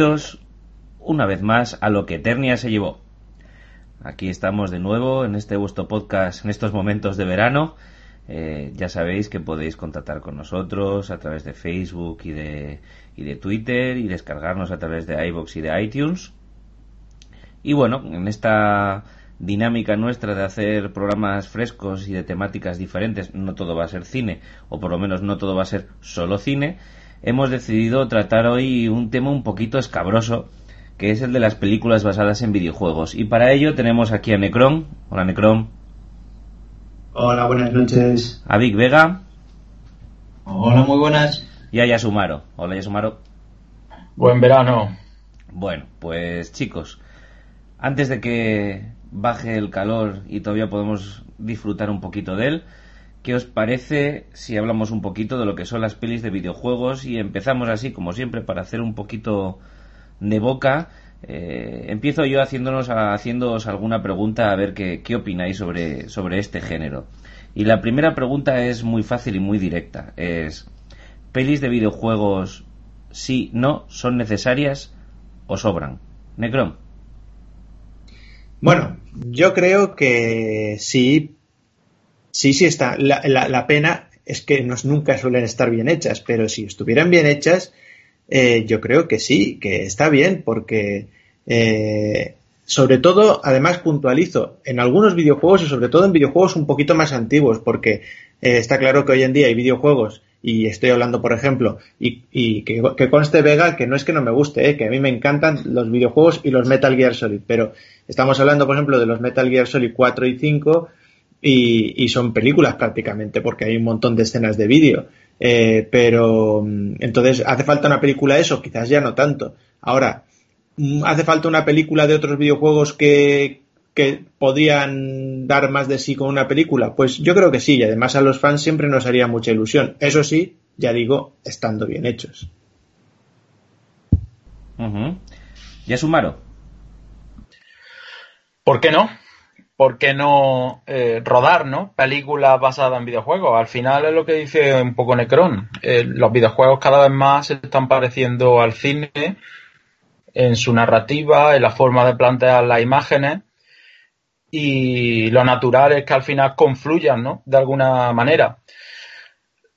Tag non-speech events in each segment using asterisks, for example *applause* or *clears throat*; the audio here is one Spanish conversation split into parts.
Bienvenidos una vez más a lo que Eternia se llevó. Aquí estamos de nuevo en este vuestro podcast en estos momentos de verano. Eh, ya sabéis que podéis contactar con nosotros a través de Facebook y de, y de Twitter y descargarnos a través de iBox y de iTunes. Y bueno, en esta dinámica nuestra de hacer programas frescos y de temáticas diferentes, no todo va a ser cine, o por lo menos no todo va a ser solo cine, hemos decidido tratar hoy un tema un poquito escabroso, que es el de las películas basadas en videojuegos. Y para ello tenemos aquí a Necron. Hola Necron. Hola, buenas noches. A Vic Vega. Hola, muy buenas. Y a Yasumaro. Hola Yasumaro. Buen verano. Bueno, pues chicos, antes de que baje el calor y todavía podemos disfrutar un poquito de él, ¿qué os parece si hablamos un poquito de lo que son las pelis de videojuegos y empezamos así, como siempre, para hacer un poquito de boca? Eh, empiezo yo haciéndonos haciéndoos alguna pregunta a ver qué, qué opináis sobre, sobre este género. Y la primera pregunta es muy fácil y muy directa. Es, ¿pelis de videojuegos sí, no, son necesarias o sobran? Necrom. Bueno, yo creo que sí, sí, sí está. La, la, pena es que nunca suelen estar bien hechas, pero si estuvieran bien hechas, eh, yo creo que sí, que está bien, porque eh, sobre todo, además puntualizo, en algunos videojuegos y sobre todo en videojuegos un poquito más antiguos, porque eh, está claro que hoy en día hay videojuegos y estoy hablando, por ejemplo, y, y que, que, conste Vega, que no es que no me guste, ¿eh? que a mí me encantan los videojuegos y los Metal Gear Solid, pero estamos hablando, por ejemplo, de los Metal Gear Solid 4 y 5 y, y son películas prácticamente, porque hay un montón de escenas de vídeo. Eh, pero mm, entonces, ¿hace falta una película de eso? Quizás ya no tanto. Ahora, mm, ¿hace falta una película de otros videojuegos que, que podrían dar más de sí con una película? Pues yo creo que sí, y además a los fans siempre nos haría mucha ilusión. Eso sí, ya digo, estando bien hechos. Uh ¿Ya sumaron? ¿Por qué no? ¿Por qué no eh, rodar? Películas basadas en videojuegos. Al final es lo que dice un poco Necron. Eh, los videojuegos cada vez más se están pareciendo al cine en su narrativa, en la forma de plantear las imágenes y lo natural es que al final confluyan, ¿no? De alguna manera.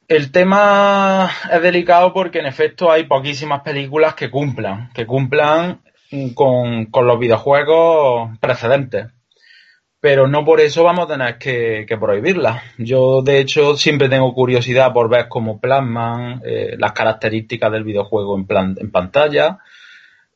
El tema es delicado porque en efecto hay poquísimas películas que cumplan, que cumplan con los videojuegos precedentes. Pero no por eso vamos a tener que, que prohibirlas. Yo, de hecho, siempre tengo curiosidad por ver cómo plasman eh, las características del videojuego en, plan, en pantalla,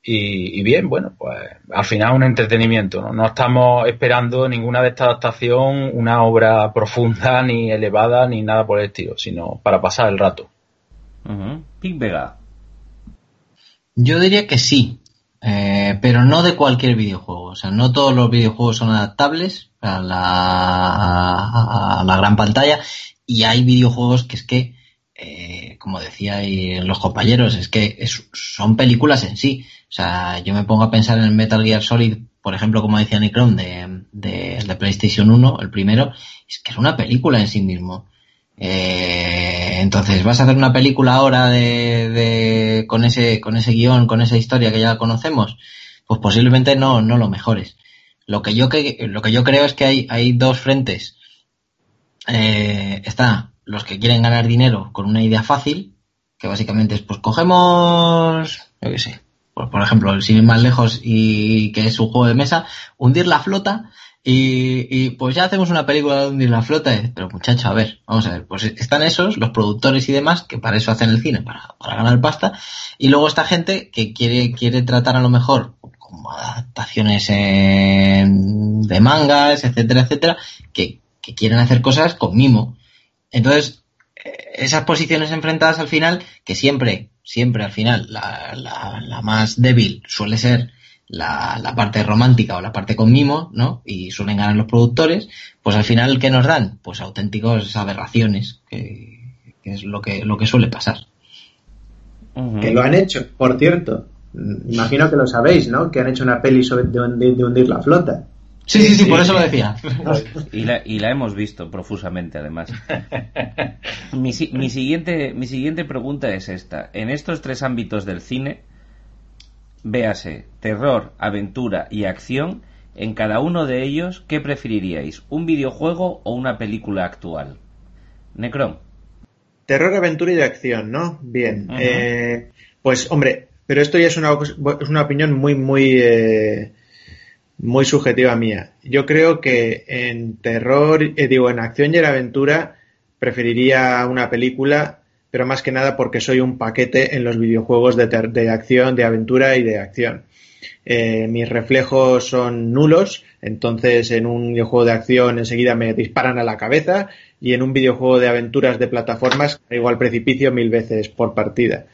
y, y, bien, bueno, pues al final un entretenimiento, ¿no? No estamos esperando ninguna de esta adaptación una obra profunda, ni elevada, ni nada por el estilo, sino para pasar el rato. Uh -huh. Pink Vega. Yo diría que sí, eh, pero no de cualquier videojuego. O sea, no todos los videojuegos son adaptables a la, gran pantalla y hay videojuegos que es que, eh, como decía los compañeros, es que es, son películas en sí. O sea, yo me pongo a pensar en Metal Gear Solid, por ejemplo, como decía Nicron, de, de, de PlayStation 1, el primero, es que es una película en sí mismo. Eh, entonces, vas a hacer una película ahora de, de, con ese, con ese guion, con esa historia que ya conocemos, pues posiblemente no, no lo mejores. Lo que yo que, lo que yo creo es que hay, hay dos frentes. Eh, está los que quieren ganar dinero con una idea fácil, que básicamente es, pues cogemos, yo qué sé, por, por ejemplo, sin ir más lejos y que es un juego de mesa, hundir la flota y, y, pues ya hacemos una película de hundir la flota. Pero muchacho, a ver, vamos a ver, pues están esos, los productores y demás, que para eso hacen el cine, para, para ganar pasta. Y luego esta gente que quiere, quiere tratar a lo mejor como adaptaciones en, de mangas, etcétera, etcétera, que, que quieren hacer cosas con mimo. Entonces, esas posiciones enfrentadas al final, que siempre, siempre al final, la, la, la más débil suele ser la, la, parte romántica o la parte con mimo, ¿no? Y suelen ganar los productores, pues al final, ¿qué nos dan? Pues auténticos aberraciones, que, que es lo que, lo que suele pasar. Uh -huh. Que lo han hecho, por cierto. Imagino que lo sabéis, ¿no? Que han hecho una peli sobre de, hundir, de hundir la flota. Sí, sí, sí, por eso lo decía. Y la, y la hemos visto profusamente, además. Mi, mi, siguiente, mi siguiente pregunta es esta. En estos tres ámbitos del cine, véase terror, aventura y acción, en cada uno de ellos, ¿qué preferiríais? ¿Un videojuego o una película actual? Necron. Terror, aventura y de acción, ¿no? Bien. eh, pues, hombre, pero esto ya es una, es una opinión muy, muy, eh, muy subjetiva mía. Yo creo que en terror, eh, digo, en acción y en aventura, preferiría una película, pero más que nada porque soy un paquete en los videojuegos de, de acción, de aventura y de acción. Eh, mis reflejos son nulos, entonces en un videojuego de acción enseguida me disparan a la cabeza y en un videojuego de aventuras de plataformas caigo al precipicio mil veces por partida.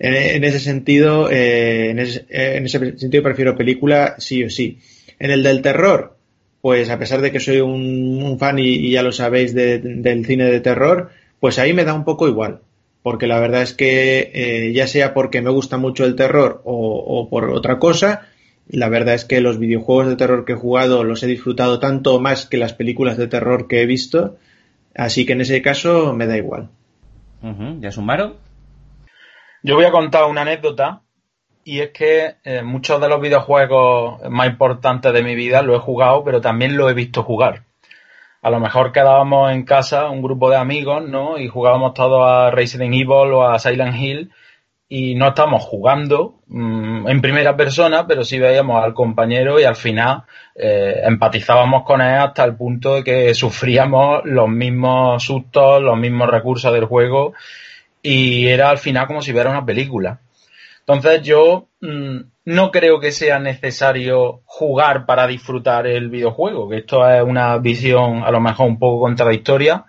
En, ese sentido, eh, en, ese, en, ese, sentido prefiero película sí o sí. En el del terror, pues a pesar de que soy un, fan y, ya lo sabéis de, del cine de terror, pues ahí me da un poco igual porque la verdad es que eh, ya sea porque me gusta mucho el terror o, o, por otra cosa, la verdad es que los videojuegos de terror que he jugado los he disfrutado tanto más que las películas de terror que he visto, así que en ese caso me da igual. Uh -huh. ¿Ya sumaron? Yo voy a contar una anécdota y es que eh, muchos de los videojuegos más importantes de mi vida lo he jugado, pero también lo he visto jugar a lo mejor quedábamos en casa un grupo de amigos, ¿no? Y jugábamos todos a Resident Evil o a Silent Hill y no estábamos jugando mmm, en primera persona, pero sí veíamos al compañero y al final eh, empatizábamos con él hasta el punto de que sufríamos los mismos sustos, los mismos recursos del juego y era al final como si viera una película. Entonces yo mmm, no creo que sea necesario jugar para disfrutar el videojuego, que esto es una visión a lo mejor un poco contradictoria.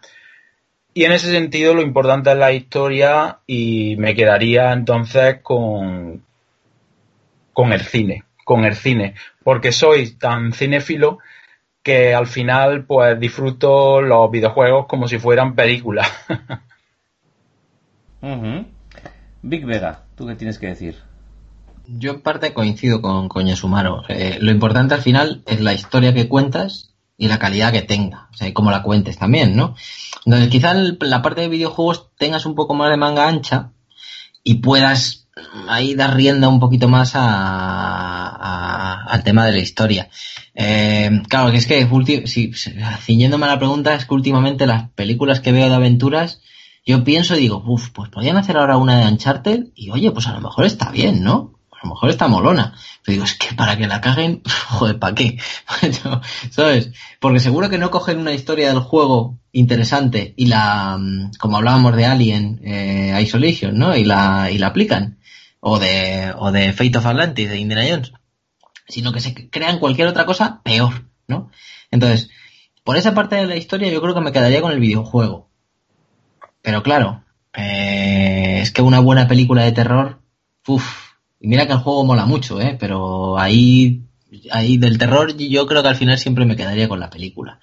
Y en ese sentido lo importante es la historia y me quedaría entonces con, con el cine, con el cine, porque soy tan cinéfilo que al final pues disfruto los videojuegos como si fueran películas. *laughs* Big Vega, ¿tú qué tienes que decir? Yo en parte coincido con, con Yasumaro. Eh, lo importante al final es la historia que cuentas y la calidad que tenga. O sea, y cómo la cuentes también, ¿no? Entonces, quizá la parte de videojuegos tengas un poco más de manga ancha y puedas ahí dar rienda un poquito más a, a, al tema de la historia. Eh, claro, que es que, si, ciñéndome a la pregunta, es que últimamente las películas que veo de aventuras, yo pienso y digo, uff, pues podrían hacer ahora una de Uncharted y oye, pues a lo mejor está bien, ¿no? a lo mejor está molona. Pero digo, es que para que la caguen, *laughs* joder, ¿para qué? *laughs* ¿Sabes? Porque seguro que no cogen una historia del juego interesante y la, como hablábamos de Alien eh, Isolation, ¿no? Y la, y la aplican. O de, o de Fate of Atlantis, de Indiana Jones. Sino que se crean cualquier otra cosa peor, ¿no? Entonces, por esa parte de la historia yo creo que me quedaría con el videojuego. Pero claro, eh, es que una buena película de terror, uff, y mira que el juego mola mucho, ¿eh? Pero ahí, ahí del terror yo creo que al final siempre me quedaría con la película.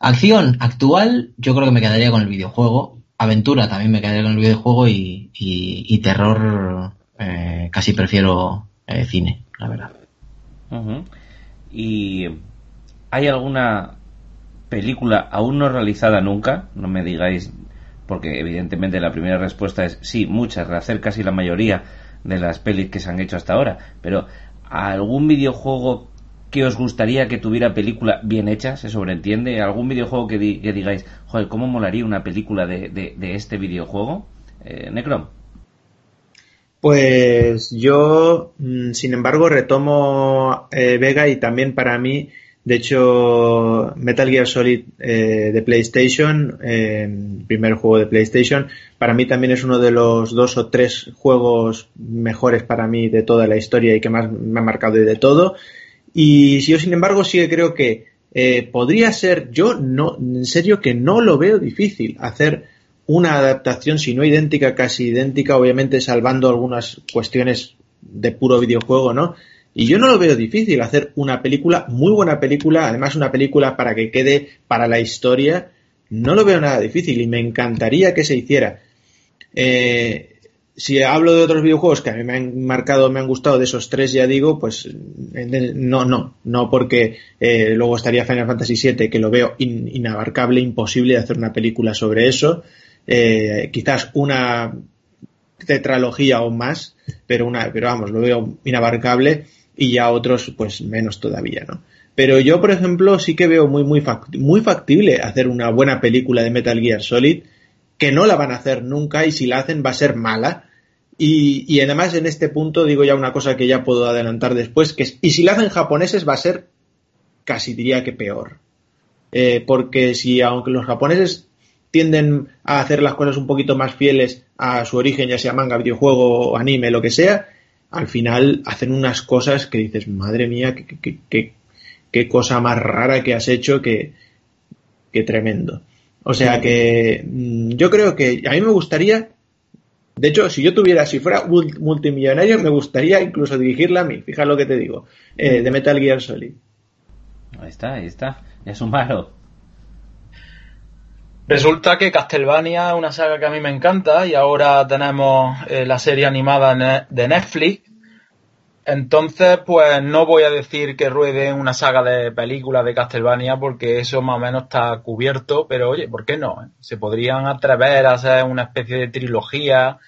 Acción actual, yo creo que me quedaría con el videojuego. Aventura también me quedaría con el videojuego y, y, terror eh, casi prefiero eh, cine, la verdad. ¿Y hay alguna película aún no realizada nunca? No me digáis, porque evidentemente la primera respuesta es sí, muchas, hacer casi la mayoría de las pelis que se han hecho hasta ahora, pero ¿algún videojuego que os gustaría que tuviera película bien hecha, se sobreentiende? ¿Algún videojuego que, di que digáis, joder, ¿cómo molaría una película de, de, de este videojuego? Eh, Necrom. Pues yo, sin embargo, retomo eh, Vega y también para mí, de hecho, Metal Gear Solid eh, de PlayStation, eh, primer juego de PlayStation, para mí también es uno de los dos o tres juegos mejores para mí de toda la historia y que más me ha marcado de todo. Y yo, sin embargo, sí que creo que eh, podría ser, yo no, en serio que no lo veo difícil hacer una adaptación, si no idéntica, casi idéntica, obviamente salvando algunas cuestiones de puro videojuego, ¿no? Y yo no lo veo difícil hacer una película, muy buena película, además una película para que quede para la historia, no lo veo nada difícil y me encantaría que se hiciera. Eh, si hablo de otros videojuegos que a mí me han marcado, me han gustado, de esos tres ya digo, pues no, no, no porque eh, luego estaría Final Fantasy VII, que lo veo in, inabarcable, imposible de hacer una película sobre eso. Eh, quizás una tetralogía o más, pero una, pero vamos, lo veo inabarcable y ya otros pues menos todavía, ¿no? Pero yo, por ejemplo, sí que veo muy, muy, muy factible hacer una buena película de Metal Gear Solid, que no la van a hacer nunca y si la hacen va a ser mala. Y, y además en este punto digo ya una cosa que ya puedo adelantar después, que es, y si la hacen japoneses va a ser casi diría que peor. Eh, porque si aunque los japoneses tienden a hacer las cosas un poquito más fieles a su origen, ya sea manga, videojuego, anime, lo que sea, al final hacen unas cosas que dices, madre mía, qué, cosa más rara que has hecho, que, tremendo. O sea que mm, yo creo que a mí me gustaría, de hecho, si yo tuviera, si fuera multimillonario, me gustaría incluso dirigirla a mí, fíjate lo que te digo, eh, de Metal Gear Solid. Ahí está, ahí está, es un malo. Resulta que Castlevania es una saga que a mí me encanta y ahora tenemos eh, la serie animada de Netflix. Entonces, pues no voy a decir que ruede una saga de películas de Castlevania porque eso más o menos está cubierto, pero oye, ¿por qué no? Se podrían atrever a hacer una especie de trilogía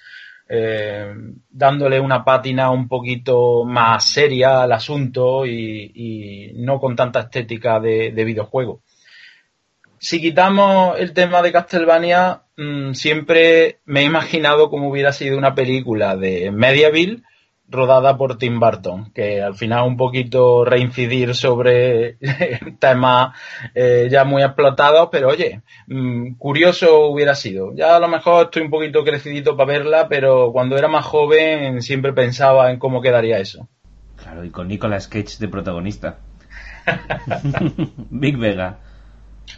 eh, dándole una pátina un poquito más seria al asunto y, no con tanta estética de videojuego si quitamos el tema de Castlevania, mm, siempre me he imaginado cómo hubiera sido una película de Mediaville rodada por Tim Burton, que al final un poquito reincidir sobre *laughs* temas eh, ya muy explotados, pero oye, mm, curioso hubiera sido. Ya a lo mejor estoy un poquito crecidito para verla, pero cuando era más joven siempre pensaba en cómo quedaría eso. Claro, y con Nicolas Cage de protagonista. *laughs* Big Vega.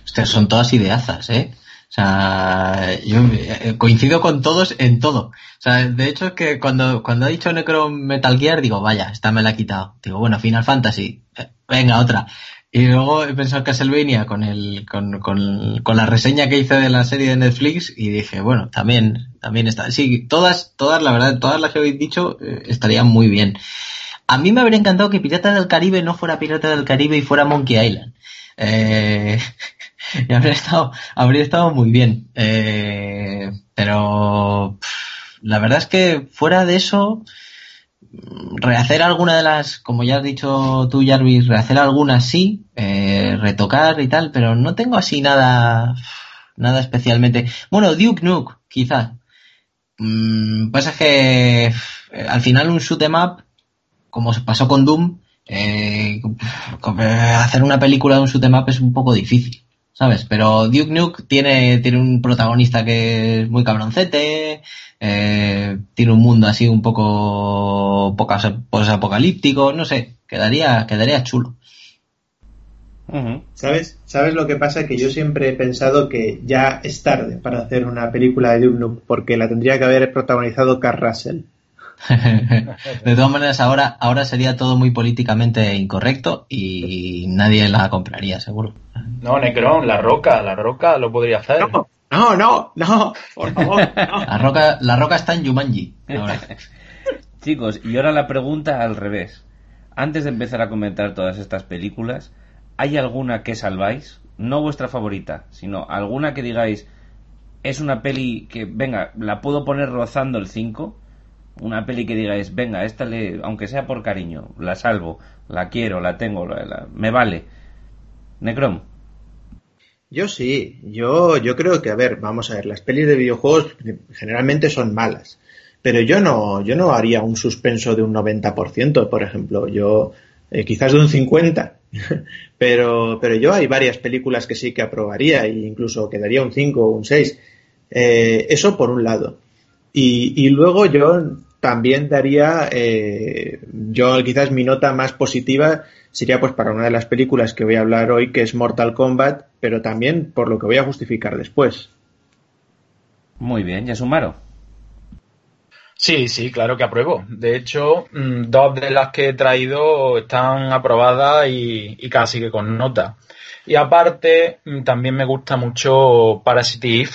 Ustedes son todas ideazas, ¿eh? O sea, yo eh, coincido con todos en todo. O sea, de hecho es que cuando, cuando ha dicho Necro Metal Gear, digo, vaya, esta me la ha quitado. Digo, bueno, Final Fantasy, eh, venga, otra. Y luego he pensado Castlevania con el, con, con, con la reseña que hice de la serie de Netflix y dije, bueno, también, también está. Sí, todas, todas, la verdad, todas las que habéis dicho eh, estarían muy bien. A mí me habría encantado que Pirata del Caribe no fuera Pirata del Caribe y fuera Monkey Island. Eh, *laughs* y habría estado, habría estado muy bien. Eh, pero la verdad es que fuera de eso, rehacer alguna de las, como ya has dicho tú, Jarvis, rehacer algunas sí, eh, retocar y tal, pero no tengo así nada, nada especialmente. Bueno, Duke Nuke, quizás. Mm, pasa que eh, al final un shoot em up, como se pasó con Doom, eh, hacer una película de un shoot em up es un poco difícil. ¿Sabes? Pero Duke Nuke tiene, tiene un protagonista que es muy cabroncete, eh, tiene un mundo así un poco apocalíptico, no sé, quedaría, quedaría chulo. ¿Sabes? ¿Sabes lo que pasa? Que yo siempre he pensado que ya es tarde para hacer una película de Duke Nuke, porque la tendría que haber protagonizado Carl Russell. *laughs* de todas maneras, ahora, ahora sería todo muy políticamente incorrecto y nadie la compraría, seguro. No, Necron, la roca, la roca lo podría hacer. No, no, no, por favor. La, roca, la roca está en Yumanji. *laughs* Chicos, y ahora la pregunta al revés. Antes de empezar a comentar todas estas películas, ¿hay alguna que salváis? No vuestra favorita, sino alguna que digáis, es una peli que, venga, la puedo poner rozando el 5 una peli que digáis, venga, esta le, aunque sea por cariño, la salvo, la quiero, la tengo, me vale. Necrom. Yo sí, yo, yo creo que, a ver, vamos a ver, las pelis de videojuegos generalmente son malas, pero yo no, yo no haría un suspenso de un 90%, por ejemplo, yo eh, quizás de un 50%, *laughs* pero, pero yo hay varias películas que sí que aprobaría e incluso quedaría un 5 o un 6. Eh, eso por un lado. Y, y luego yo también daría, eh, yo quizás mi nota más positiva sería pues para una de las películas que voy a hablar hoy, que es Mortal Kombat, pero también por lo que voy a justificar después. Muy bien, ¿ya sumaro? Sí, sí, claro que apruebo. De hecho, mm, dos de las que he traído están aprobadas y, y casi que con nota. Y aparte, mm, también me gusta mucho Parasite Eve,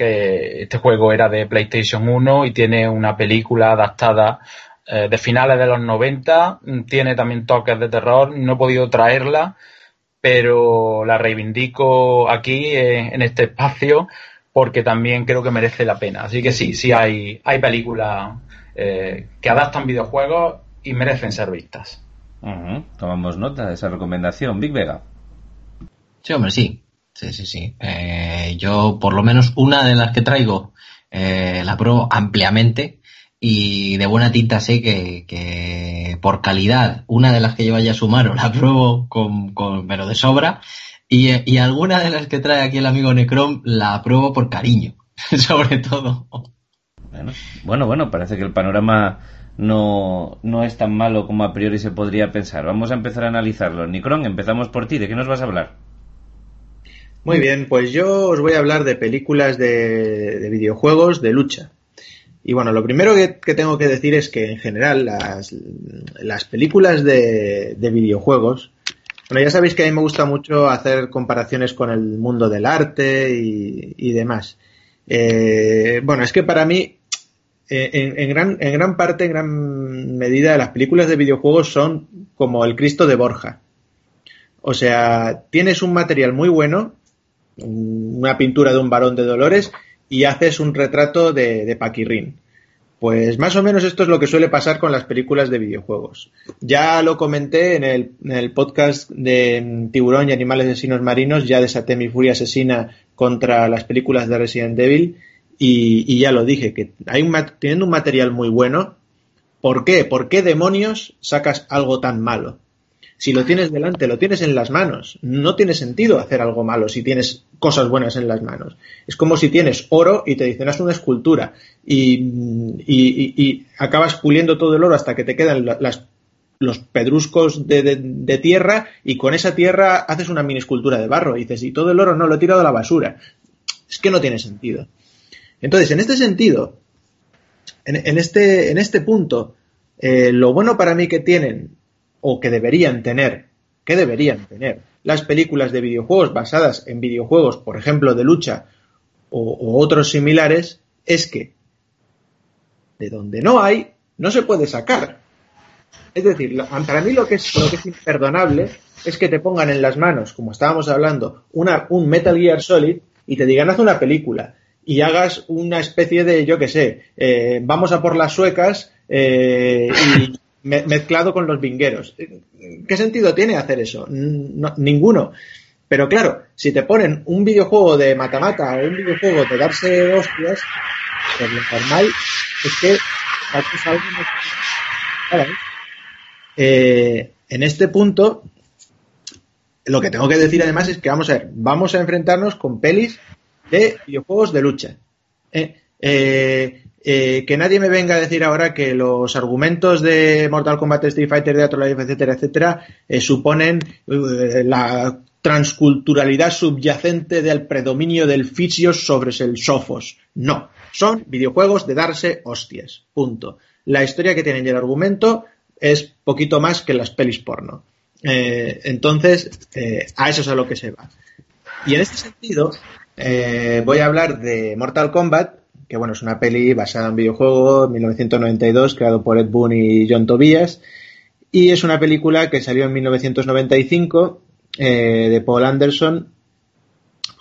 que este juego era de PlayStation 1 y tiene una película adaptada eh, de finales de los 90, tiene también toques de terror, no he podido traerla, pero la reivindico aquí eh, en este espacio porque también creo que merece la pena. Así que sí, sí hay, hay películas eh, que adaptan videojuegos y merecen ser vistas. Tomamos nota de esa recomendación. Big Vega. Sí, hombre, sí. Sí, sí, sí. Eh, yo, por lo menos, una de las que traigo eh, la pruebo ampliamente y de buena tinta sé que, por calidad, una de las que lleva ya Sumaro *laughs* la pruebo con, con pero de sobra y, y alguna de las que trae aquí el amigo Necrom la pruebo por cariño, *laughs* sobre todo. Bueno, bueno, bueno, parece que el panorama no, no es tan malo como a priori se podría pensar. Vamos a empezar a analizarlo. Necrom, empezamos por ti. ¿De qué nos vas a hablar? Muy bien, pues yo os voy a hablar de películas de, videojuegos de lucha. Y bueno, lo primero que, tengo que decir es que en general las, las películas de, videojuegos, bueno, ya sabéis que a mí me gusta mucho hacer comparaciones con el mundo del arte y, demás. Eh, bueno, es que para mí, eh, en, en, gran, en gran parte, en gran medida, las películas de videojuegos son como el Cristo de Borja. O sea, tienes un material muy bueno, una pintura de un varón de Dolores y haces un retrato de, de. Pues más o menos esto es lo que suele pasar con las películas de videojuegos. Ya lo comenté en el, podcast de Tiburón y Animales Asesinos Marinos, ya desaté mi furia asesina contra las películas de Resident Evil y, ya lo dije, que hay un, teniendo un material muy bueno, ¿por qué? ¿Por qué demonios sacas algo tan malo? Si lo tienes delante, lo tienes en las manos. No tiene sentido hacer algo malo si tienes cosas buenas en las manos. Es como si tienes oro y te dicen, haz una escultura y, acabas puliendo todo el oro hasta que te quedan los pedruscos de, tierra y con esa tierra haces una mini escultura de barro. Y dices, y todo el oro no lo he tirado a la basura. Es que no tiene sentido. Entonces, en este sentido, en, este, en este punto, eh, lo bueno para mí que tienen o que deberían tener, que deberían tener las películas de videojuegos basadas en videojuegos, por ejemplo, de lucha o, otros similares, es que de donde no hay, no se puede sacar. Es decir, para mí lo que, es, lo que es imperdonable es que te pongan en las manos, como estábamos hablando, una, un Metal Gear Solid y te digan haz una película y hagas una especie de, yo qué sé, eh, vamos a por las suecas eh, y, mezclado con los vingueros. ¿Qué sentido tiene hacer eso? ninguno. Pero claro, si te ponen un videojuego de mata-mata o un videojuego de darse hostias, pues lo normal es que eh, en este punto, lo que tengo que decir además es que vamos a ver, vamos a enfrentarnos con pelis de videojuegos de lucha. Eh, eh, eh, que nadie me venga a decir ahora que los argumentos de Mortal Kombat, Street Fighter, Teatro Life, etcétera, etcétera, eh, suponen eh, la transculturalidad subyacente del predominio del fisios sobre el sofos. No, son videojuegos de darse hostias. Punto. La historia que tienen y el argumento es poquito más que las pelis porno. entonces, a eso es a lo que se va. Y en este sentido, voy a hablar de Mortal Kombat que bueno, es una peli basada en videojuego, 1992, creado por Ed Boon y John Tobias, y es una película que salió en 1995 eh, de Paul Anderson,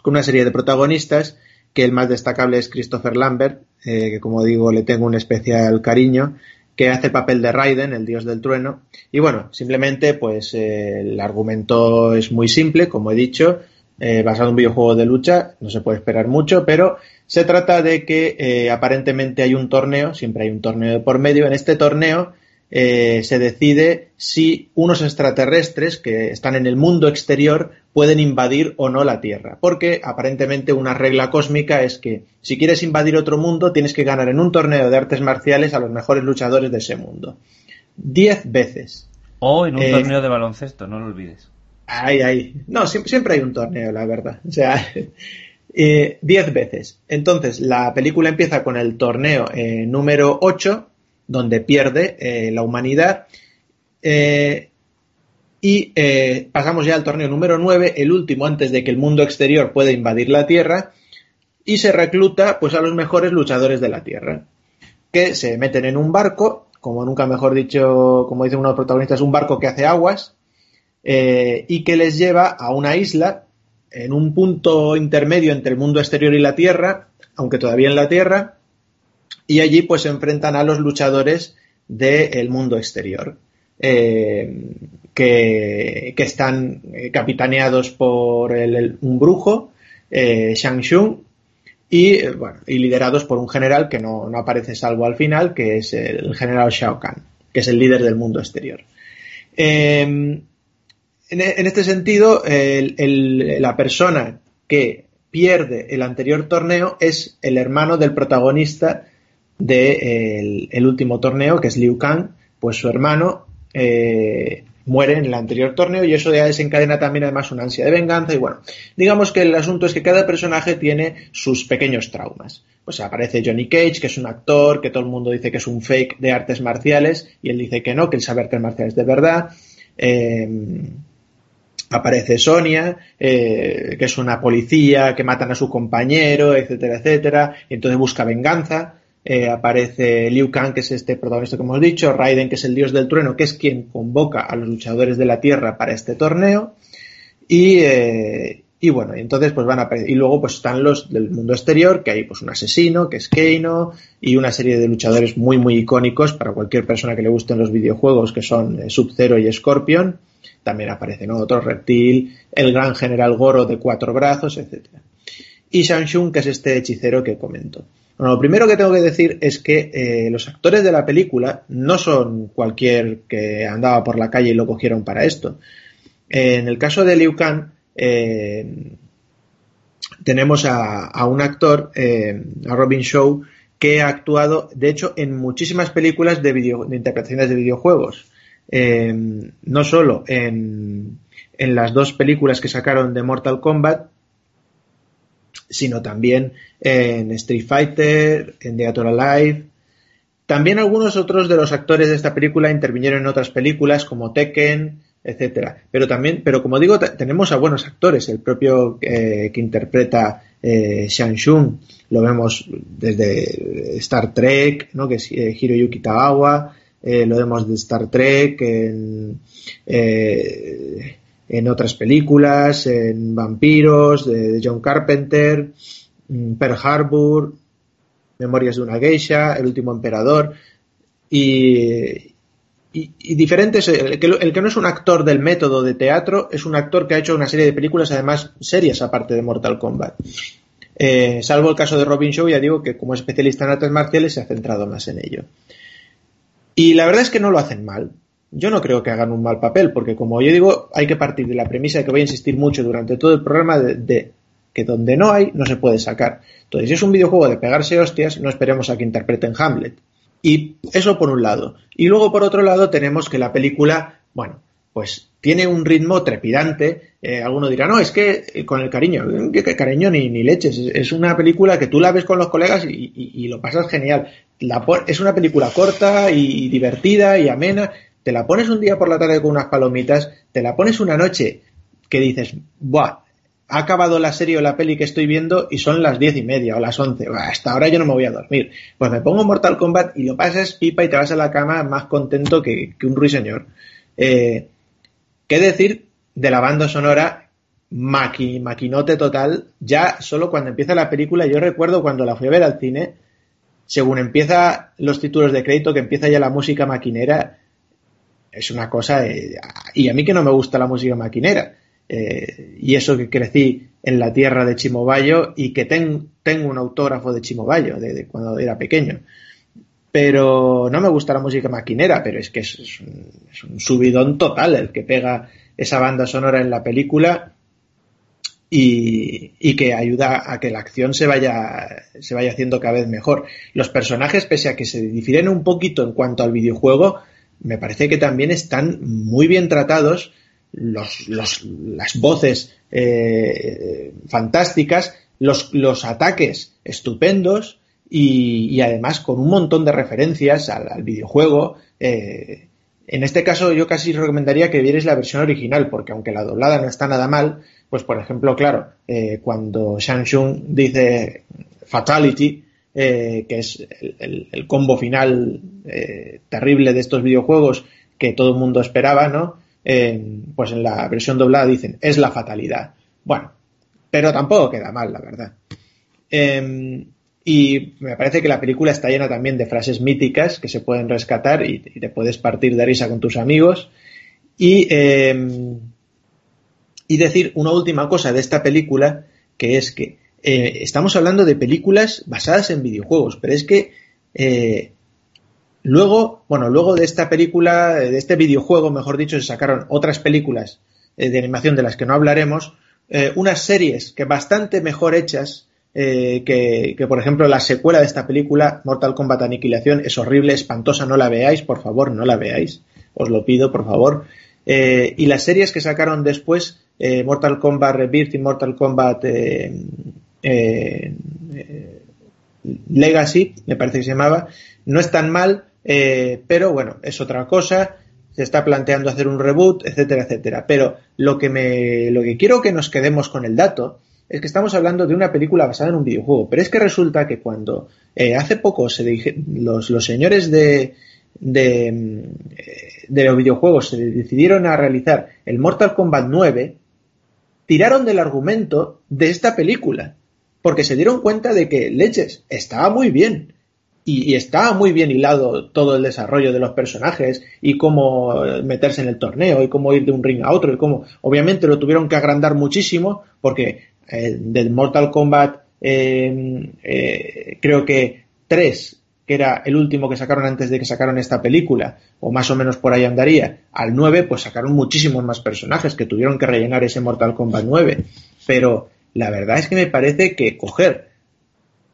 con una serie de protagonistas, que el más destacable es Christopher Lambert, eh, que como digo le tengo un especial cariño, que hace el papel de Raiden, el dios del trueno. Y bueno, simplemente pues eh, el argumento es muy simple, como he dicho, basado en un videojuego de lucha, no se puede esperar mucho, pero se trata de que eh, aparentemente hay un torneo, siempre hay un torneo de por medio. En este torneo eh, se decide si unos extraterrestres que están en el mundo exterior pueden invadir o no la Tierra. Porque aparentemente una regla cósmica es que si quieres invadir otro mundo tienes que ganar en un torneo de artes marciales a los mejores luchadores de ese mundo. Diez veces. O en un eh, torneo de baloncesto, no lo olvides. Ay, ay. No, siempre, siempre hay un torneo, la verdad. O sea, Eh, diez veces. Entonces, la película empieza con el torneo eh, número 8, donde pierde eh, la humanidad. y pasamos ya al torneo número 9, el último antes de que el mundo exterior pueda invadir la Tierra. Y se recluta pues, a los mejores luchadores de la Tierra, que se meten en un barco, como nunca mejor dicho, como dice uno de los protagonistas, un barco que hace aguas, y que les lleva a una isla en un punto intermedio entre el mundo exterior y la Tierra, aunque todavía en la Tierra, y allí pues se enfrentan a los luchadores del mundo exterior, eh, que, están eh, capitaneados por un brujo, eh, Shang Shung, y, bueno, y liderados por un general que no, aparece salvo al final, que es el general Shao Kahn, que es el líder del mundo exterior. En, este sentido, la persona que pierde el anterior torneo es el hermano del protagonista del el último torneo, que es Liu Kang, pues su hermano eh, muere en el anterior torneo y eso ya desencadena también además una ansia de venganza y bueno, digamos que el asunto es que cada personaje tiene sus pequeños traumas. Pues aparece Johnny Cage, que es un actor, que todo el mundo dice que es un fake de artes marciales y él dice que no, que él sabe artes marciales de verdad. Eh, aparece Sonia, eh, que es una policía, que matan a su compañero, etcétera, etcétera, y entonces busca venganza. Eh, aparece Liu Kang, que es este protagonista que hemos dicho, Raiden, que es el dios del trueno, que es quien convoca a los luchadores de la Tierra para este torneo, y, eh, y bueno, entonces pues van a y luego pues están los del mundo exterior, que hay pues un asesino, que es Keino, y una serie de luchadores muy muy icónicos para cualquier persona que le gusten los videojuegos, que son Sub-Zero y Scorpion, también aparece otro reptil, el gran general Goro de cuatro brazos, etc. Y Shang que es este hechicero que comento. Bueno, lo primero que tengo que decir es que eh, los actores de la película no son cualquier que andaba por la calle y lo cogieron para esto. en el caso de Liu Kang, eh, tenemos a, un actor, eh, a Robin Shaw, que ha actuado, de hecho, en muchísimas películas de, de interpretaciones de videojuegos. Eh, no solo en, las dos películas que sacaron de Mortal Kombat, sino también en Street Fighter, en The Or Alive. También algunos otros de los actores de esta película intervinieron en otras películas como Tekken, etcétera. Pero también, pero como digo, tenemos a buenos actores. El propio eh, que interpreta eh, Shang Shun, lo vemos desde Star Trek, ¿no? que es eh, Hiroyuki Tagawa, lo vemos de Star Trek, en, en otras películas, en Vampiros, de, John Carpenter, mm, Pearl Harbor, Memorias de una Geisha, El último emperador, y, y, diferentes. El que, el que, no es un actor del método de teatro es un actor que ha hecho una serie de películas, además serias, aparte de Mortal Kombat. Eh, salvo el caso de Robin Shaw, ya digo que como especialista en artes marciales se ha centrado más en ello. Y la verdad es que no lo hacen mal. Yo no creo que hagan un mal papel, porque como yo digo, hay que partir de la premisa que voy a insistir mucho durante todo el programa de, que donde no hay, no se puede sacar. Entonces, si es un videojuego de pegarse hostias, no esperemos a que interpreten Hamlet. Y eso por un lado. Y luego por otro lado tenemos que la película, bueno, pues tiene un ritmo trepidante. Eh, alguno dirá, no, es que eh, con el cariño, ¿qué, cariño ni, leches? Es, una película que tú la ves con los colegas y lo pasas genial es una película corta y divertida y amena. Te la pones un día por la tarde con unas palomitas, te la pones una noche que dices, ¡buah! Ha acabado la serie o la peli que estoy viendo y son las diez y media o las once. Hasta ahora yo no me voy a dormir. Pues me pongo Mortal Kombat y lo pasas pipa y te vas a la cama más contento que, un ruiseñor. Eh, ¿Qué decir de la banda sonora maquinote total? Ya solo cuando empieza la película, yo recuerdo cuando la fui a ver al cine, según empieza los títulos de crédito, que empieza ya la música maquinera, es una cosa, y a mí que no me gusta la música maquinera, eh, y eso que crecí en la tierra de Chimobayo y que tengo un autógrafo de Chimobayo de, cuando era pequeño. Pero no me gusta la música maquinera, pero es que es un subidón total el que pega esa banda sonora en la película y, que ayuda a que la acción se vaya, se vaya haciendo cada vez mejor. Los personajes, pese a que se difieren un poquito en cuanto al videojuego, me parece que también están muy bien tratados. Los, las voces eh, fantásticas, los, ataques estupendos y, y, además con un montón de referencias al, videojuego. Eh, en este caso yo casi recomendaría que vierais la versión original porque aunque la doblada no está nada mal, pues por ejemplo, claro, eh, cuando Shang Tsung dice Fatality, eh, que es el, combo final eh, terrible de estos videojuegos que todo el mundo esperaba, ¿no? Pues en la versión doblada dicen, es la fatalidad. Bueno, pero tampoco queda mal, la verdad. Em, y me parece que la película está llena también de frases míticas que se pueden rescatar y, te puedes partir de risa con tus amigos. Y, em, y decir una última cosa de esta película, que es que eh, estamos hablando de películas basadas en videojuegos, pero es que eh, luego, bueno, luego de esta película, de este videojuego, mejor dicho, se sacaron otras películas eh, de animación de las que no hablaremos, unas series que bastante mejor hechas, que, que, por ejemplo la secuela de esta película, Mortal Kombat Aniquilación, es horrible, espantosa, no la veáis, por favor, no la veáis, os lo pido, por favor. y las series que sacaron después, Mortal Kombat Rebirth y Mortal Kombat eh, Legacy, me parece que se llamaba, no es tan mal, eh, pero bueno, es otra cosa, se está planteando hacer un reboot, etcétera, etcétera. Pero lo que me, lo que quiero que nos quedemos con el dato es que estamos hablando de una película basada en un videojuego, pero es que resulta que cuando eh, hace poco se los, los señores de, de, de los videojuegos se decidieron a realizar el Mortal Kombat 9, tiraron del argumento de esta película porque se dieron cuenta de que Leches estaba muy bien. Y, estaba muy bien hilado todo el desarrollo de los personajes y cómo meterse en el torneo y cómo ir de un ring a otro y cómo obviamente lo tuvieron que agrandar muchísimo porque eh, del Mortal Kombat eh, eh, creo que 3 que era el último que sacaron antes de que sacaron esta película, o más o menos por ahí andaría, al 9, pues sacaron muchísimos más personajes que tuvieron que rellenar ese Mortal Kombat 9. Pero la verdad es que me parece que coger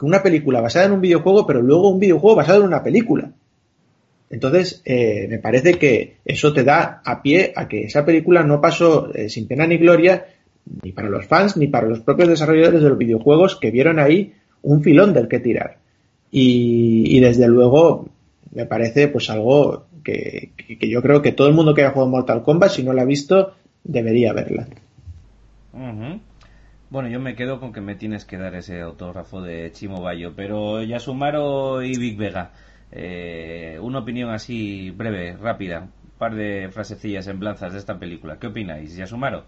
una película basada en un videojuego, pero luego un videojuego basado en una película. Entonces, eh, me parece que eso te da a pie a que esa película no pasó eh, sin pena ni gloria ni para los fans ni para los propios desarrolladores de los videojuegos que vieron ahí un filón del que tirar. Y, desde luego me parece pues algo que, yo creo que todo el mundo que haya jugado Mortal Kombat, si no la ha visto, debería verla. Bueno, yo me quedo con que me tienes que dar ese autógrafo de Chimo Bayo, pero Yasumaro y Big Vega, eh, una opinión así breve, rápida, un par de frasecillas semblanzas de esta película. ¿Qué opináis, Yasumaro?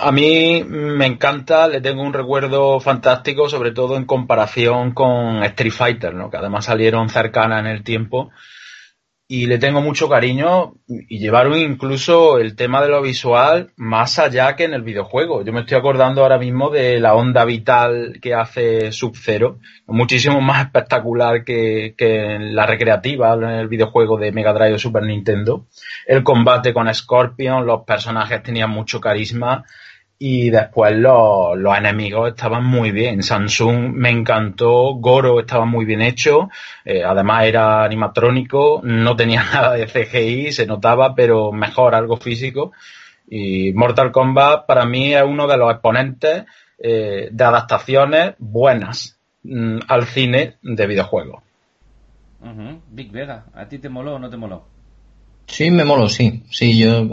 A mí me encanta, le tengo un recuerdo fantástico, sobre todo en comparación con Street Fighter, ¿no? que además salieron cercanas en el tiempo y le tengo mucho cariño y llevaron incluso el tema de lo visual más allá que en el videojuego. Yo me estoy acordando ahora mismo de la onda vital que hace Sub-Zero, muchísimo más espectacular que, que la recreativa, en el videojuego de Mega Drive o Super Nintendo. El combate con Scorpion, los personajes tenían mucho carisma y después los, los, enemigos estaban muy bien. Samsung me encantó, Goro estaba muy bien hecho, eh, además era animatrónico, no tenía *laughs* nada de CGI, se notaba, pero mejor algo físico. Y Mortal Kombat para mí es uno de los exponentes eh, de adaptaciones buenas mm, al cine de videojuegos. Big Vega, ¿a ti te moló o no te moló? Sí, me molo, sí. Sí, yo,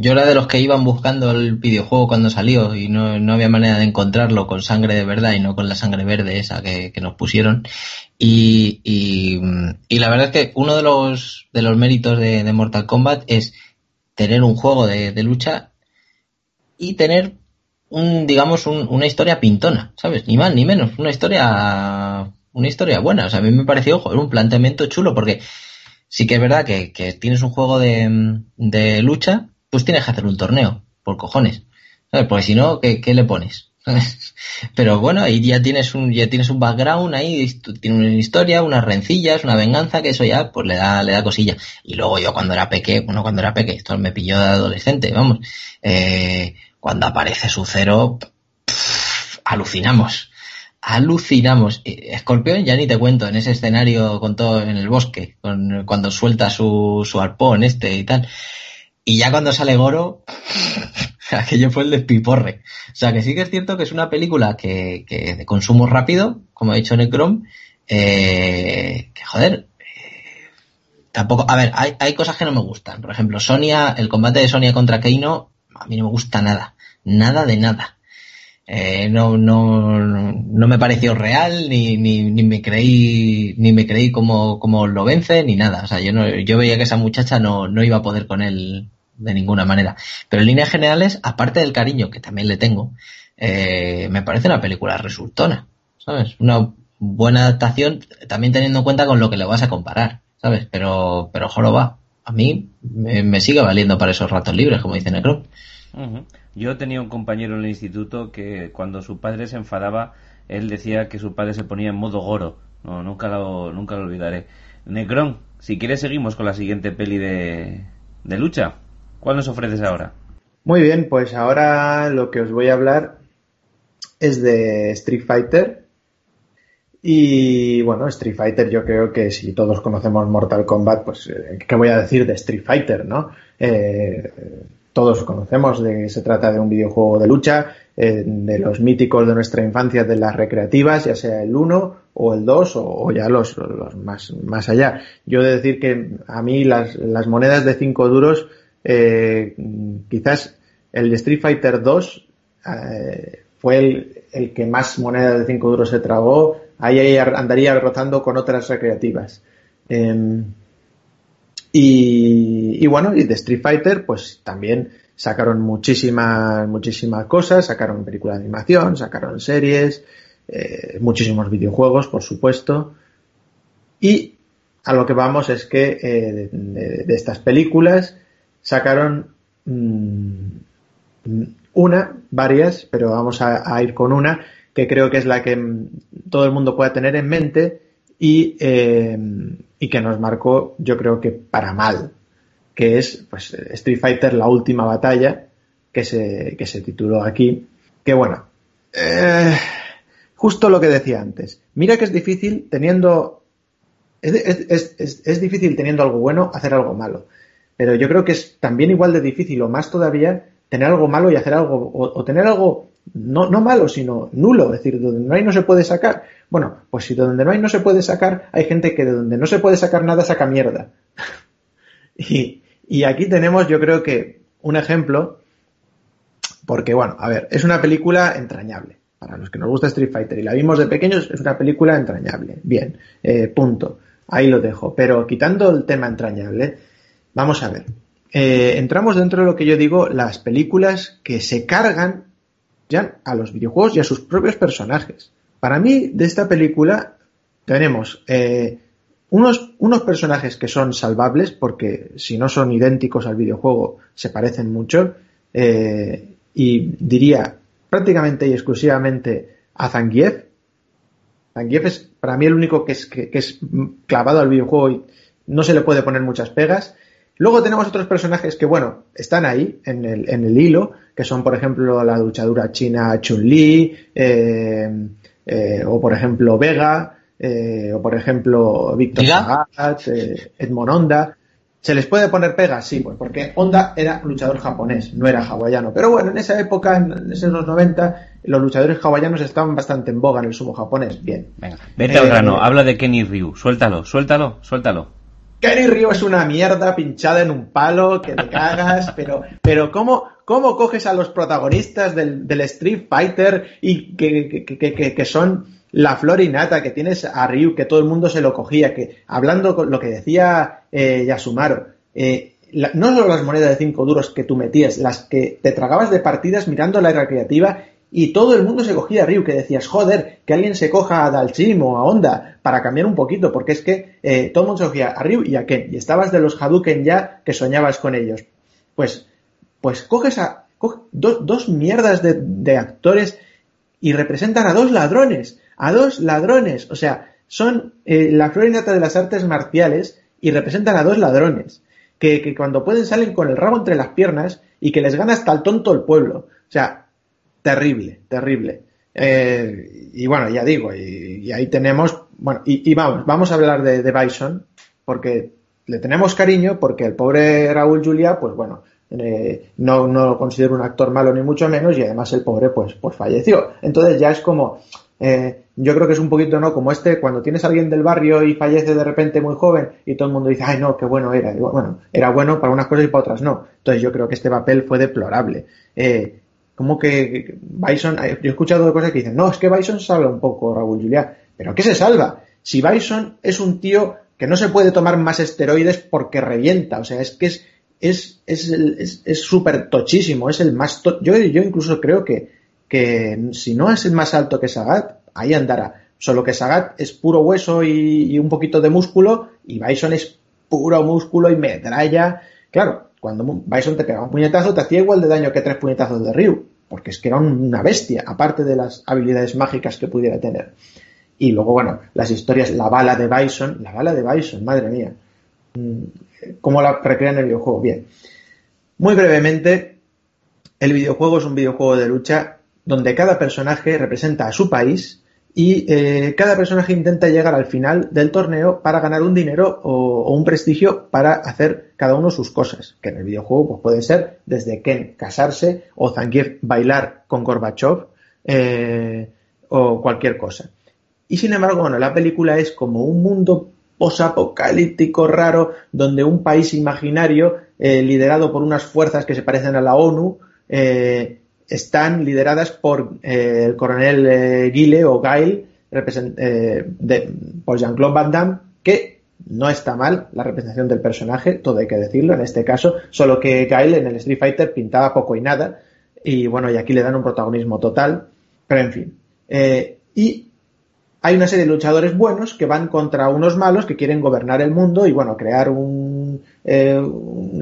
yo era de los que iban buscando el videojuego cuando salió y no, no había manera de encontrarlo con sangre de verdad y no con la sangre verde esa que, que nos pusieron. Y, y, y, la verdad es que uno de los, de los méritos de, de Mortal Kombat es tener un juego de, de lucha y tener un, digamos, un, una historia pintona, ¿sabes? Ni más ni menos, una historia, una historia buena. O sea, a mí me pareció, joder, un planteamiento chulo porque sí que es verdad que, que tienes un juego de, de, lucha, pues tienes que hacer un torneo, por cojones. ¿Sabes? Porque si no, ¿qué, ¿qué, le pones? *laughs* Pero bueno, ahí ya tienes un, ya tienes un background ahí, tienes una historia, unas rencillas, una venganza, que eso ya pues le da, le da cosilla. Y luego yo cuando era peque, bueno, cuando era peque, esto me pilló de adolescente, vamos, eh, cuando aparece su cero, alucinamos alucinamos. Escorpión, ya ni te cuento, en ese escenario con todo en el bosque, con, cuando suelta su, arpón este y tal. Y ya cuando sale Goro, *laughs* aquello fue el despiporre. O sea que sí que es cierto que es una película que, que de consumo rápido, como ha dicho Necrom, eh, que joder, eh, tampoco, a ver, hay, hay cosas que no me gustan. Por ejemplo, Sonia, el combate de Sonia contra Keino, a mí no me gusta nada. Nada de nada. Eh, no, no, no me pareció real, ni, ni, ni me creí, ni me creí como, como lo vence, ni nada. O sea, yo no, yo veía que esa muchacha no, no iba a poder con él de ninguna manera. Pero en líneas generales, aparte del cariño que también le tengo, eh, me parece una película resultona, ¿sabes? Una buena adaptación, también teniendo en cuenta con lo que le vas a comparar, ¿sabes? Pero, pero va a mí me, sigue valiendo para esos ratos libres, como dice Necro. Yo tenía un compañero en el instituto que cuando su padre se enfadaba, él decía que su padre se ponía en modo goro. No, nunca lo, nunca lo olvidaré. Necron, si quieres seguimos con la siguiente peli de, de lucha. ¿Cuál nos ofreces ahora? Muy bien, pues ahora lo que os voy a hablar es de Street Fighter. Y bueno, Street Fighter yo creo que si todos conocemos Mortal Kombat, pues eh, ¿qué voy a decir de Street Fighter, no? Eh, todos conocemos de que se trata de un videojuego de lucha, eh, de los míticos de nuestra infancia, de las recreativas, ya sea el 1 o el 2 o, ya los, más, más allá. Yo he de decir que a mí las, monedas de 5 duros, quizás el de Street Fighter 2 fue el, que más moneda de 5 duros se tragó, ahí andaría rozando con otras recreativas. Em, y, bueno, y de Street Fighter, pues también sacaron muchísimas, muchísimas cosas, sacaron películas de animación, sacaron series, eh, muchísimos videojuegos, por supuesto. Y a lo que vamos es que eh, de, estas películas sacaron mm, una, varias, pero vamos a, ir con una que creo que es la que todo el mundo pueda tener en mente y, eh, y que nos marcó, yo creo que para mal, que es pues, Street Fighter La Última Batalla, que se, que se tituló aquí, que bueno, eh, justo lo que decía antes, mira que es difícil teniendo, es, difícil teniendo algo bueno hacer algo malo, pero yo creo que es también igual de difícil o más todavía tener algo malo y hacer algo, o, tener algo no, no, malo, sino nulo, es decir, donde no hay no se puede sacar. Bueno, pues si de donde no hay no se puede sacar, hay gente que de donde no se puede sacar nada saca mierda. *laughs* y, y aquí tenemos, yo creo que, un ejemplo, porque bueno, a ver, es una película entrañable. Para los que nos gusta Street Fighter y la vimos de pequeños, es una película entrañable. Bien, eh, punto. Ahí lo dejo. Pero quitando el tema entrañable, vamos a ver. Eh, entramos dentro de lo que yo digo, las películas que se cargan ya a los videojuegos y a sus propios personajes. Para mí, de esta película tenemos eh, unos, unos personajes que son salvables, porque si no son idénticos al videojuego, se parecen mucho, eh, y diría prácticamente y exclusivamente a Zangief. Zangief es para mí el único que es, que es clavado al videojuego y no se le puede poner muchas pegas. Luego tenemos otros personajes que, bueno, están ahí en el, en el hilo, que son, por ejemplo, la luchadora china Chun-Li, eh, eh, o por ejemplo Vega, eh, o por ejemplo Víctor Sagat, Edmond Honda. ¿Se les puede poner pegas? Sí, pues porque Honda era luchador japonés, no era hawaiano. Pero bueno, en esa época, en esos 90, los luchadores hawaianos estaban bastante en boga en el sumo japonés. Bien. Venga, vete al grano, habla de Kenny Ryu. Suéltalo, suéltalo, suéltalo. Kenny Ryu es una mierda pinchada en un palo que te cagas, pero, pero ¿cómo, cómo coges a los protagonistas del, Street Fighter y que, que, que, que, son la flor innata, que tienes a Ryu, que todo el mundo se lo cogía, que hablando con lo que decía eh, Yasumaro, eh, no solo las monedas de 5 duros que tú metías, las que te tragabas de partidas mirando la recreativa y todo el mundo se cogía a Ryu, que decías, joder, que alguien se coja a Dalchim o a Honda para cambiar un poquito, porque es que eh, todo el mundo se cogía a Ryu y a Ken, y estabas de los Hadouken ya que soñabas con ellos. Pues, pues coges a dos mierdas de, actores y representan a dos ladrones, a dos ladrones, o sea, son eh, la florinata de las artes marciales y representan a dos ladrones, que, que cuando pueden salen con el rabo entre las piernas y que les gana hasta el tonto el pueblo. O sea, terrible, terrible. Eh, y bueno, ya digo, y, ahí tenemos, bueno, y, vamos, vamos a hablar de, Bison, porque le tenemos cariño, porque el pobre Raúl Julia, pues bueno, eh, no, no lo considero un actor malo ni mucho menos, y además el pobre, pues, pues falleció. Entonces ya es como, eh, yo creo que es un poquito, ¿no? Como este, cuando tienes a alguien del barrio y fallece de repente muy joven y todo el mundo dice, ay, no, qué bueno era. bueno, era bueno para unas cosas y para otras no. Entonces yo creo que este papel fue deplorable. Eh, como que Bison, eh, yo he escuchado cosas que dicen, no, es que Bison salva un poco, Raúl Juliá. ¿Pero qué se salva? Si Bison es un tío que no se puede tomar más esteroides porque revienta, o sea, es que es es es súper tochísimo, es el más yo, yo incluso creo que, que si no es más alto que Sagat, ahí andará. Solo que Sagat es puro hueso y, un poquito de músculo y Bison es puro músculo y metralla. Claro, cuando Bison te pega un puñetazo te hacía igual de daño que tres puñetazos de Ryu, porque es que era una bestia, aparte de las habilidades mágicas que pudiera tener. Y luego, bueno, las historias, la bala de Bison, la bala de Bison, madre mía. Mm, ¿Cómo la recrean en el videojuego? Bien. Muy brevemente, el videojuego es un videojuego de lucha donde cada personaje representa a su país y eh, cada personaje intenta llegar al final del torneo para ganar un dinero o, un prestigio para hacer cada uno sus cosas, que en el videojuego pues, puede ser desde Ken casarse o Zangief bailar con Gorbachev eh, o cualquier cosa. Y sin embargo, bueno, la película es como un mundo posapocalíptico raro donde un país imaginario eh, liderado por unas fuerzas que se parecen a la ONU están lideradas por eh, el coronel eh, Guile o Gail, eh, por Jean-Claude Van Damme, que no está mal la representación del personaje, todo hay que decirlo en este caso, solo que Gail en el Street Fighter pintaba poco y nada, y bueno, y aquí le dan un protagonismo total, pero en fin. y hay una serie de luchadores buenos que van contra unos malos que quieren gobernar el mundo y bueno, crear un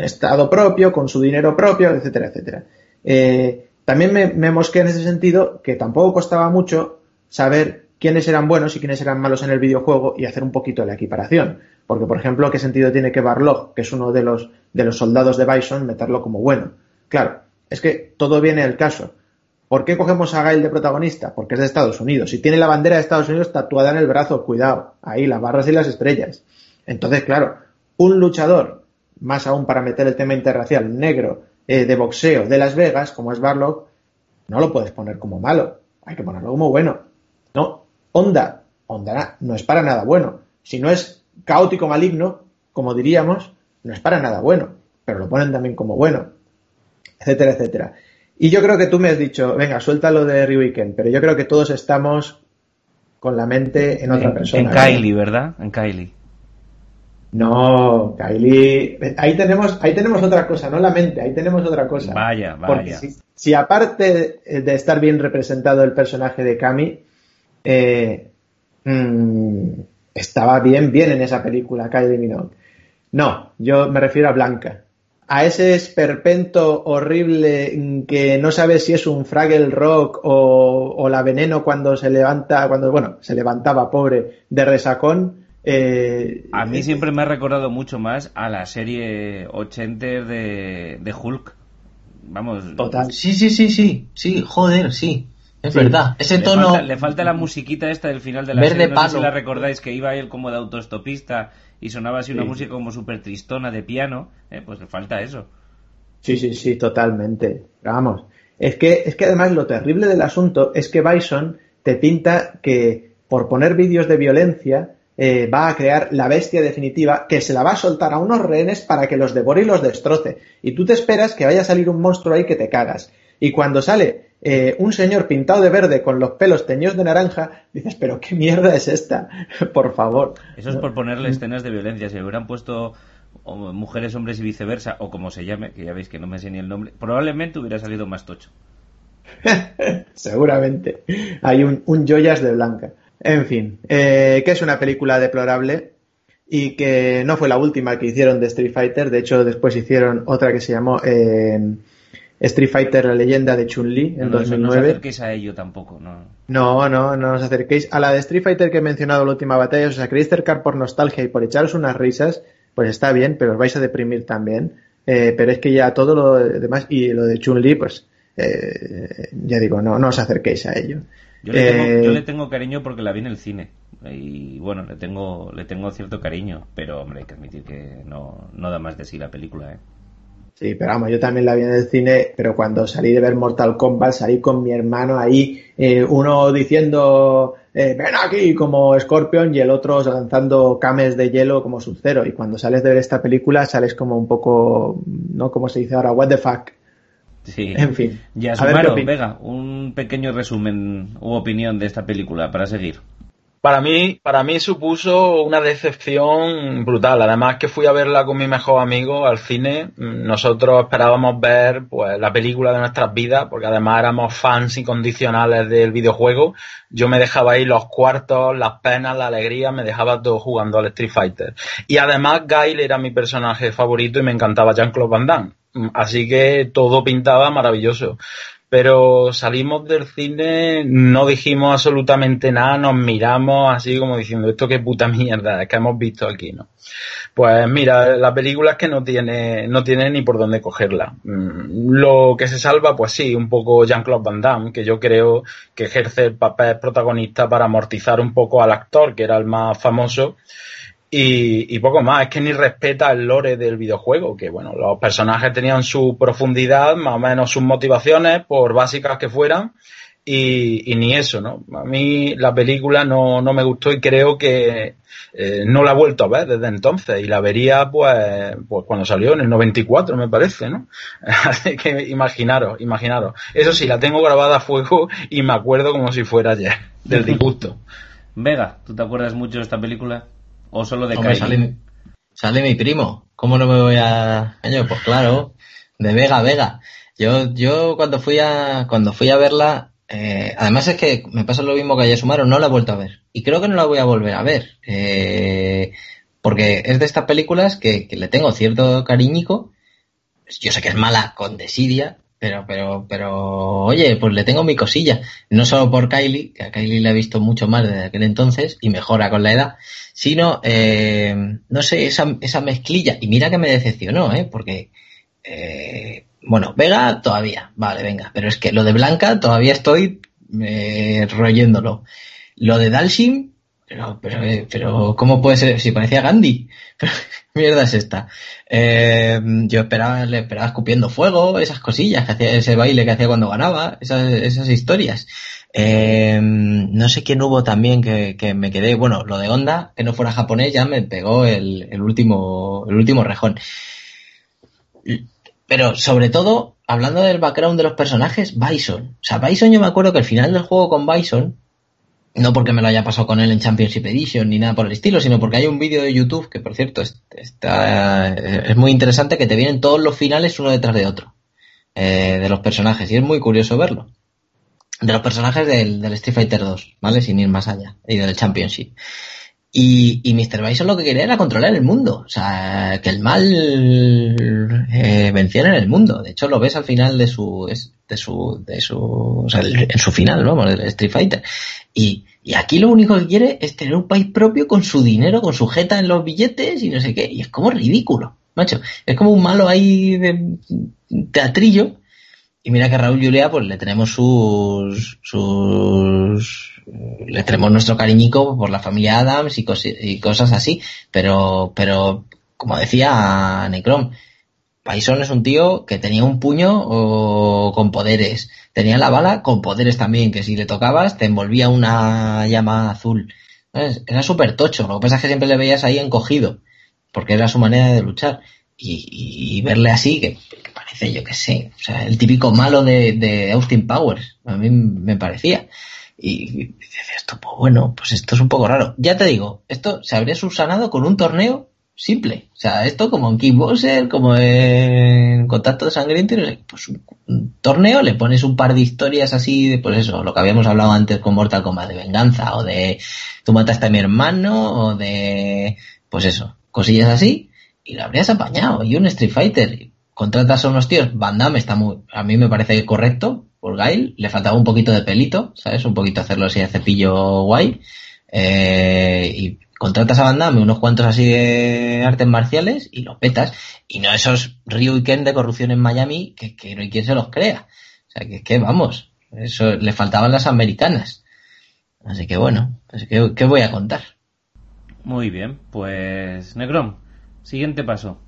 estado propio, con su dinero propio, etcétera, etcétera. También me, me mosqué en ese sentido que tampoco costaba mucho saber quiénes eran buenos y quiénes eran malos en el videojuego y hacer un poquito la equiparación. Porque, por ejemplo, ¿qué sentido tiene que Barlog, que es uno de los, de los soldados de Bison, meterlo como bueno? Claro, es que todo viene del caso. ¿Por qué cogemos a Gail de protagonista? Porque es de Estados Unidos. Si tiene la bandera de Estados Unidos tatuada en el brazo, cuidado, ahí las barras y las estrellas. Entonces, claro, un luchador, más aún para meter el tema interracial, negro, eh, de boxeo de Las Vegas, como es Barlock, no lo puedes poner como malo, hay que ponerlo como bueno. No, Honda, Honda no es para nada bueno. Si no es caótico maligno, como diríamos, no es para nada bueno, pero lo ponen también como bueno, etcétera, etcétera. Y yo creo que tú me has dicho, venga, suéltalo de Ryuiken, pero yo creo que todos estamos con la mente en otra persona. En Kylie, ¿verdad? En Kylie. No, Kylie, ahí tenemos, ahí tenemos otra cosa, no la mente, ahí tenemos otra cosa. Vaya, vaya. si, aparte de estar bien representado el personaje de Cami, eh, mm, estaba bien, bien en esa película, Kylie Minogue. No, yo me refiero a Blanca. A ese esperpento horrible que no sabe si es un Fraggle Rock o, o la veneno cuando se levanta, cuando, bueno, se levantaba pobre de resacón eh, a mí siempre me ha recordado mucho más a la serie 80 de, de Hulk. Vamos. Total. Sí, sí, sí, sí. Sí, joder, sí. Es verdad. Ese tono. le falta la musiquita esta del final de la Verde serie. No sé si la recordáis que iba él como de autostopista y sonaba así una música como súper tristona de piano. Eh, pues le falta eso. Sí, sí, sí, totalmente. Vamos. Es que, es que además lo terrible del asunto es que Bison te pinta que por poner vídeos de violencia eh, va a crear la bestia definitiva que se la va a soltar a unos rehenes para que los devore y los destroce. Y tú te esperas que vaya a salir un monstruo ahí que te cagas. Y cuando sale eh, un señor pintado de verde con los pelos teñidos de naranja, dices, pero qué mierda es esta, *laughs* por favor. Eso es por ponerle escenas de violencia. Si hubieran puesto mujeres, hombres y viceversa, o como se llame, que ya veis que no me sé ni el nombre, probablemente hubiera salido más tocho. *laughs* Seguramente. Hay un, un joyas de blanca. En fin, eh, que es una película deplorable y que no fue la última que hicieron de Street Fighter. De hecho, después hicieron otra que se llamó eh, Street Fighter, la leyenda de Chun-Li en 2009. No os acerquéis a ello tampoco, ¿no? No, no, no os acerquéis. A la de Street Fighter que he mencionado en la última batalla, o sea, queréis cercar por nostalgia y por echaros unas risas, pues está bien, pero os vais a deprimir también. Eh, pero es que ya todo lo demás, y lo de Chun-Li, pues ya digo, no, no os acerquéis a ello. Yo le, tengo, yo le, eh, tengo, cariño porque la vi en el cine. Y bueno, le tengo, le tengo cierto cariño. Pero, hombre, hay que admitir que no, no da más de sí la película, ¿eh? Sí, pero vamos, yo también la vi en el cine, pero cuando salí de ver Mortal Kombat, salí con mi hermano ahí, eh, uno diciendo, eh, ven aquí como Scorpion y el otro lanzando cames de hielo como Sub-Zero. Y cuando sales de ver esta película, sales como un poco, ¿no? Como se dice ahora, what the fuck. Sí. En fin. Ya, Sumaro, Vega, un pequeño resumen u opinión de esta película para seguir. para mí, para mí supuso una decepción brutal. Además que fui a verla con mi mejor amigo al cine. Nosotros esperábamos ver pues la película de nuestras vidas, porque además éramos fans incondicionales del videojuego. Yo me dejaba ahí los cuartos, las penas, la alegría, me dejaba todo jugando al Street Fighter. Y además Gail era mi personaje favorito y me encantaba Jean-Claude Van Damme. Así que todo pintaba maravilloso pero salimos del cine, no dijimos absolutamente nada, nos miramos así como diciendo, esto qué puta mierda es que hemos visto aquí, ¿no? Pues mira, la película es que no tiene, no tiene ni por dónde cogerla. Mm, lo que se salva, pues sí, un poco Jean-Claude Van Damme, que yo creo que ejerce el papel protagonista para amortizar un poco al actor, que era el más famoso, y, poco más, es que ni respeta el lore del videojuego, que bueno, los personajes tenían su profundidad, más o menos sus motivaciones, por básicas que fueran, y, ni eso, ¿no? A mí la película no, no me gustó y creo que eh, no la he vuelto a ver desde entonces, y la vería pues, pues cuando salió, en el 94 me parece, ¿no? *laughs* Así que imaginaros, imaginaros. Eso sí, la tengo grabada a fuego y me acuerdo como si fuera ayer, del disgusto. *laughs* Vega, ¿tú te acuerdas mucho de esta película? ¿O solo de Hombre, sale, mi primo. ¿Cómo no me voy a...? Pues claro, de Vega a Vega. Yo, yo cuando fui a, cuando fui a verla, eh, además es que me pasa lo mismo que ayer Sumaro, no la he vuelto a ver. Y creo que no la voy a volver a ver. Eh, porque es de estas películas que, que, le tengo cierto cariñico. Yo sé que es mala con desidia, pero, pero, pero, oye, pues le tengo mi cosilla. No solo por Kylie, que a Kylie le he visto mucho más desde aquel entonces y mejora con la edad, sino, eh, no sé, esa, esa mezclilla. Y mira que me decepcionó, ¿eh? Porque, eh, bueno, Vega todavía, vale, venga, pero es que lo de Blanca todavía estoy eh, royéndolo. Lo de Dalsim, pero, pero, eh, pero, ¿cómo puede ser? Si parecía Gandhi. *laughs* Pero, mierda es esta? Eh, yo esperaba, le esperaba escupiendo fuego, esas cosillas que hacía, ese baile que hacía cuando ganaba, esas, esas historias. Eh, no sé quién hubo también que, que, me quedé, bueno, lo de Honda, que no fuera japonés, ya me pegó el, el último, el último rejón. Pero sobre todo, hablando del background de los personajes, Bison. O sea, Bison yo me acuerdo que el final del juego con Bison, no porque me lo haya pasado con él en Championship Edition ni nada por el estilo, sino porque hay un vídeo de YouTube que, por cierto, está, es muy interesante, que te vienen todos los finales uno detrás de otro eh, de los personajes y es muy curioso verlo. De los personajes del, del, Street Fighter 2, ¿vale? Sin ir más allá, y del Championship. Y, y Mr. Bison lo que quería era controlar el mundo, o sea, que el mal eh, venciera en el mundo. De hecho, lo ves al final de su, de su, de su, o sea, en su final, vamos, del Street Fighter. Y, y aquí lo único que quiere es tener un país propio con su dinero, con su jeta en los billetes y no sé qué. Y es como ridículo, macho. Es como un malo ahí de teatrillo. Y mira que a Raúl Julia, pues le tenemos sus, sus, le tenemos nuestro cariñico por la familia Adams y, cos y cosas así. Pero, pero, como decía Necrom, Paison es un tío que tenía un puño con poderes. Tenía la bala con poderes también, que si le tocabas te envolvía una llama azul. Era súper tocho. Lo que pasa es que siempre le veías ahí encogido, porque era su manera de luchar. Y, verle así, que, que, parece, yo que sé, o sea, el típico malo de, de Austin Powers. A mí me parecía. Y, dices esto, pues bueno, pues esto es un poco raro. Ya te digo, esto se habría subsanado con un torneo simple. O sea, esto como en Kickboxer, como en Contacto de Sangriento, pues un, un, torneo, le pones un par de historias así, de, pues eso, lo que habíamos hablado antes con Mortal Kombat, de venganza, o de tú mataste a mi hermano, o de, pues eso, cosillas así, y lo habrías apañado. Y un Street Fighter, contratas a unos tíos, Van Damme está muy, a mí me parece correcto, por Gail, le faltaba un poquito de pelito, ¿sabes? Un poquito hacerlo así de cepillo guay. Eh, y contratas a Van Damme unos cuantos así de artes marciales y lo petas. Y no esos Ryu y Ken de corrupción en Miami que, que no hay quien se los crea. O sea, que, que vamos, eso le faltaban las americanas. Así que bueno, así que, ¿qué voy a contar? Muy bien, pues Negrom, siguiente paso.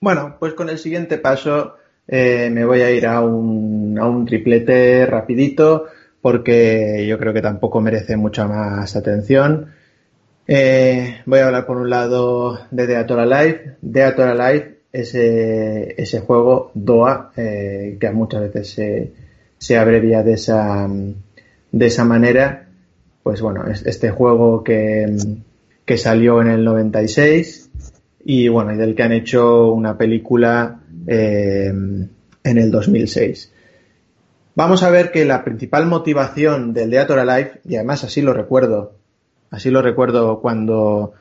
Bueno, pues con el siguiente paso eh, me voy a ir a un, a un triplete rapidito porque yo creo que tampoco merece mucha más atención. Eh, voy a hablar por un lado de Deator Alive. Deator Alive, ese, ese juego DOA, eh, que muchas veces se, se abrevia de esa, de esa manera, pues bueno, este juego que, que salió en el 96 y bueno, y del que han hecho una película eh, en el 2006. Vamos a ver que la principal motivación del Deator Alive, y además así lo recuerdo, así lo recuerdo cuando,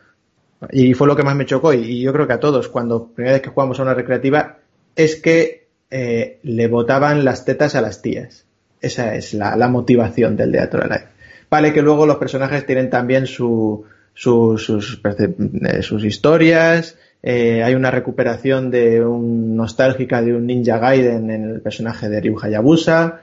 y fue lo que más me chocó, y, yo creo que a todos, cuando primera vez que jugamos a una recreativa, es que eh, le botaban las tetas a las tías. Esa es la, motivación del Deator Alive. Vale que luego los personajes tienen también su, sus, eh, sus historias, eh, hay una recuperación de un nostálgica de un Ninja Gaiden en el personaje de Ryu Hayabusa.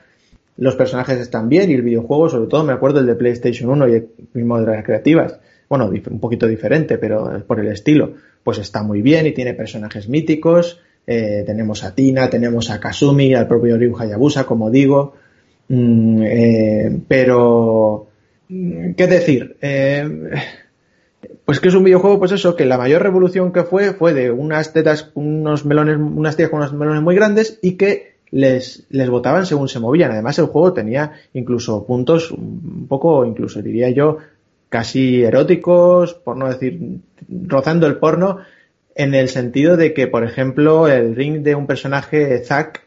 Los personajes están bien y el videojuego, sobre todo, me acuerdo el de PlayStation 1 y el mismo de las creativas. Bueno, un poquito diferente, pero por el estilo. Pues está muy bien y tiene personajes míticos. Eh, tenemos a Tina, tenemos a Kasumi, al propio Ryu Hayabusa, como digo. Mm, eh, pero, mm, ¿qué decir? Pues que es un videojuego, pues eso, que la mayor revolución que fue fue de unas tetas, unos melones, unas tías con unos melones muy grandes y que les, les botaban según se movían. Además, el juego tenía incluso puntos un poco, incluso diría yo, casi eróticos, por no decir, rozando el porno, en el sentido de que, por ejemplo, el ring de un personaje, Zack,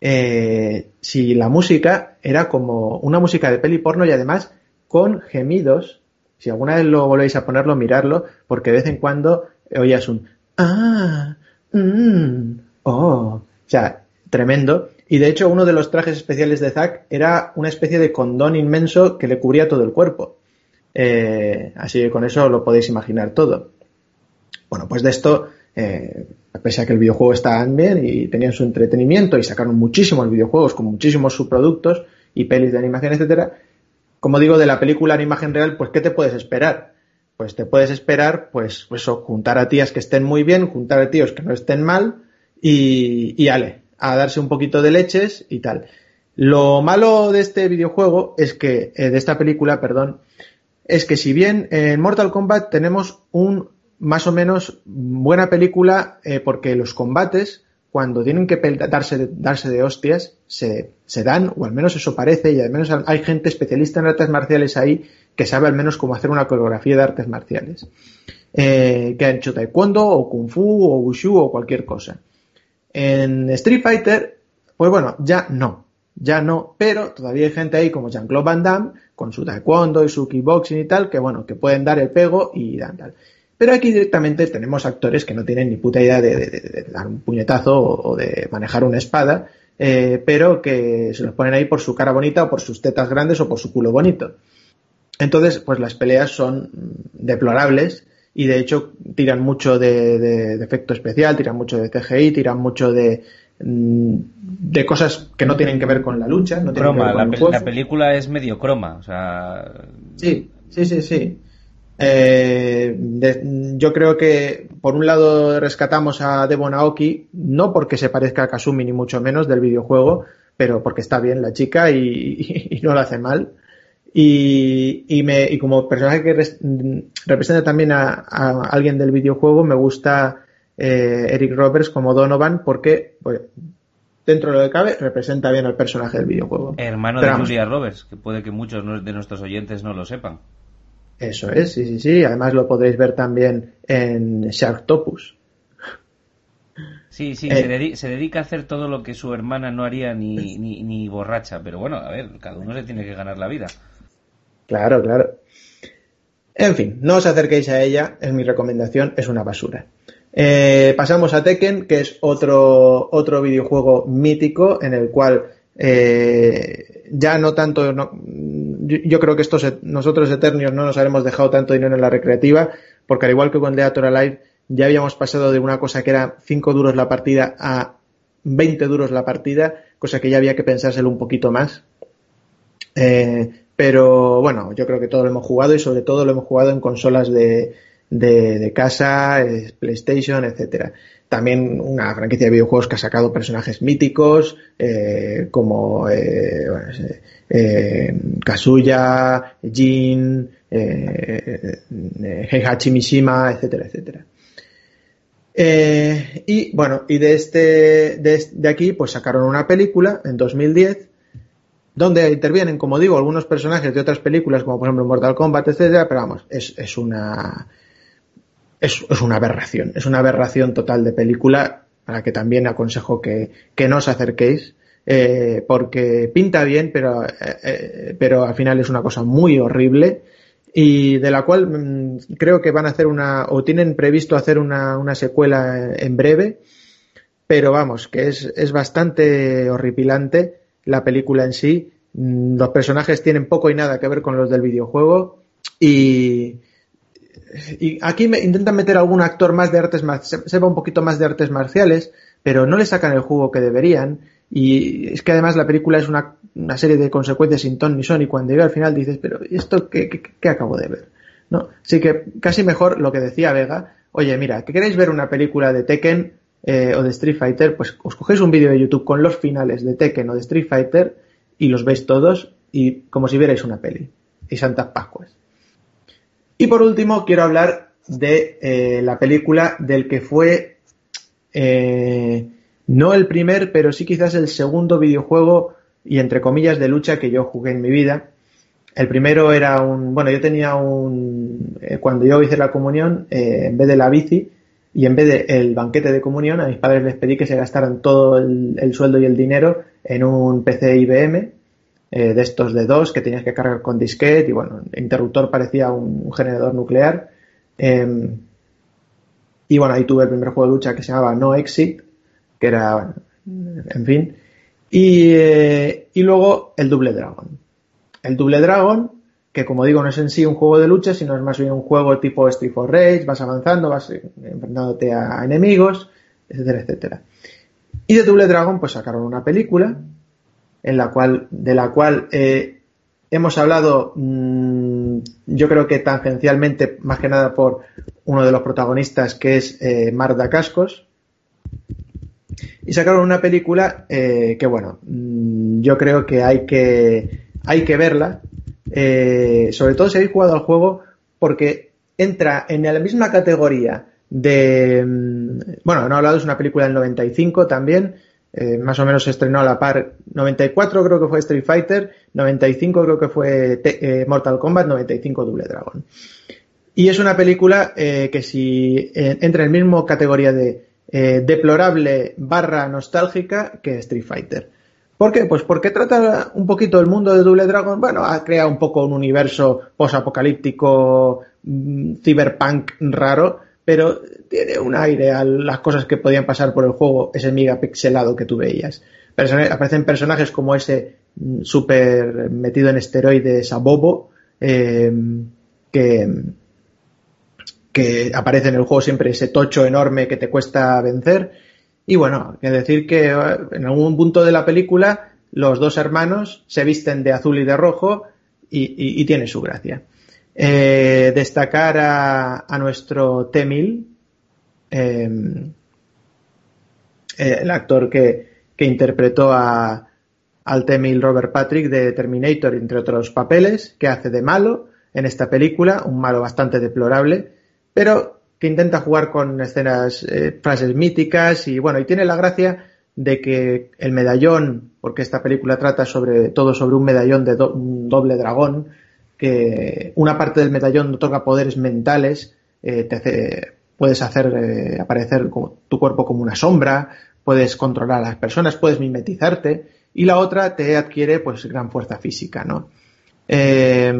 eh, si la música era como una música de peli porno y además con gemidos si alguna vez lo volvéis a ponerlo, mirarlo, porque de vez en cuando oías un ah, mmm, oh, o sea, tremendo. Y de hecho, uno de los trajes especiales de Zack era una especie de condón inmenso que le cubría todo el cuerpo. Eh, así que con eso lo podéis imaginar todo. Bueno, pues de esto, eh, pese a que el videojuego estaba bien y tenían su entretenimiento y sacaron muchísimos videojuegos con muchísimos subproductos y pelis de animación, etcétera, como digo, de la película en imagen real, pues ¿qué te puedes esperar? Pues te puedes esperar, pues, eso, juntar a tías que estén muy bien, juntar a tíos que no estén mal y, y ale, a darse un poquito de leches y tal. Lo malo de este videojuego es que, eh, de esta película, perdón, es que si bien en Mortal Kombat tenemos un más o menos buena película eh, porque los combates cuando tienen que darse, darse de hostias, se, se, dan, o al menos eso parece, y al menos hay gente especialista en artes marciales ahí que sabe al menos cómo hacer una coreografía de artes marciales. Eh, que han hecho taekwondo, o kung fu, o wushu, o cualquier cosa. En Street Fighter, pues bueno, ya no. Ya no, pero todavía hay gente ahí como Jean-Claude Van Damme, con su taekwondo y su kickboxing y tal, que bueno, que pueden dar el pego y dan tal. Pero aquí directamente tenemos actores que no tienen ni puta idea de, dar un puñetazo o, de manejar una espada, eh, pero que se los ponen ahí por su cara bonita o por sus tetas grandes o por su culo bonito. Entonces, pues las peleas son deplorables y de hecho tiran mucho de, efecto especial, tiran mucho de CGI, tiran mucho de, mm, de cosas que no tienen que ver con la lucha. No croma, la, la, película es medio croma, o sea... Sí, sí, sí, sí. Eh, yo creo que por un lado rescatamos a Devon Aoki, no porque se parezca a Kasumi ni mucho menos del videojuego, pero porque está bien la chica y, no lo hace mal. Y, me, y como personaje que representa también a, alguien del videojuego, me gusta eh, Eric Roberts como Donovan porque pues, dentro de lo que cabe representa bien al personaje del videojuego. Hermano de Julia Roberts, que puede que muchos de nuestros oyentes no lo sepan. Eso es, sí, sí, sí. Además lo podréis ver también en Sharktopus. Sí, sí, eh, se, dedica a hacer todo lo que su hermana no haría ni, ni, borracha. Pero bueno, a ver, cada uno se tiene que ganar la vida. Claro, claro. En fin, no os acerquéis a ella, es mi recomendación, es una basura. Eh, pasamos a Tekken, que es otro, otro videojuego mítico en el cual eh, ya no tanto, yo, creo que estos, nosotros Eternios no nos habremos dejado tanto dinero en la recreativa, porque al igual que con Deator Alive, ya habíamos pasado de una cosa que era 5 duros la partida a 20 duros la partida, cosa que ya había que pensárselo un poquito más. Eh, pero bueno, yo creo que todo lo hemos jugado y sobre todo lo hemos jugado en consolas de, casa, PlayStation, etcétera. También una franquicia de videojuegos que ha sacado personajes míticos eh, como eh, eh, Kazuya, Jin, Heihachi Mishima, etcétera, etcétera. y bueno, y de este, de, de, aquí, pues sacaron una película en 2010 donde intervienen, como digo, algunos personajes de otras películas, como por ejemplo Mortal Kombat, etcétera, pero vamos, es, es una es, una aberración, es una aberración total de película a la que también aconsejo que, que no os acerquéis, eh, porque pinta bien, pero, eh, eh, pero al final es una cosa muy horrible y de la cual mmm, creo que van a hacer una, o tienen previsto hacer una, una secuela en breve, pero vamos, que es, es bastante horripilante la película en sí. Mm, los personajes tienen poco y nada que ver con los del videojuego y, y aquí me intentan meter algún actor más de artes marciales, sepa un poquito más de artes marciales, pero no le sacan el jugo que deberían. Y es que además la película es una, una serie de consecuencias sin ton ni son y cuando llega al final dices, pero ¿esto qué acabo de ver? ¿No? Así que casi mejor lo que decía Vega, oye, mira, que queréis ver una película de Tekken eh, o de Street Fighter, pues os cogéis un vídeo de YouTube con los finales de Tekken o de Street Fighter y los veis todos y como si vierais una peli. Y Santas Pascuas. Y por último, quiero hablar de eh, la película del que fue eh, no el primer, pero sí quizás el segundo videojuego y entre comillas de lucha que yo jugué en mi vida. El primero era un, bueno, yo tenía un, eh, cuando yo hice la comunión, en vez de la bici y en vez del el banquete de comunión, a mis padres les pedí que se gastaran todo el, el sueldo y el dinero en un PC IBM eh, de estos de dos que tenías que cargar con disquete y bueno, el interruptor parecía un, generador nuclear. Eh, y bueno, ahí tuve el primer juego de lucha que se llamaba No Exit, que era, bueno, en fin. Y, eh, y luego el Double Dragon. El Double Dragon, que como digo, no es en sí un juego de lucha, sino es más bien un juego tipo Street for Rage, vas avanzando, vas enfrentándote a enemigos, etcétera, etcétera. Y de Double Dragon, pues sacaron una película en la cual, de la cual eh, hemos hablado, mmm, yo creo que tangencialmente, más que nada por uno de los protagonistas, que es eh, Marta Cascos. Y sacaron una película eh, que, bueno, mmm, yo creo que hay que, hay que verla, eh, sobre todo si habéis jugado al juego, porque entra en la misma categoría de, mmm, bueno, no he hablado, es una película del 95 también, eh, más o menos se estrenó a la par 94 creo que fue Street Fighter 95 creo que fue eh, Mortal Kombat 95 Double Dragon. Y es una película eh, que si eh, entra en el mismo categoría de deplorable barra nostálgica que Street Fighter. ¿por qué? pues porque trata un poquito el mundo de Double Dragon. Bueno ha creado un poco un universo posapocalíptico mm, cyberpunk raro pero tiene un aire a las cosas que podían pasar por el juego, ese megapixelado que tú veías. Aparecen personajes como ese súper metido en esteroides a Bobo, eh, que, que aparece en el juego siempre ese tocho enorme que te cuesta vencer. Y bueno, que decir que en algún punto de la película los dos hermanos se visten de azul y de rojo y, y, tiene su gracia. Eh, destacar a, nuestro T-1000, eh, el actor que, que interpretó a, al T-1000 Robert Patrick de Terminator, entre otros papeles, que hace de malo en esta película, un malo bastante deplorable, pero que intenta jugar con escenas, eh, frases míticas y bueno, y tiene la gracia de que el medallón, porque esta película trata sobre todo sobre un medallón de un doble dragón, que una parte del medallón otorga poderes mentales, eh, te hace, puedes hacer eh, aparecer tu cuerpo como una sombra, puedes controlar a las personas, puedes mimetizarte, y la otra te adquiere pues gran fuerza física, ¿no? Eh,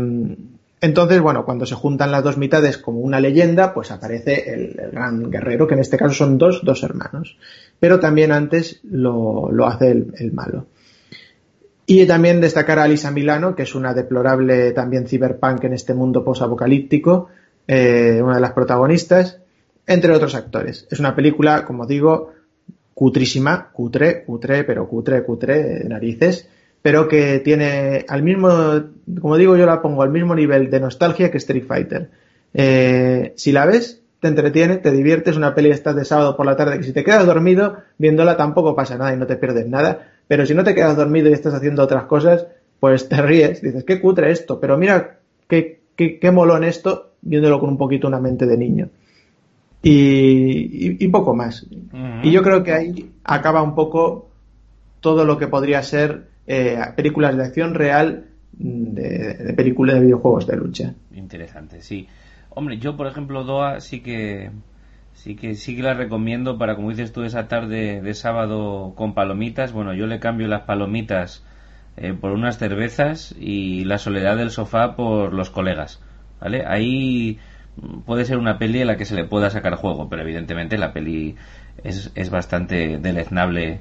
entonces, bueno, cuando se juntan las dos mitades como una leyenda, pues aparece el, gran guerrero, que en este caso son dos, dos hermanos. Pero también antes lo, lo hace el, el malo. Y también destacar a Alisa Milano, que es una deplorable también cyberpunk en este mundo posapocalíptico, eh, una de las protagonistas, entre otros actores. Es una película, como digo, cutrísima, cutre, cutre, pero cutre, cutre, narices, pero que tiene al mismo, como digo, yo la pongo al mismo nivel de nostalgia que Street Fighter. Eh, si la ves, te entretiene, te diviertes, una peli estás de sábado por la tarde que si te quedas dormido viéndola tampoco pasa nada y no te pierdes nada, pero si no te quedas dormido y estás haciendo otras cosas, pues te ríes, dices, qué cutre esto, pero mira qué, qué molón esto, viéndolo con un poquito una mente de niño. Y, y, y poco más. Uh -huh. Y yo creo que ahí acaba un poco todo lo que podría ser eh, películas de acción real de, de películas de videojuegos de lucha. Interesante, sí. Hombre, yo por ejemplo Doa sí que sí que sí que la recomiendo para como dices tú esa tarde de sábado con palomitas. Bueno, yo le cambio las palomitas eh, por unas cervezas y la soledad del sofá por los colegas, ¿vale? Ahí puede ser una peli en la que se le pueda sacar juego, pero evidentemente la peli es, es bastante deleznable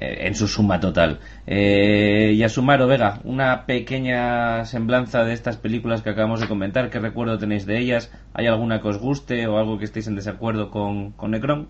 eh, en su suma total. Eh, Yasumaro Vega, una pequeña semblanza de estas películas que acabamos de comentar, ¿qué recuerdo tenéis de ellas? ¿Hay alguna que os guste o algo que estéis en desacuerdo con, con Necron?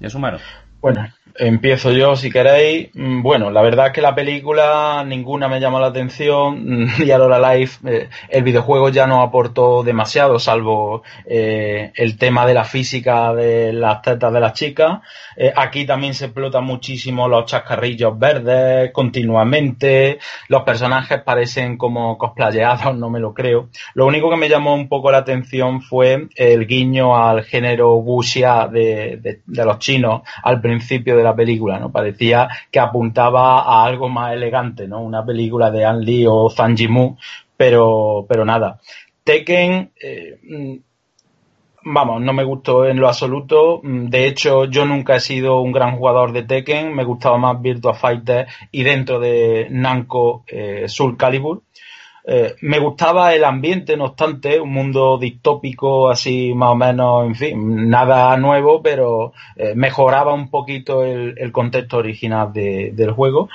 Yasumaro. Bueno, empiezo yo si queréis. Mm, bueno, la verdad es que la película ninguna me llamó la atención *laughs* y ahora Life, eh, el videojuego ya no aportó demasiado, salvo eh, el tema de la física de las tetas de las chicas. Eh, aquí también se explotan muchísimo los chascarrillos verdes continuamente. Los personajes parecen como cosplayeados, no me lo creo. Lo único que me llamó un poco la atención fue el guiño al género wuxia de, de, de los chinos al principio de la película, ¿no? Parecía que apuntaba a algo más elegante, ¿no? Una película de An Lee o Zhang Yimou, pero, pero nada. Tekken, eh, vamos, no me gustó en lo absoluto. De hecho, yo nunca he sido un gran jugador de Tekken. Me gustaba más Virtua Fighter y dentro de Namco eh, Soul Calibur. Eh, me gustaba el ambiente, no obstante, un mundo distópico, así más o menos, en fin, nada nuevo, pero eh, mejoraba un poquito el, el contexto original de, del juego.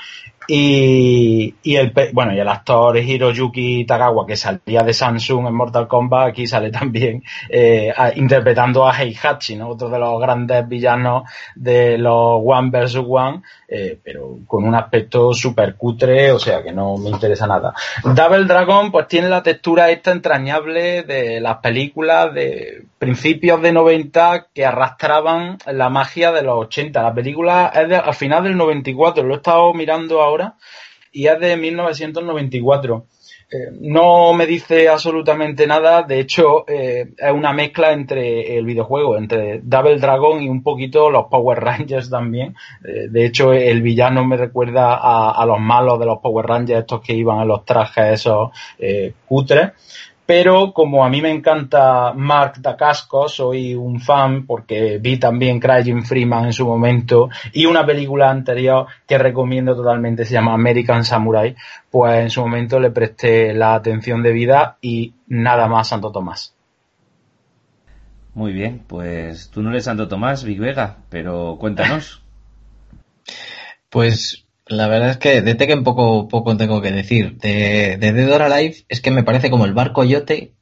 Y, y, el bueno y el actor Hiroyuki Tagawa que salía de Samsung en Mortal Kombat aquí sale también eh, a, interpretando a Heihachi ¿no? otro de los grandes villanos de los One vs One eh, pero con un aspecto súper cutre o sea que no me interesa nada Double Dragon pues tiene la textura esta entrañable de las películas de principios de 90 que arrastraban la magia de los 80 la película es de, al final del 94 lo he estado mirando ahora y es de 1994. Eh, no me dice absolutamente nada, de hecho eh, es una mezcla entre el videojuego, entre Double Dragon y un poquito los Power Rangers también. Eh, de hecho el villano me recuerda a, a, los malos de los Power Rangers, estos que iban en los trajes esos cutres pero como a mí me encanta Mark Dacasco, soy un fan porque vi también Crying Freeman en su momento y una película anterior que recomiendo totalmente se llama American Samurai, pues en su momento le presté la atención de vida y nada más Santo Tomás. Muy bien, pues tú no eres Santo Tomás, Big Vega, pero cuéntanos. *laughs* Pues la verdad es que de Tekken poco, poco tengo que decir. De, de Dead or Alive es que me parece como el barco yote,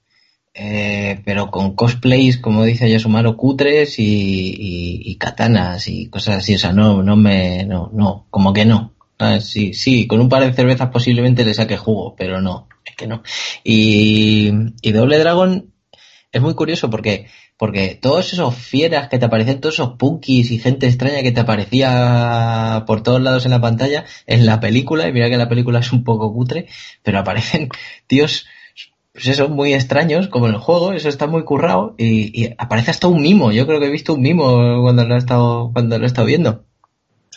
eh, pero con cosplays, como dice Yasumaro, cutres y, y, y, katanas y cosas así. O sea, no, no me, no, no, como que no. Sí, sí, con un par de cervezas posiblemente le saque jugo, pero no, es que no. Y, y Doble Dragon es muy curioso porque porque todos esos fieras que te aparecían, todos esos punkis y gente extraña que te aparecía por todos lados en la pantalla, en la película, y mira que la película es un poco cutre, pero aparecen *laughs* tíos, pues eso, muy extraños, como en el juego, eso está muy currado, y, aparece hasta un mimo, yo creo que he visto un mimo cuando lo he estado, cuando lo he estado viendo.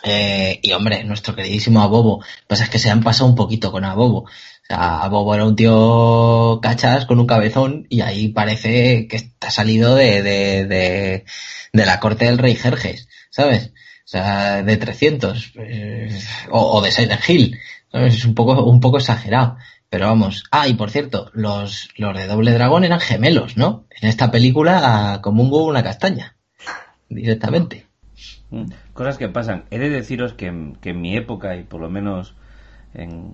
Eh, y hombre, nuestro queridísimo Abobo, pasa es que se han pasado un poquito con Abobo. O sea, Bobo era un tío cachas con un cabezón y ahí parece que está salido de, de, de, la corte del rey Jerjes, ¿sabes? O sea, de 300 eh, o, de Silent Hill, ¿sabes? Es un poco, un poco exagerado. Pero vamos, ah, y por cierto, los, los de Doble Dragón eran gemelos, ¿no? En esta película, como un huevo una castaña, directamente. Cosas que pasan. He de deciros que, que en mi época, y por lo menos en,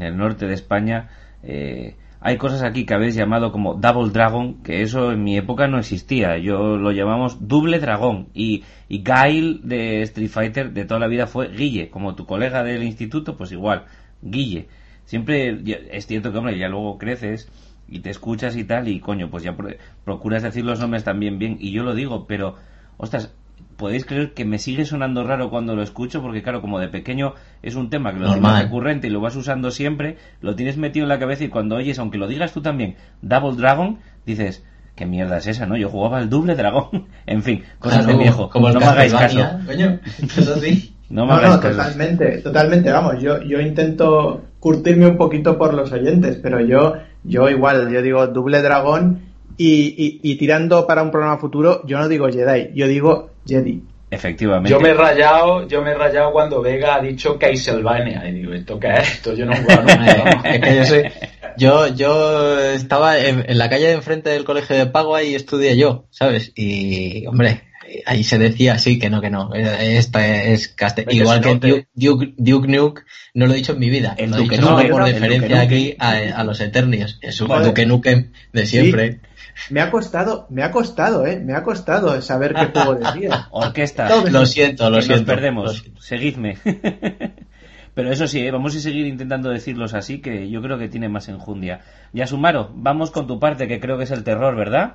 el norte de España, eh, hay cosas aquí que habéis llamado como Double Dragon, que eso en mi época no existía. Yo lo llamamos Double Dragón. Y, y Gail de Street Fighter de toda la vida fue Guille, como tu colega del instituto, pues igual, Guille. Siempre es cierto que, hombre, ya luego creces y te escuchas y tal, y coño, pues ya procuras decir los nombres también bien. Y yo lo digo, pero, ostras, podéis creer que me sigue sonando raro cuando lo escucho, porque claro, como de pequeño es un tema que lo tienes recurrente y lo vas usando siempre, lo tienes metido en la cabeza y cuando oyes, aunque lo digas tú también, Double Dragon, dices, ¿qué mierda es esa, no? Yo jugaba al doble dragón. *laughs* en fin, cosas claro, de viejo. Como no me hagáis caso. Coño, eso sí. *laughs* No, no, totalmente, totalmente, vamos, yo, yo intento curtirme un poquito por los oyentes, pero yo, yo igual, yo digo Double Dragón y, y, tirando para un programa futuro, yo no digo Jedi, yo digo Jedi. Efectivamente. Yo me he rayado, yo me he rayado cuando Vega ha dicho Castlevania. Y digo, ¿esto qué es esto? Yo no he nunca. *laughs* es que yo soy, yo, yo estaba en, la calle de enfrente del colegio de pago y estudié yo, ¿sabes? Y, hombre, ahí se decía sí, que no, que no. Esta es Igual que Duke, Duke, Nuke, no lo he dicho en mi vida. El Duke Nuke por referencia aquí a, los Eternios. Es un Duke Nuke de siempre. Me ha costado, me ha costado, eh, me ha costado saber qué juego decía. *laughs* Orquesta. Lo siento, lo siento. Nos perdemos. Seguidme. *laughs* Pero eso sí, ¿eh? vamos a seguir intentando decirlos así, que yo creo que tiene más enjundia. Ya Sumaro, vamos con tu parte, que creo que es el terror, ¿verdad?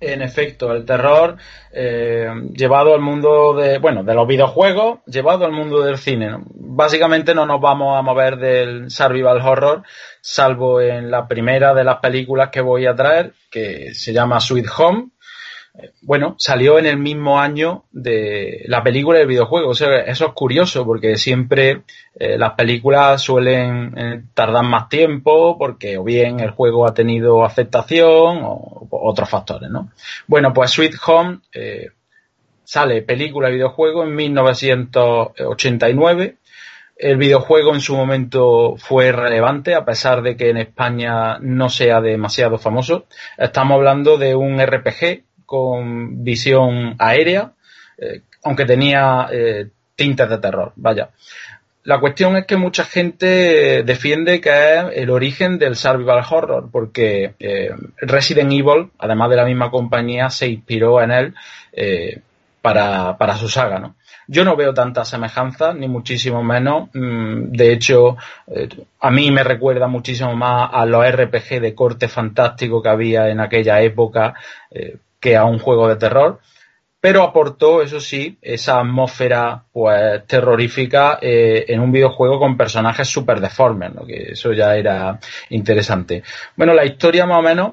En efecto, el terror eh, llevado al mundo de, bueno, de los videojuegos, llevado al mundo del cine. Básicamente no nos vamos a mover del survival horror, salvo en la primera de las películas que voy a traer, que se llama Sweet Home, bueno, salió en el mismo año de la película y el videojuego. O sea, eso es curioso porque siempre eh, las películas suelen eh, tardar más tiempo porque o bien el juego ha tenido aceptación o, otros factores, ¿no? Bueno, pues Sweet Home eh, sale película y videojuego en 1989. El videojuego en su momento fue relevante, a pesar de que en España no sea demasiado famoso. Estamos hablando de un RPG con visión aérea, eh, aunque tenía eh, tintes de terror, vaya. La cuestión es que mucha gente defiende que es el origen del survival horror, porque eh, Resident Evil, además de la misma compañía, se inspiró en él para, para, su saga, ¿no? Yo no veo tanta semejanza, ni muchísimo menos. Mm, de hecho, a mí me recuerda muchísimo más a los RPG de corte fantástico que había en aquella época, que a un juego de terror, pero aportó, eso sí, esa atmósfera pues terrorífica eh, en un videojuego con personajes súper deformes, ¿no? que eso ya era interesante. Bueno, la historia más o menos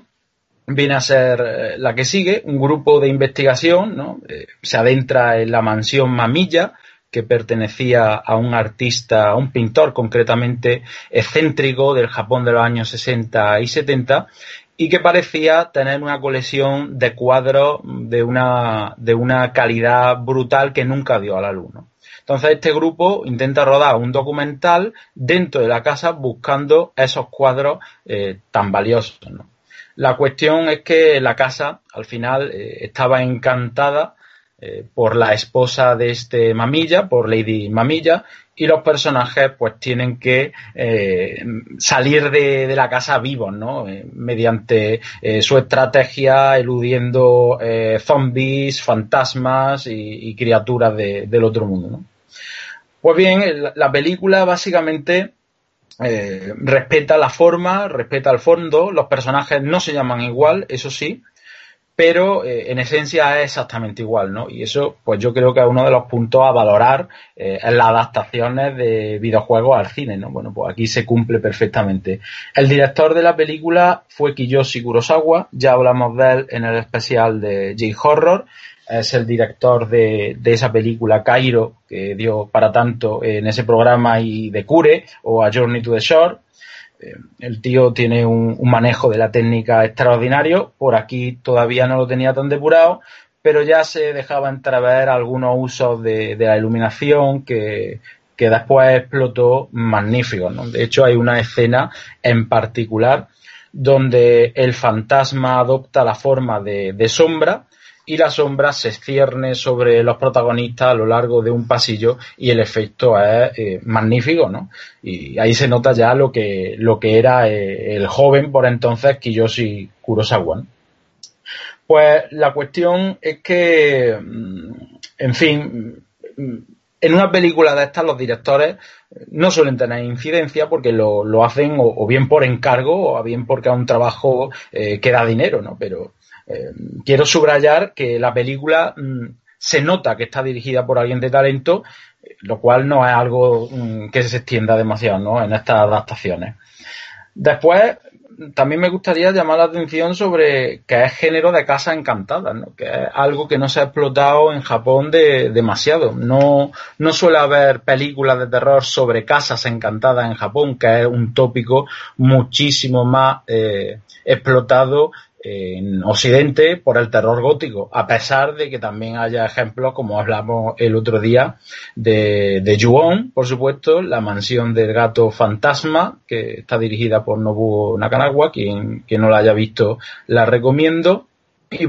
viene a ser eh, la que sigue, un grupo de investigación ¿no? Eh, se adentra en la mansión Mamilla, que pertenecía a un artista, a un pintor concretamente excéntrico del Japón de los años 60 y 70, y que parecía tener una colección de cuadros de una, de una calidad brutal que nunca dio a la luz. Entonces este grupo intenta rodar un documental dentro de la casa buscando esos cuadros eh, tan valiosos. La cuestión es que la casa al final eh, estaba encantada eh, por la esposa de este Mamilla, por Lady Mamilla, y los personajes pues tienen que eh, salir de, la casa vivos, ¿no? Mediante su estrategia eludiendo zombies, fantasmas y, criaturas del otro mundo, ¿no? Pues bien, la película básicamente respeta la forma, respeta el fondo, los personajes no se llaman igual, eso sí, pero eh, en esencia es exactamente igual, ¿no? Y eso, pues yo creo que es uno de los puntos a valorar eh, en las adaptaciones de videojuegos al cine, ¿no? Bueno, pues aquí se cumple perfectamente. El director de la película fue Kiyoshi Kurosawa, ya hablamos de él en el especial de J-Horror, es el director de, de, esa película Cairo, que dio para tanto en ese programa y de Cure, o A Journey to the Shore, eh, el tío tiene un, manejo de la técnica extraordinario, por aquí todavía no lo tenía tan depurado, pero ya se dejaba entrever algunos usos de, la iluminación que, después explotó magnífico. De hecho, hay una escena en particular donde el fantasma adopta la forma de sombra y la sombra se cierne sobre los protagonistas a lo largo de un pasillo y el efecto es eh, magnífico, ¿no? Y ahí se nota ya lo que, lo que era eh, el joven por entonces Kiyoshi Kurosawa. Pues la cuestión es que, mm, en fin, mm, en una película de estas los directores no suelen tener incidencia porque lo, hacen o, bien por encargo o bien porque es un trabajo eh, que dinero, ¿no? Pero eh, quiero subrayar que la película mm, se nota que está dirigida por alguien de talento, lo cual no es algo mm, que se extienda demasiado ¿no? en estas adaptaciones. Después, también me gustaría llamar la atención sobre que es género de casa encantada, ¿no? que es algo que no se ha explotado en Japón de, demasiado. No, no suele haber películas de terror sobre casas encantadas en Japón, que es un tópico muchísimo más eh, explotado en Occidente por el terror gótico, a pesar de que también haya ejemplos, como hablamos el otro día, de, de Ju-On, por supuesto, la mansión del gato fantasma, que está dirigida por Nobuo Nakanawa, quien, quien no la haya visto la recomiendo. Y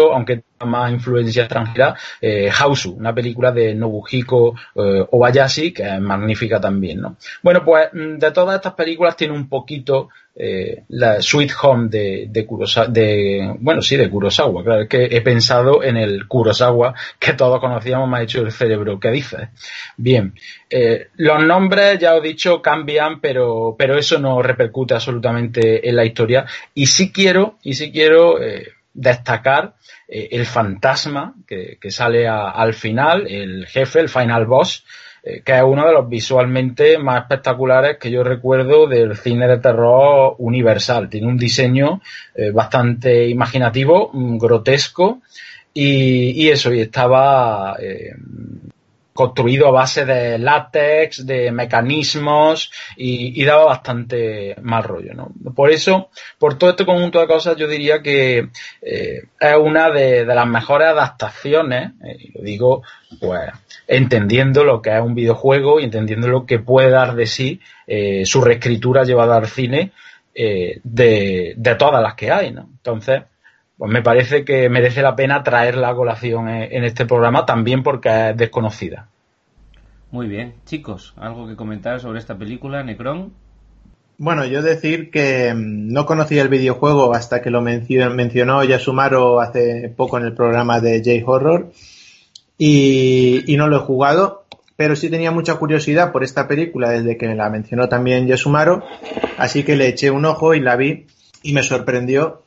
aunque más influencia extranjera, eh, Hausu, una película de Nobuhiko eh, Obayashi, que es magnífica también, ¿no? Bueno, pues mm, de todas estas películas tiene un poquito eh, la Sweet Home de, de Kurosawa, de, bueno, sí, de Kurosawa, claro, es que he pensado en el Kurosawa que todos conocíamos, me ha hecho el cerebro, ¿qué dices? Bien, eh, los nombres, ya os he dicho, cambian, pero, pero eso no repercute absolutamente en la historia, y sí quiero, y sí quiero, eh, destacar eh, el fantasma que, sale al final, el jefe, el final boss, eh, que es uno de los visualmente más espectaculares que yo recuerdo del cine de terror universal. Tiene un diseño eh, bastante imaginativo, mm, grotesco, y, eso, y estaba construido a base de látex, de mecanismos y, daba bastante mal rollo, ¿no? Por eso, por todo este conjunto de cosas, yo diría que eh, es una de, las mejores adaptaciones, eh, y lo digo, pues, entendiendo lo que es un videojuego y entendiendo lo que puede dar de sí eh, su reescritura llevada al cine de, de todas las que hay, ¿no? Entonces, pues me parece que merece la pena traerla a colación en este programa también porque es desconocida. Muy bien, chicos, ¿algo que comentar sobre esta película, Necron? Bueno, yo decir que mm, no conocía el videojuego hasta que lo mencionó Yasumaro hace poco en el programa de J-Horror y, y, no lo he jugado, pero sí tenía mucha curiosidad por esta película desde que la mencionó también Yasumaro, así que le eché un ojo y la vi y me sorprendió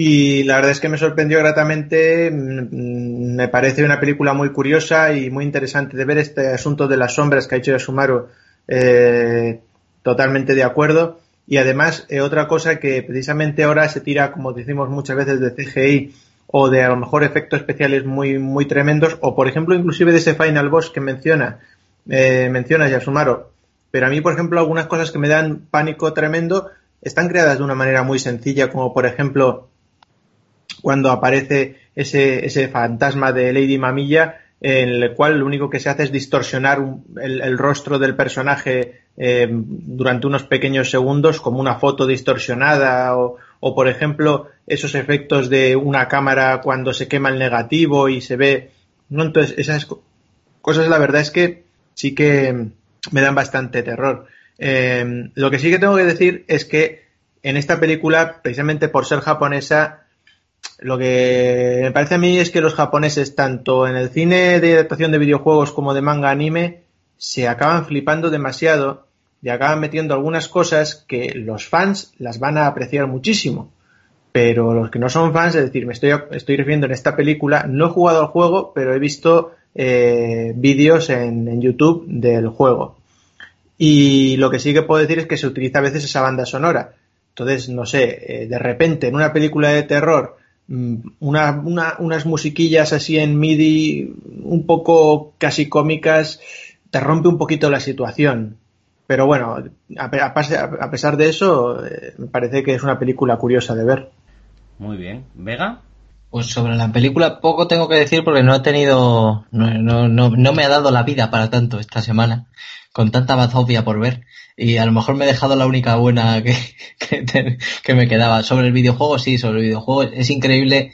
y la verdad es que me sorprendió gratamente. Mm, me parece una película muy curiosa y muy interesante de ver este asunto de las sombras que ha hecho Yasumaru. Eh, totalmente de acuerdo. Y además, eh, otra cosa que precisamente ahora se tira, como decimos muchas veces, de CGI o de a lo mejor efectos especiales muy, muy tremendos, o por ejemplo, inclusive de ese Final Boss que menciona, eh, menciona Yasumaro. Pero a mí, por ejemplo, algunas cosas que me dan pánico tremendo están creadas de una manera muy sencilla, como por ejemplo cuando aparece ese, ese fantasma de Lady Mamilla, en el cual lo único que se hace es distorsionar el, rostro del personaje eh, durante unos pequeños segundos, como una foto distorsionada, o, o, por ejemplo, esos efectos de una cámara cuando se quema el negativo y se ve. Entonces, esas cosas, la verdad es que sí que me dan bastante terror. Eh, lo que sí que tengo que decir es que en esta película, precisamente por ser japonesa, lo que me parece a mí es que los japoneses, tanto en el cine de adaptación de videojuegos como de manga anime, se acaban flipando demasiado y acaban metiendo algunas cosas que los fans las van a apreciar muchísimo. Pero los que no son fans, es decir, me estoy, refiriendo en esta película, no he jugado al juego, pero he visto eh, vídeos en, en YouTube del juego. Y lo que sí que puedo decir es que se utiliza a veces esa banda sonora. Entonces, no sé, eh, de repente en una película de terror Mm, una, unas musiquillas así en MIDI un poco casi cómicas, te rompe un poquito la situación. Pero bueno, a, pesar de eso, eh, me parece que es una película curiosa de ver. Muy bien. ¿Vega? Pues sobre la película poco tengo que decir porque no he tenido, no, no, no, no me ha dado la vida para tanto esta semana, con tanta bazofia por ver y a lo mejor me he dejado la única buena *laughs* que, que, me quedaba. Sobre el videojuego, sí, sobre el videojuego es increíble.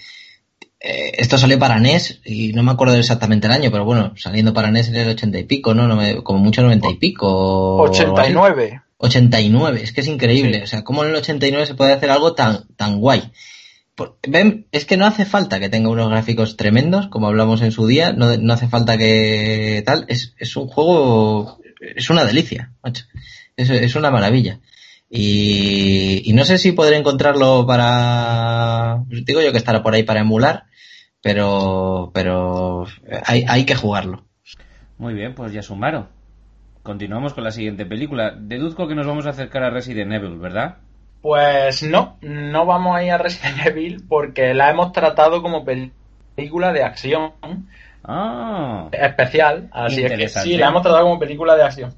Eh, esto salió para NES y no me acuerdo exactamente el año, pero bueno, saliendo para NES en el ochenta y pico, ¿no? como mucho noventa y pico. 89. 89, es que es increíble. O sea, ¿cómo en el 89 se puede hacer algo tan, tan guay? Ven, es que no hace falta que tenga unos gráficos tremendos, como hablamos en su día, no, no hace falta que tal, es, es un juego, es una delicia, macho. Es, es una maravilla. Y, no sé si podré encontrarlo para. Digo yo que estará por ahí para emular, pero, pero hay, hay que jugarlo. Muy bien, pues ya sumaron. Continuamos con la siguiente película. Deduzco que nos vamos a acercar a Resident Evil, ¿verdad? Pues no, no vamos a ir a Resident Evil porque la hemos tratado como película de acción Ah, especial, así es que sí, la hemos tratado como película de acción.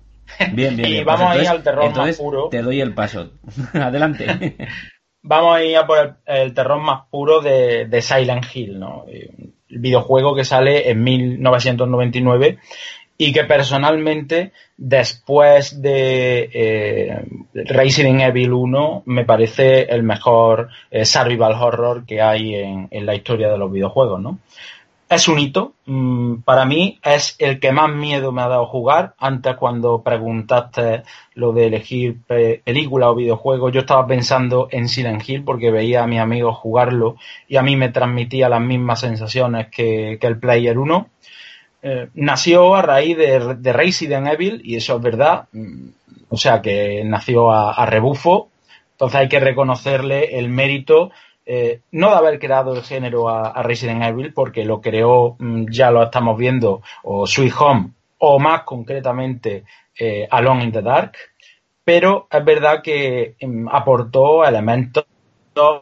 bien, *laughs* bien. Y bien. vamos a ir al terror más puro. Te doy el paso. *laughs* Adelante. *laughs* Vamos a ir a por el, el terror más puro de, de Silent Hill, ¿no? El videojuego que sale en 1999 y que personalmente después de eh, Resident Evil 1 me parece el mejor eh, survival horror que hay en, en la historia de los videojuegos, ¿no? Es un hito. mm, Para mí es el que más miedo me ha dado jugar. Antes cuando preguntaste lo de elegir pe- película o videojuego, yo estaba pensando en Silent Hill porque veía a mis amigos jugarlo y a mí me transmitía las mismas sensaciones que, que el Player 1. Eh, nació a raíz de, de Resident Evil y eso es verdad. Mm, O sea que nació a rebufo. Entonces hay que reconocerle el mérito eh, no de haber creado el género a, Resident Evil, porque lo creó, mm, ya lo estamos viendo, o Sweet Home, o más concretamente eh, Alone in the Dark, pero es verdad que mm, aportó elementos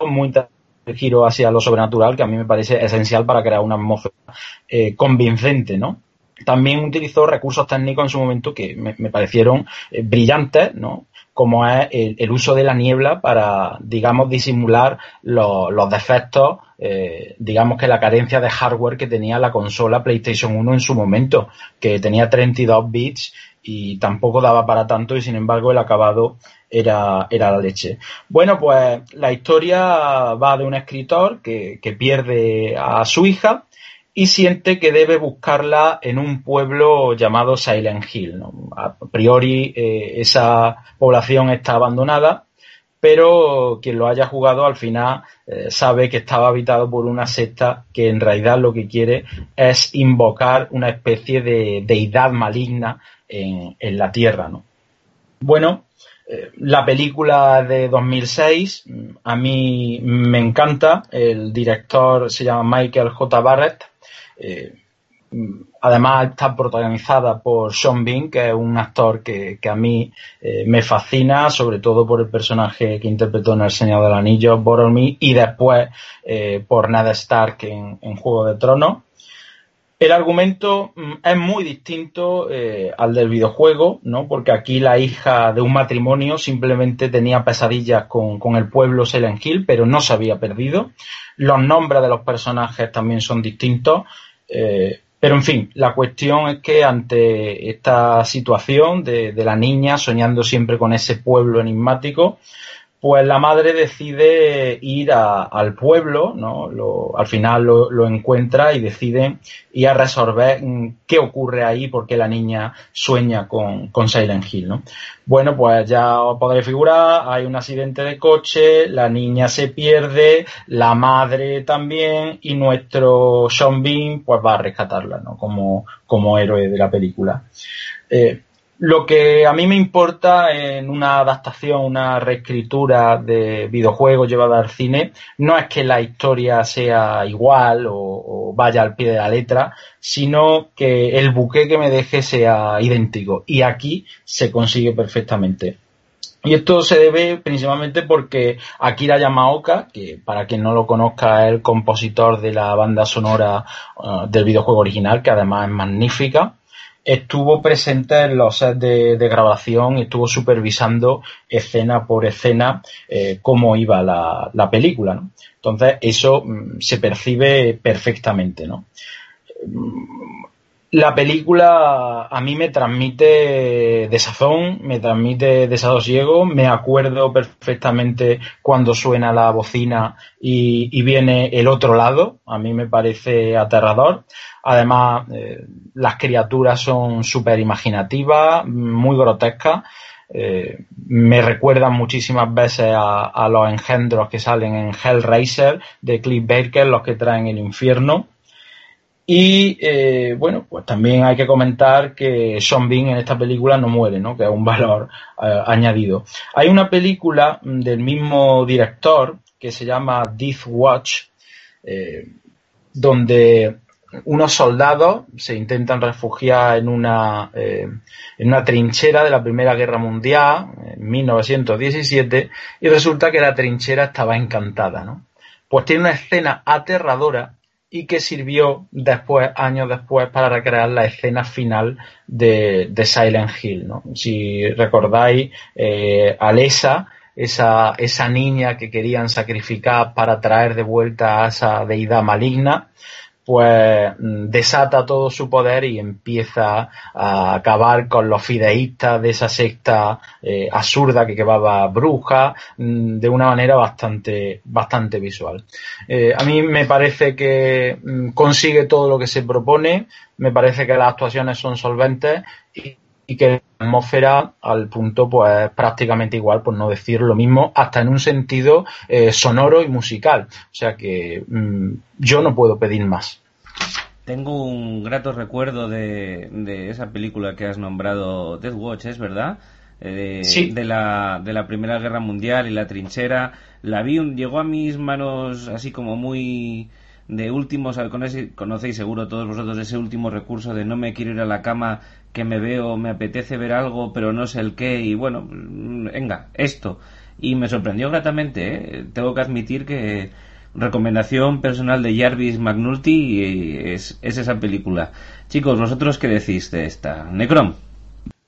muy de giro hacia lo sobrenatural que a mí me parece esencial para crear una atmósfera eh, convincente, ¿no? También utilizó recursos técnicos en su momento que me, me parecieron brillantes, ¿no? Como es el, uso de la niebla para, digamos, disimular lo- los defectos, eh, digamos que la carencia de hardware que tenía la consola PlayStation 1 en su momento, que tenía 32 bits y tampoco daba para tanto y sin embargo el acabado era, era la leche. Bueno, pues la historia va de un escritor que, que pierde a su hija y siente que debe buscarla en un pueblo llamado Silent Hill. A priori eh, esa población está abandonada, pero quien lo haya jugado al final eh, sabe que estaba habitado por una secta que en realidad lo que quiere es invocar una especie de deidad maligna en, en la tierra. ¿no? Bueno, eh, la película de 2006 mm, a mí me encanta. El director se llama Michael J. Barrett. Eh, mm, además está protagonizada por Sean Bean, que es un actor que, a mí eh, me fascina, sobre todo por el personaje que interpretó en El Señor del Anillo, Boromir, y después eh, por Ned Stark en, en Juego de Tronos. El argumento mm, es muy distinto eh, al del videojuego, ¿no? Porque aquí la hija de un matrimonio simplemente tenía pesadillas con, con el pueblo Silent Hill, pero no se había perdido. Los nombres de los personajes también son distintos. eh, pero en fin, la cuestión es que ante esta situación de, de la niña soñando siempre con ese pueblo enigmático, pues la madre decide ir al pueblo, ¿no? Al final lo, encuentra y decide ir a resolver mm, qué ocurre ahí, porque la niña sueña con, con Silent Hill, ¿no? Bueno, pues ya os podéis figurar, hay un accidente de coche, la niña se pierde, la madre también, y nuestro Sean Bean pues va a rescatarla, ¿no? Como, como héroe de la película. Eh, lo que a mí me importa en una adaptación, una reescritura de videojuegos llevada al cine, no es que la historia sea igual o, vaya al pie de la letra, sino que el buque que me deje sea idéntico. Y aquí se consigue perfectamente. Y esto se debe principalmente porque Akira Yamaoka, que para quien no lo conozca es el compositor de la banda sonora uh, del videojuego original, que además es magnífica, estuvo presente en los sets de, grabación estuvo supervisando escena por escena eh, cómo iba la, la película. Entonces eso mm, se percibe perfectamente. ¿no? La película a mí me transmite desazón, me transmite desasosiego, me acuerdo perfectamente cuando suena la bocina y viene el otro lado, a mí me parece aterrador. Además, eh, las criaturas son súper imaginativas, muy grotescas. Eh, me recuerdan muchísimas veces a, los engendros que salen en Hellraiser de Cliff Baker, los que traen el infierno. Y eh, bueno, pues también hay que comentar que Sean Bean en esta película no muere, ¿no? Que es un valor añadido. Hay una película del mismo director que se llama Death Watch, donde unos soldados se intentan refugiar en una, eh, en una trinchera de la Primera Guerra Mundial en 1917 y resulta que la trinchera estaba encantada, ¿no? Pues tiene una escena aterradora y que sirvió después, años después, para recrear la escena final de, de Silent Hill, ¿no? Si recordáis, eh, Alesa esa, esa niña que querían sacrificar para traer de vuelta a esa deidad maligna, pues mm, desata todo su poder y empieza a acabar con los fideístas de esa secta eh, absurda que quemaba bruja mm, de una manera bastante, bastante visual. Eh, a mí me parece que mm, consigue todo lo que se propone, me parece que las actuaciones son solventes y, que la atmósfera al punto pues prácticamente igual, por no decir lo mismo, hasta en un sentido eh, sonoro y musical. O sea que mm, yo no puedo pedir más. Tengo un grato recuerdo de, de esa película que has nombrado Death Watch, ¿es verdad? Eh, Sí. de, la, de la Primera Guerra Mundial y la trinchera. La vi, un- llegó a mis manos así como muy de últimos, conocéis seguro todos vosotros ese último recurso de no me quiero ir a la cama, que me veo, me apetece ver algo, pero no sé el qué, y bueno, venga, esto. Y me sorprendió gratamente, ¿eh? tengo que admitir que recomendación personal de Jarvis McNulty eh, es, es esa película. Chicos, ¿vosotros qué decís de esta? Necrom.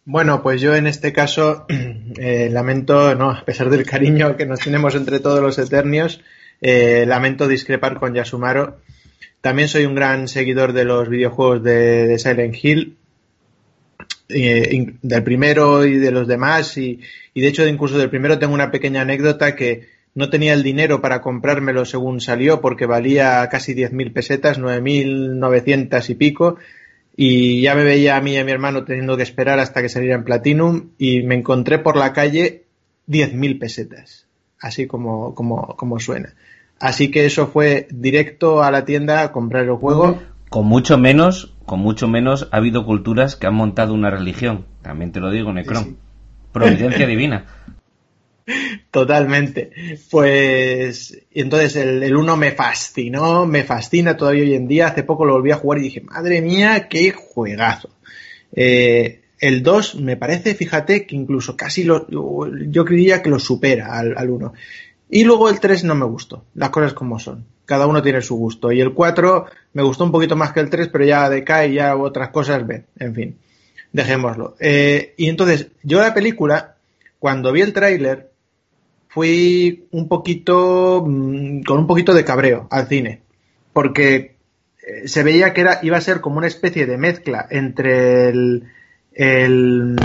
Bueno, pues yo en este caso *clears throat* eh, lamento, no, a pesar del cariño que nos tenemos entre todos los Eternios, eh, lamento discrepar con Yasumaro. También soy un gran seguidor de los videojuegos de, de Silent Hill, eh, del primero y de los demás, y, y de hecho incluso del primero tengo una pequeña anécdota que no tenía el dinero para comprármelo según salió porque valía casi 10.000 pesetas, 9.900 y pico, y ya me veía a mí y a mi hermano teniendo que esperar hasta que saliera en Platinum y me encontré por la calle 10.000 pesetas, así como, como, como suena. Así que eso fue directo a la tienda a comprar el juego. Con mucho menos, con mucho menos ha habido culturas que han montado una religión. También te lo digo, Necron. Sí, sí. Providencia *laughs* divina. Totalmente. Pues, entonces el, el 1 me fascinó, me fascina todavía hoy en día. Hace poco lo volví a jugar y dije, madre mía, qué juegazo. Eh, el 2 me parece, fíjate, que incluso casi lo, yo creía que lo supera al, al 1. Y luego el 3 no me gustó, las cosas como son. Cada uno tiene su gusto. Y el 4 me gustó un poquito más que el 3, pero ya decae, ya otras cosas ven. En fin, dejémoslo. Eh, y entonces, yo la película, cuando vi el tráiler, fui un poquito mm, con un poquito de cabreo al cine porque eh, se veía que era iba a ser como una especie de mezcla entre el el,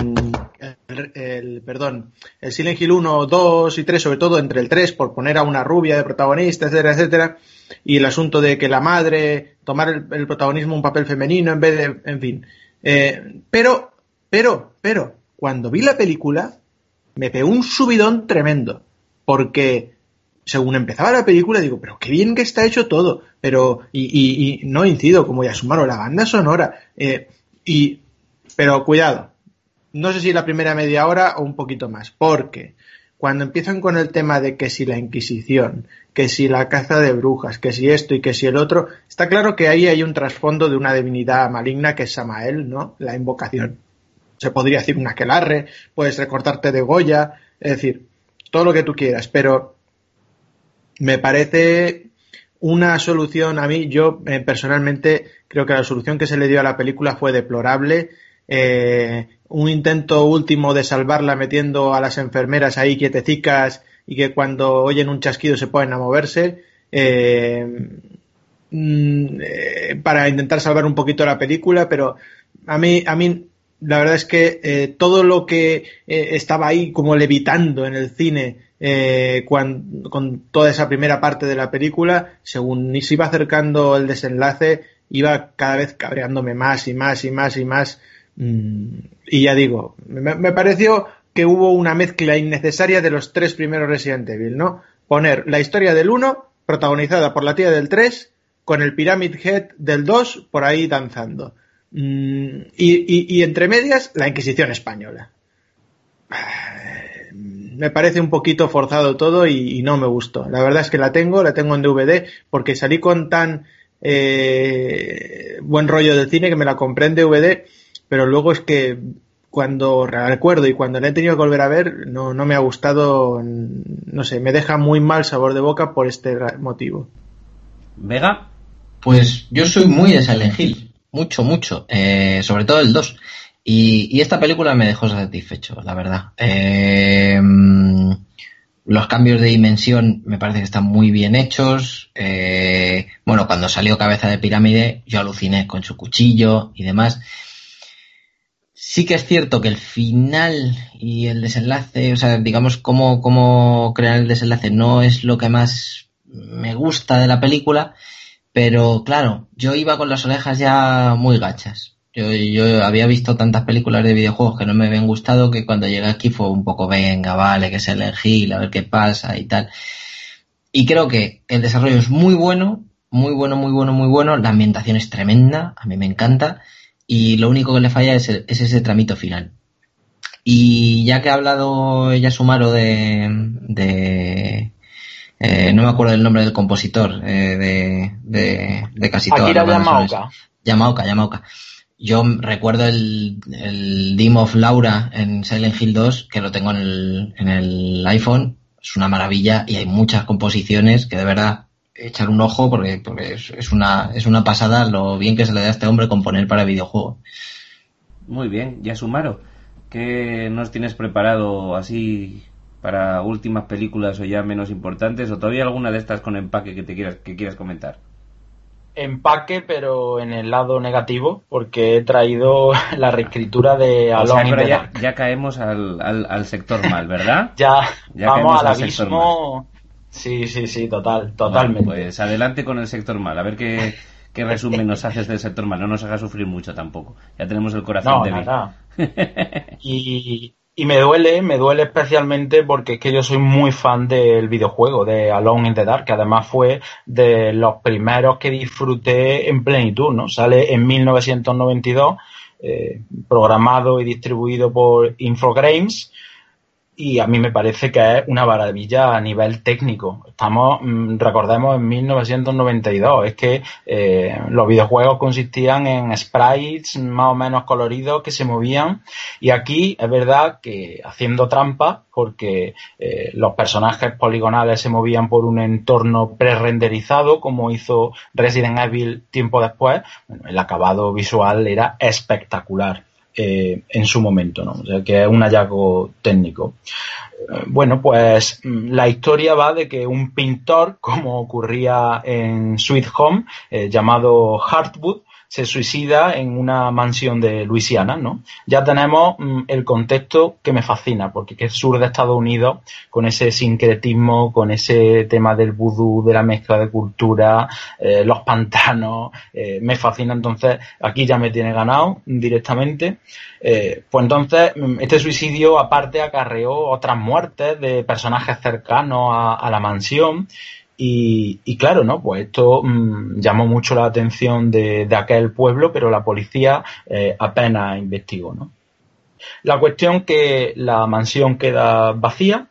el, perdón el Silent Hill 1, 2 y 3 sobre todo entre el 3 por poner a una rubia de protagonista etcétera etcétera y el asunto de que la madre tomar el, el protagonismo un papel femenino en vez de en fin Eh, pero pero pero cuando vi la película me pegó un subidón tremendo. Porque según empezaba la película, digo, pero qué bien que está hecho todo. Pero, y, y, y no incido, como ya sumaron la banda sonora. eh, y, pero cuidado, no sé si la primera media hora o un poquito más. Porque cuando empiezan con el tema de que si la Inquisición, que si la caza de brujas, que si esto y que si el otro, está claro que ahí hay un trasfondo de una divinidad maligna que es Samael, ¿no? La invocación se podría decir un aquelarre, puedes recortarte de Goya, es decir, todo lo que tú quieras, pero me parece una solución a mí, yo eh, personalmente creo que la solución que se le dio a la película fue deplorable, eh, un intento último de salvarla metiendo a las enfermeras ahí quietecicas y que cuando oyen un chasquido se ponen a moverse, eh, mm, eh, para intentar salvar un poquito la película, pero a mí, a mí la verdad es que eh, todo lo que eh, estaba ahí como levitando en el cine eh, con toda esa primera parte de la película, según se iba acercando el desenlace, iba cada vez cabreándome más y más y más y más. Mm, y ya digo, me, pareció que hubo una mezcla innecesaria de los tres primeros Resident Evil, ¿no? Poner la historia del 1, protagonizada por la tía del 3, con el Pyramid Head del 2 por ahí danzando. Mm, y, y- entre medias, la Inquisición española. *sighs* Me parece un poquito forzado todo y, no me gustó. La verdad es que la tengo, la tengo en DVD porque salí con tan eh, buen rollo del cine, que me la compré en DVD, pero luego es que cuando recuerdo y cuando la he tenido que volver a ver, no, no me ha gustado, no sé, me deja muy mal sabor de boca por este motivo. ¿Vega? Pues yo soy muy de Silent Hill, mucho, mucho, eh, sobre todo el 2. Y, esta película me dejó satisfecho, la verdad. Eh, los cambios de dimensión me parece que están muy bien hechos. Eh, bueno, cuando salió Cabeza de Pirámide, yo aluciné con su cuchillo y demás. Sí que es cierto que el final y el desenlace, o sea, digamos, cómo, cómo crear el desenlace no es lo que más me gusta de la película, pero claro, yo iba con las orejas ya muy gachas. Yo, yo había visto tantas películas de videojuegos que no me habían gustado que cuando llegué aquí fue un poco, venga, vale, que se elegí, a ver qué pasa y tal. Y creo que el desarrollo es muy bueno, muy bueno, muy bueno, muy bueno. La ambientación es tremenda, a mí me encanta. Y lo único que le falla es, ese tramito final. Y ya que ha hablado ella Sumaro de, de eh, no me acuerdo del nombre del compositor eh, de, de, de, casi todas Akira Yamaoka. Yamaoka, Yamaoka. Yo recuerdo el, el Dim of Laura en Silent Hill 2, que lo tengo en el, en el iPhone. Es una maravilla y hay muchas composiciones que de verdad echar un ojo porque, porque es, una, es una pasada lo bien que se le da a este hombre componer para videojuegos. Muy bien, ya Sumaro, ¿qué nos tienes preparado así para últimas películas o ya menos importantes? ¿O todavía alguna de estas con empaque que te quieras, que quieras comentar? empaque, pero en el lado negativo, porque he traído *laughs* la reescritura de Alone ya, caemos al, al, sector mal, ¿verdad? *laughs* ya, vamos al abismo. Sí, sí, sí, total, totalmente. pues adelante con el sector mal, a ver qué, qué resumen nos haces del sector mal. No nos haga sufrir mucho tampoco. Ya tenemos el corazón débil. *laughs* y, y me duele, me duele especialmente porque es que yo soy muy fan del videojuego de Alone in the Dark, que además fue de los primeros que disfruté en plenitud, ¿no? Sale en 1992, eh, programado y distribuido por Infogrames y a mí me parece que es una maravilla a nivel técnico. Estamos, mm, recordemos, en 1992. Es que eh, los videojuegos consistían en sprites más o menos coloridos que se movían y aquí es verdad que haciendo trampa porque eh, los personajes poligonales se movían por un entorno pre-renderizado como hizo Resident Evil tiempo después, el acabado visual era espectacular. Eh, en su momento, ¿no? O sea, que es un hallazgo técnico. Eh, bueno, pues mm, la historia va de que un pintor, *laughs* como ocurría en Sweet Home, eh, llamado Hartwood, se suicida en una mansión de Luisiana, ¿no? Ya tenemos mm, el contexto que me fascina, porque que sur de Estados Unidos, con ese sincretismo, con ese tema del vudú, de la mezcla de cultura, eh, los pantanos, eh, me fascina. Entonces, aquí ya me tiene ganado directamente. Eh, pues entonces, mm, este suicidio aparte acarreó otras muertes de personajes cercanos a la mansión y, claro, ¿no? Pues esto mm, llamó mucho la atención de, aquel pueblo, pero la policía eh, apenas investigó, ¿no? La cuestión que la mansión queda vacía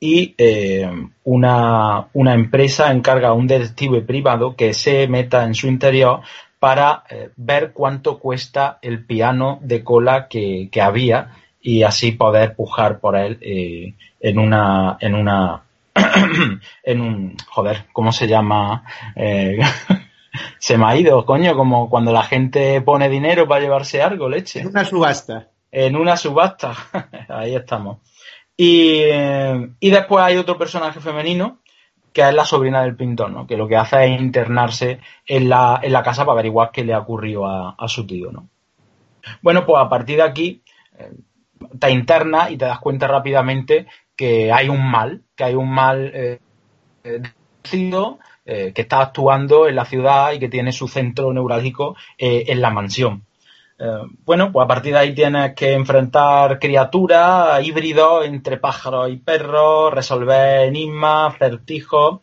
y eh, una, empresa encarga a un detective privado que se meta en su interior para eh, ver cuánto cuesta el piano de cola que, que había y así poder pujar por él en una en una *coughs* en un, joder, ¿cómo se llama? Eh, *laughs* se me ha ido, coño, como cuando la gente pone dinero para llevarse algo, leche. En una subasta. En una subasta, *laughs* ahí estamos. Y, y después hay otro personaje femenino, que es la sobrina del pintor, ¿no? Que lo que hace es internarse en la, en la casa para averiguar qué le ha ocurrido a, a su tío, ¿no? Bueno, pues a partir de aquí eh, te interna y te das cuenta rápidamente que hay un mal, que hay un mal eh, eh, eh, que está actuando en la ciudad y que tiene su centro neurálgico en la mansión. bueno, pues a partir de ahí tienes que enfrentar criaturas, híbridos entre pájaros y perros, resolver enigmas, certijos,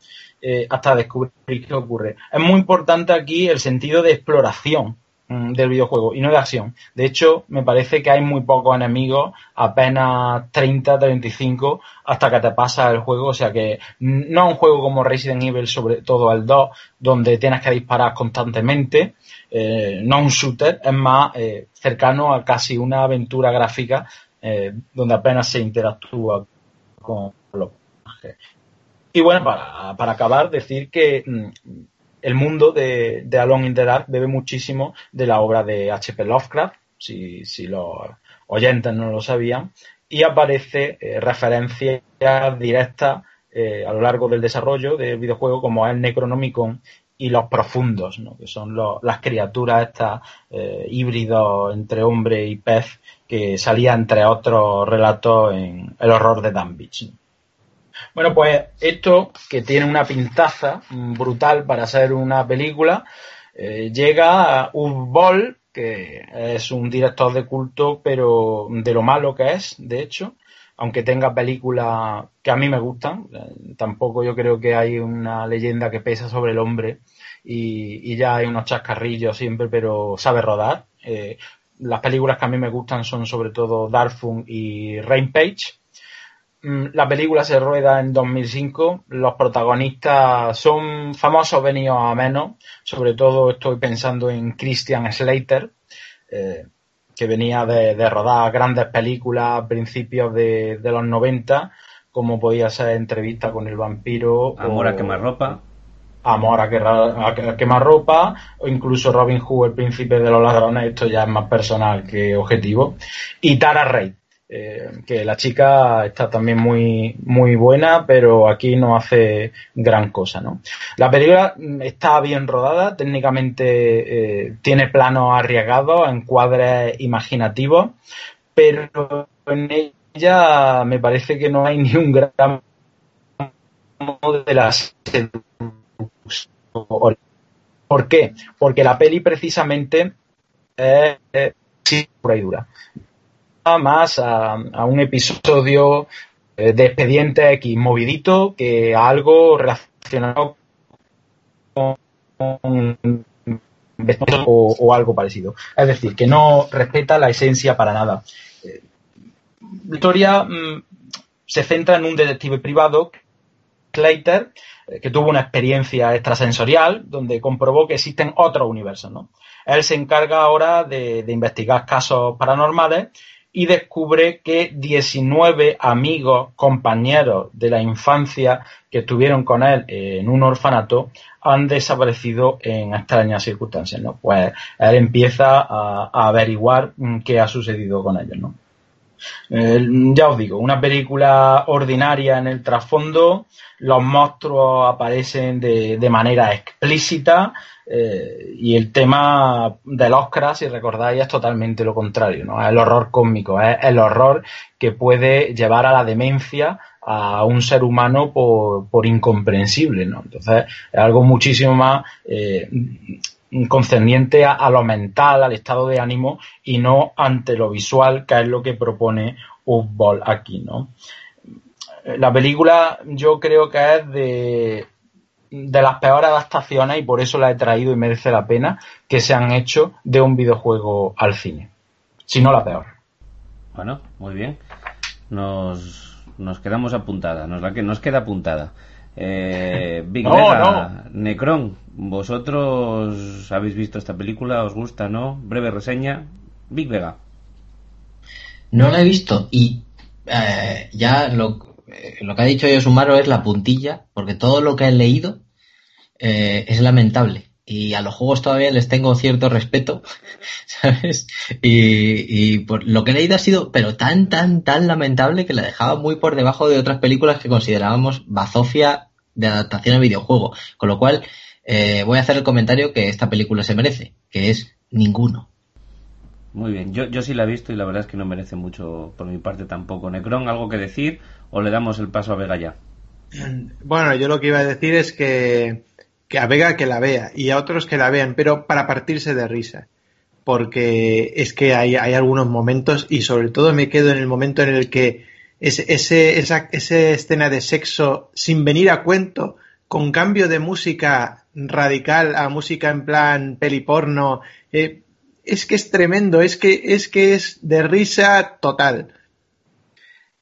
hasta descubrir qué ocurre. Es muy importante aquí el sentido de exploración del videojuego y no de acción. De hecho, me parece que hay muy pocos enemigos, apenas 30, 35, hasta que te pasa el juego. O sea que no un juego como Resident Evil, sobre todo el 2, donde tienes que disparar constantemente. Eh, no un shooter, es más eh, cercano a casi una aventura gráfica eh, donde apenas se interactúa con los personajes. Y bueno, para, para acabar, decir que mm, el mundo de, de Alone in the bebe muchísimo de la obra de H.P. Lovecraft, si, los oyentes no lo sabían, y aparece eh, referencias directas eh, a lo largo del desarrollo del videojuego como el Necronomicon y los profundos, ¿no? que son las criaturas estas eh, híbridos entre hombre y pez que salía entre otros relatos en El horror de Danvich. Bueno, pues esto que tiene una pintaza brutal para ser una película, eh, llega a Boll, que es un director de culto, pero de lo malo que es, de hecho, aunque tenga películas que a mí me gustan, eh, tampoco yo creo que hay una leyenda que pesa sobre el hombre y, ya hay unos chascarrillos siempre, pero sabe rodar. Eh, las películas que a mí me gustan son sobre todo Darfung y Rampage. Mm, la película se rueda en 2005. Los protagonistas son famosos venidos a menos. Sobre todo estoy pensando en Christian Slater, eh, que venía de, rodar grandes películas a principios de, los 90, como podía ser Entrevista con el vampiro. Amor a quemarropa. Amor a, a, quemarropa, o incluso Robin Hood, el príncipe de los ladrones, esto ya es más personal que objetivo. Y Tara Reid, eh, que la chica está también muy, muy buena, pero aquí no hace gran cosa, ¿no? La película está bien rodada, técnicamente eh, tiene planos arriesgados, encuadres imaginativos, pero en ella me parece que no hay ni un gran de la ¿Por qué? Porque la peli precisamente es, pura y dura más a, un episodio eh, de expediente X movidito que a algo relacionado con o, o, algo parecido. Es decir, que no respeta la esencia para nada. Eh, la historia mm, se centra en un detective privado, Slater, eh, que tuvo una experiencia extrasensorial donde comprobó que existen otros universos. Él se encarga ahora de investigar casos paranormales y descubre que 19 amigos, compañeros de la infancia que estuvieron con él en un orfanato han desaparecido en extrañas circunstancias, ¿no? Pues él empieza a, averiguar mm, qué ha sucedido con ellos, ¿no? ya os digo, una película ordinaria en el trasfondo, los monstruos aparecen de, de manera explícita, eh, y el tema del Oscar, si recordáis, es totalmente lo contrario, ¿no? Es el horror cósmico, es el horror que puede llevar a la demencia a un ser humano por, incomprensible, ¿no? Entonces, es algo muchísimo más eh, concerniente a, lo mental, al estado de ánimo y no ante lo visual, que es lo que propone Ball aquí, ¿no? La película yo creo que es de de las peores adaptaciones, y por eso la he traído y merece la pena, que se han hecho de un videojuego al cine. Si no la peor. Bueno, muy bien. Nos, nos quedamos apuntada, nos, la que, nos queda apuntada. Eh, Big Vega, Necron, ¿vosotros habéis visto esta película? ¿Os gusta, no? Breve reseña. Big Vega. No la he visto y eh, ya lo, lo que ha dicho yo Sumaro es la puntilla, porque todo lo que he leído eh, es lamentable. Y a los juegos todavía les tengo cierto respeto, *laughs* ¿sabes? Y, por lo que he leído ha sido, pero tan, tan, tan lamentable que la dejaba muy por debajo de otras películas que considerábamos bazofia de adaptación a videojuego. Con lo cual, eh, voy a hacer el comentario que esta película se merece, que es ninguno. Muy bien, yo, yo sí la he visto y la verdad es que no merece mucho por mi parte tampoco. Necron, ¿algo que decir o le damos el paso a Vega ya? Bueno, yo lo que iba a decir es que, que a Vega que la vea y a otros que la vean, pero para partirse de risa. Porque es que hay, hay algunos momentos y sobre todo me quedo en el momento en el que ese, esa, escena de sexo sin venir a cuento, con cambio de música radical a música en plan peli porno, eh, es que es tremendo, es que es que es de risa total.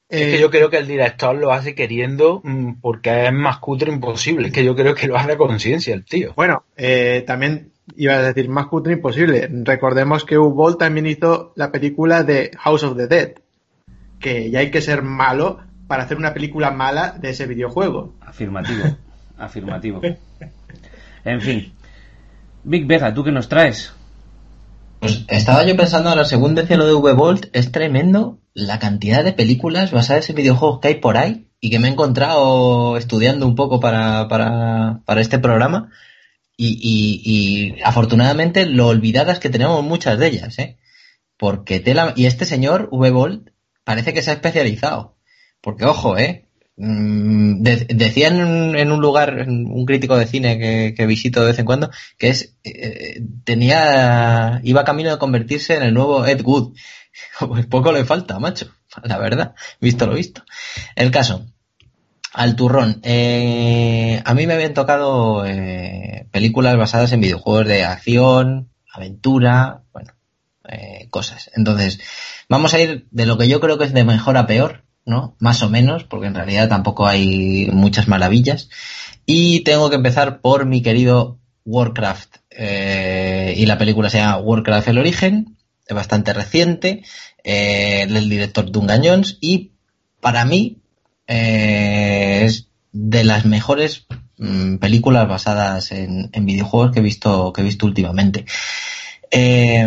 Es que yo creo que el director lo hace queriendo mm, porque es más cutre imposible. Es que yo creo que lo hace a conciencia el tío. Bueno, eh, también iba a decir más cutre imposible. Recordemos que Uwe también hizo la película de House of the Dead. Que ya hay que ser malo para hacer una película mala de ese videojuego. Afirmativo, *laughs* afirmativo. En fin. Big Vega, ¿tú qué nos traes? Pues estaba yo pensando ahora, según decía lo de V-Bolt, es tremendo la cantidad de películas basadas en videojuegos que hay por ahí y que me he encontrado estudiando un poco para, para, para este programa. Y, y, afortunadamente lo olvidadas que tenemos muchas de ellas, ¿eh? Porque tela, y este señor, V-Bolt, parece que se ha especializado. Porque ojo, ¿eh? Mm, de, decían en, un lugar, un crítico de cine que, que visito de vez en cuando, que es eh, tenía iba camino de convertirse en el nuevo Ed Wood. *laughs* Pues poco le falta, macho, *laughs* la verdad, visto lo visto. El caso, al turrón. Eh, a mí me habían tocado eh, películas basadas en videojuegos de acción, aventura, bueno, eh, cosas. Entonces, vamos a ir de lo que yo creo que es de mejor a peor ¿no? Más o menos, porque en realidad tampoco hay muchas maravillas. Y tengo que empezar por mi querido Warcraft. Y la película se llama Warcraft el origen, es bastante reciente, eh, del director Dunga Jones, y para mí eh, es de las mejores mm, películas basadas en, videojuegos que he visto, que he visto últimamente. Eh,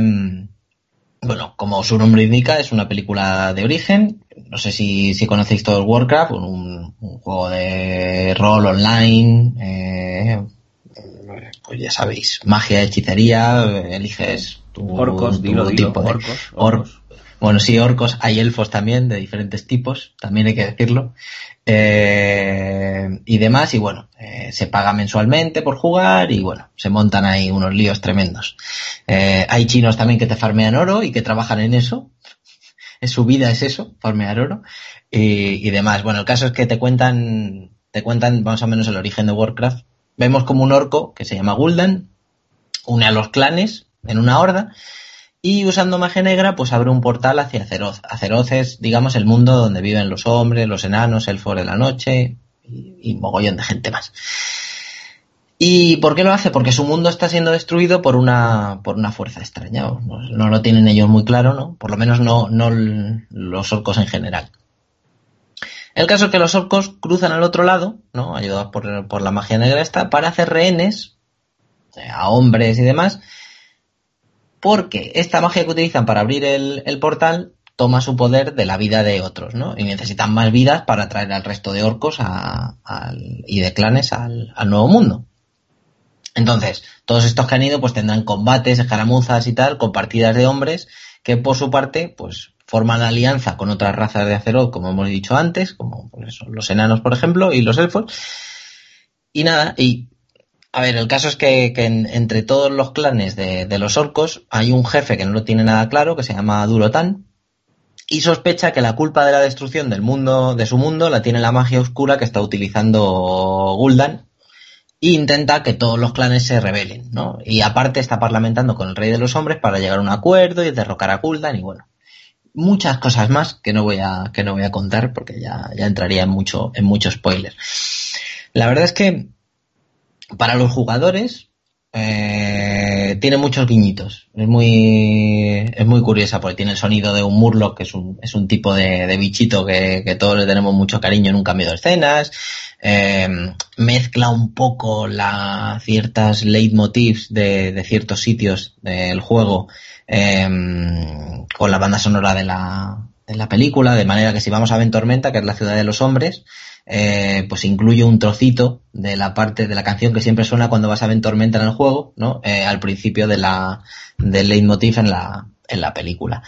bueno, como su nombre indica, es una película de origen. No sé si, conocéis todo el Warcraft, un, juego de rol online. Eh, pues ya sabéis, magia, hechicería, eliges tu, orcos, tu dilo, dilo, tipo de- orcos, or- orcos. bueno, sí, orcos, hay elfos también, de diferentes tipos, también hay que decirlo. Eh, y demás, y bueno, eh, se paga mensualmente por jugar y bueno, se montan ahí unos líos tremendos. Eh, hay chinos también que te farmean oro y que trabajan en eso. Es su vida es eso, farmear oro y, y demás. Bueno, el caso es que te cuentan, te cuentan más o menos el origen de Warcraft. Vemos como un orco que se llama Gul'dan une a los clanes en una horda y usando magia negra pues abre un portal hacia Azeroth. Azeroth es, digamos, el mundo donde viven los hombres, los enanos, elfos de la noche y, y mogollón de gente más. ¿Y por qué lo hace? Porque su mundo está siendo destruido por una, por una fuerza extraña. No, no lo tienen ellos muy claro, ¿no? Por lo menos no, no los orcos en general. El caso es que los orcos cruzan al otro lado, ¿no? Ayudados por, por la magia negra esta, para hacer rehenes eh, a hombres y demás, porque esta magia que utilizan para abrir el, portal toma su poder de la vida de otros, ¿no? Y necesitan más vidas para atraer al resto de orcos a- y de clanes al, nuevo mundo. Entonces, todos estos que han ido pues tendrán combates, escaramuzas y tal, con partidas de hombres que por su parte pues forman alianza con otras razas de Azeroth, como hemos dicho antes, como pues, los enanos, por ejemplo, y los elfos. Y nada, y a ver, el caso es que, en- entre todos los clanes de, de los orcos hay un jefe que no lo tiene nada claro, que se llama Durotan, y sospecha que la culpa de la destrucción del mundo, de su mundo, la tiene la magia oscura que está utilizando Gul'dan, e intenta que todos los clanes se rebelen, ¿no? Y aparte está parlamentando con el rey de los hombres para llegar a un acuerdo y derrocar a Gul'dan y bueno, muchas cosas más que no voy a, que no voy a contar porque ya, ya entraría en mucho, en mucho spoiler. La verdad es que para los jugadores eh, tiene muchos guiñitos. Es muy, es muy curiosa porque tiene el sonido de un Murloc, que es un, es un tipo de, de bichito que, todos le tenemos mucho cariño en un cambio de escenas. Eh, mezcla un poco la, ciertas leitmotivs de, de ciertos sitios del juego eh, con la banda sonora de la, de la película, de manera que si vamos a Ventormenta, que es la ciudad de los hombres, eh, pues incluye un trocito de la parte de la canción que siempre suena cuando vas a Ventormenta en el juego, ¿no? Eh, al principio de la, del leitmotiv en la, en la película.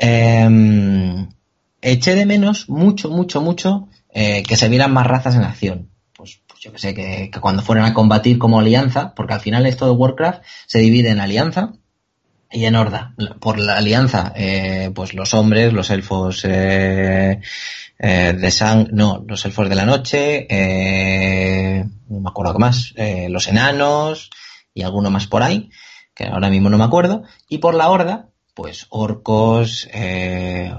Eh, eché de menos mucho, mucho, mucho eh, que se vieran más razas en acción. Pues, pues yo que sé, que, que cuando fueran a combatir como alianza, porque al final esto de Warcraft se divide en alianza y en horda. Por la alianza, eh, pues los hombres, los elfos eh, eh, de sang, no, los elfos de la noche, eh, no me acuerdo qué más, eh, los enanos y alguno más por ahí. que ahora mismo no me acuerdo, y por la horda, pues orcos, eh,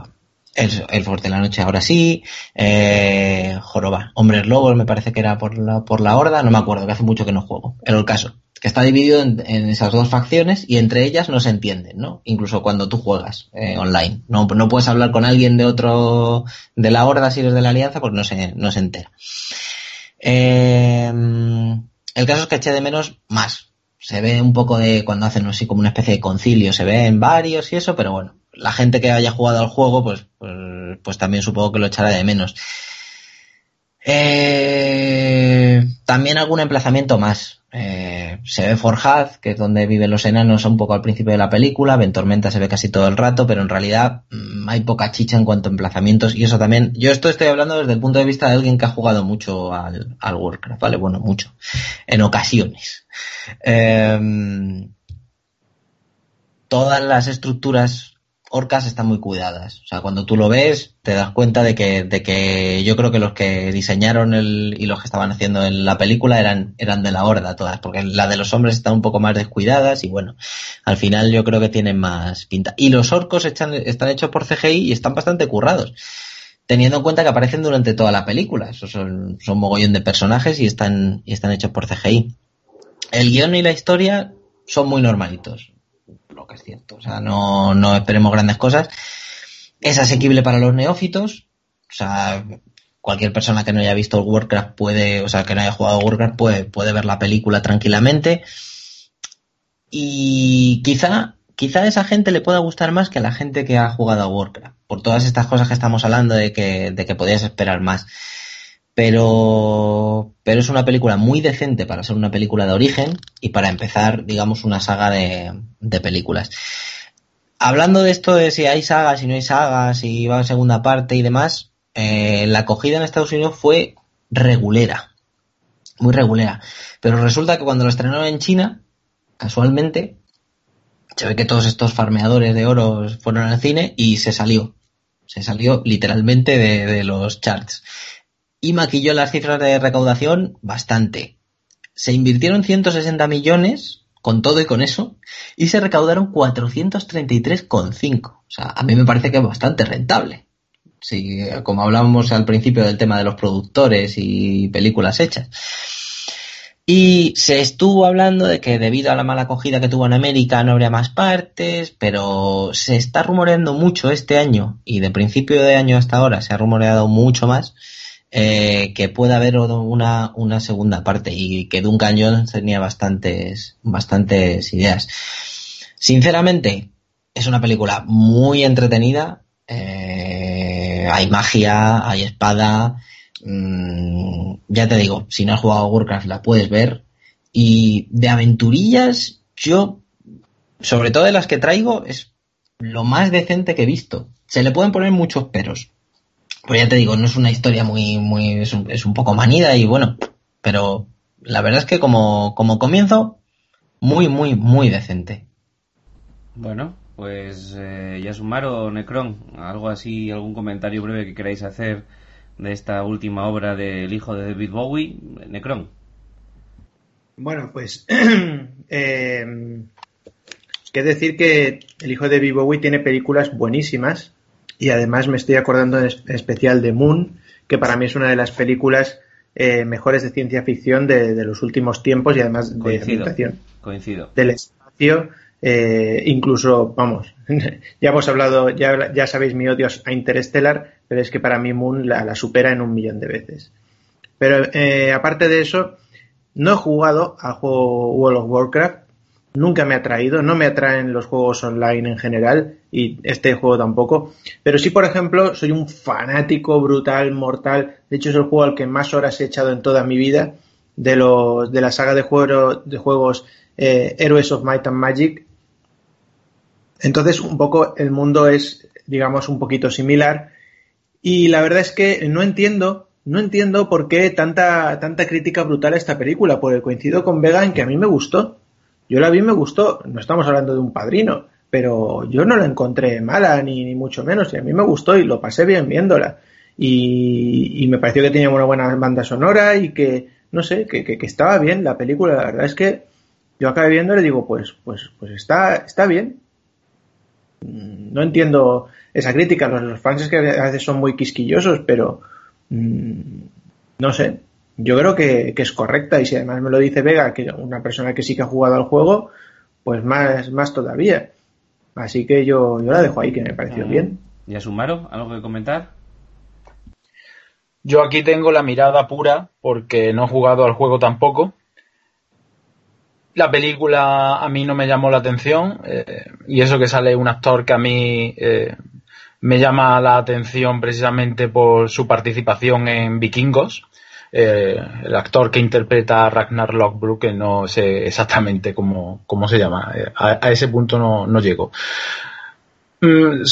el, el de la Noche ahora sí, eh, Joroba, Hombres Lobos me parece que era por la, por la Horda, no me acuerdo, que hace mucho que no juego. Pero el caso, que está dividido en, esas dos facciones y entre ellas no se entienden, ¿no? Incluso cuando tú juegas eh, online. No, no puedes hablar con alguien de otro, de la Horda si eres de la Alianza, porque no se, no se entera. Eh, el caso es que eché de menos más. Se ve un poco de cuando hacen así como una especie de concilio, se ve en varios y eso, pero bueno, la gente que haya jugado al juego, pues, pues, pues también supongo que lo echará de menos. Eh, también algún emplazamiento más. Eh, se ve Forjaz, que es donde viven los enanos un poco al principio de la película. Ventormenta se ve casi todo el rato, pero en realidad mm, hay poca chicha en cuanto a emplazamientos. Y eso también, yo esto estoy hablando desde el punto de vista de alguien que ha jugado mucho al, al Warcraft, ¿vale? Bueno, mucho. En ocasiones. Eh, todas las estructuras orcas están muy cuidadas. O sea, cuando tú lo ves, te das cuenta de que, de que yo creo que los que diseñaron el, y los que estaban haciendo en la película eran, eran de la horda todas, porque la de los hombres están un poco más descuidadas y bueno, al final yo creo que tienen más pinta. Y los orcos están hechos por CGI y están bastante currados. Teniendo en cuenta que aparecen durante toda la película. Esos son, son mogollón de personajes y están, y están hechos por CGI. El guion y la historia son muy normalitos lo que es cierto. O sea, no, no esperemos grandes cosas. Es asequible para los neófitos. O sea, cualquier persona que no haya visto Warcraft puede, o sea, que no haya jugado Warcraft puede, puede ver la película tranquilamente. Y quizá, quizá a esa gente le pueda gustar más que a la gente que ha jugado a Warcraft. Por todas estas cosas que estamos hablando de que, de que podías esperar más pero, pero es una película muy decente para ser una película de origen y para empezar, digamos, una saga de, películas. Hablando de esto de si hay sagas, si no hay sagas, si va a segunda parte y demás, eh, la acogida en Estados Unidos fue regulera, muy regulera. Pero resulta que cuando lo estrenaron en China, casualmente, se ve que todos estos farmeadores de oro fueron al cine y se salió. Se salió literalmente de los charts y maquilló las cifras de recaudación bastante. Se invirtieron 160 millones con todo y con eso y se recaudaron 433,5. O sea, a mí me parece que es bastante rentable. Si, como hablábamos al principio del tema de los productores y películas hechas. Y se estuvo hablando de que debido a la mala acogida que tuvo en América no habría más partes, pero se está rumoreando mucho este año y de principio de año hasta ahora se ha rumoreado mucho más eh, que pueda haber una, una segunda parte y que Duncan Jones tenía bastantes, bastantes ideas. Sinceramente, es una película muy entretenida. Eh, hay magia, hay espada. Mm, ya te digo, si no has jugado a Warcraft la puedes ver. Y de aventurillas, yo, sobre todo de las que traigo, es lo más decente que he visto. Se le pueden poner muchos peros, pues ya te digo, no es una historia muy, muy, es un, es un poco manida y bueno, pero la verdad es que como, como comienzo, muy, muy, muy decente. Bueno, pues eh, Yasumaro, Necron, algo así, algún comentario breve que queráis hacer de esta última obra del hijo de David Bowie, Necron. Bueno, pues *clears throat* eh, que decir que el hijo de David Bowie tiene películas buenísimas y además me estoy acordando en especial de Moon, que para mí es una de las películas eh, mejores de ciencia ficción de, los últimos tiempos y además de ambientación. Coincido. Del espacio, eh, incluso, vamos, *laughs* ya hemos hablado, ya, ya sabéis mi odio a Interstellar, pero es que para mí Moon la, supera en un millón de veces. Pero eh, aparte de eso, no he jugado al juego World of Warcraft, nunca me ha traído, no me atraen los juegos online en general y este juego tampoco, pero sí, por ejemplo, soy un fanático brutal, mortal, de hecho es el juego al que más horas he echado en toda mi vida de los de la saga de, juego, de juegos eh, Heroes of Might and Magic. Entonces, un poco el mundo es, digamos, un poquito similar y la verdad es que no entiendo no entiendo por qué tanta, tanta crítica brutal a esta película, porque coincido con Vega en que a mí me gustó. Yo la vi me gustó, no estamos hablando de un padrino, pero yo no la encontré mala, ni, mucho menos, y a mí me gustó y lo pasé bien viéndola. Y, me pareció que tenía una buena banda sonora y que, no sé, que, estaba bien la película. La verdad es que yo acabé viendo y digo, pues, pues, pues está, está bien. Mm, No entiendo esa crítica. Los, los fans es que a veces son muy quisquillosos, pero mm, no sé. Yo creo que, que es correcta y si además me lo dice Vega, que una persona que sí que ha jugado al juego, pues más, más todavía. Así que yo, yo la dejo ahí, que me pareció bien. ¿Y a Sumaro? ¿Algo que comentar? Yo aquí tengo la mirada pura porque no he jugado al juego tampoco. La película a mí no me llamó la atención eh, y eso que sale un actor que a mí eh, me llama la atención precisamente por su participación en Vikingos. Eh, el actor que interpreta a Ragnar Lothbrok, que no sé exactamente cómo, cómo se llama, eh, a, ese punto no, no llego. Mm,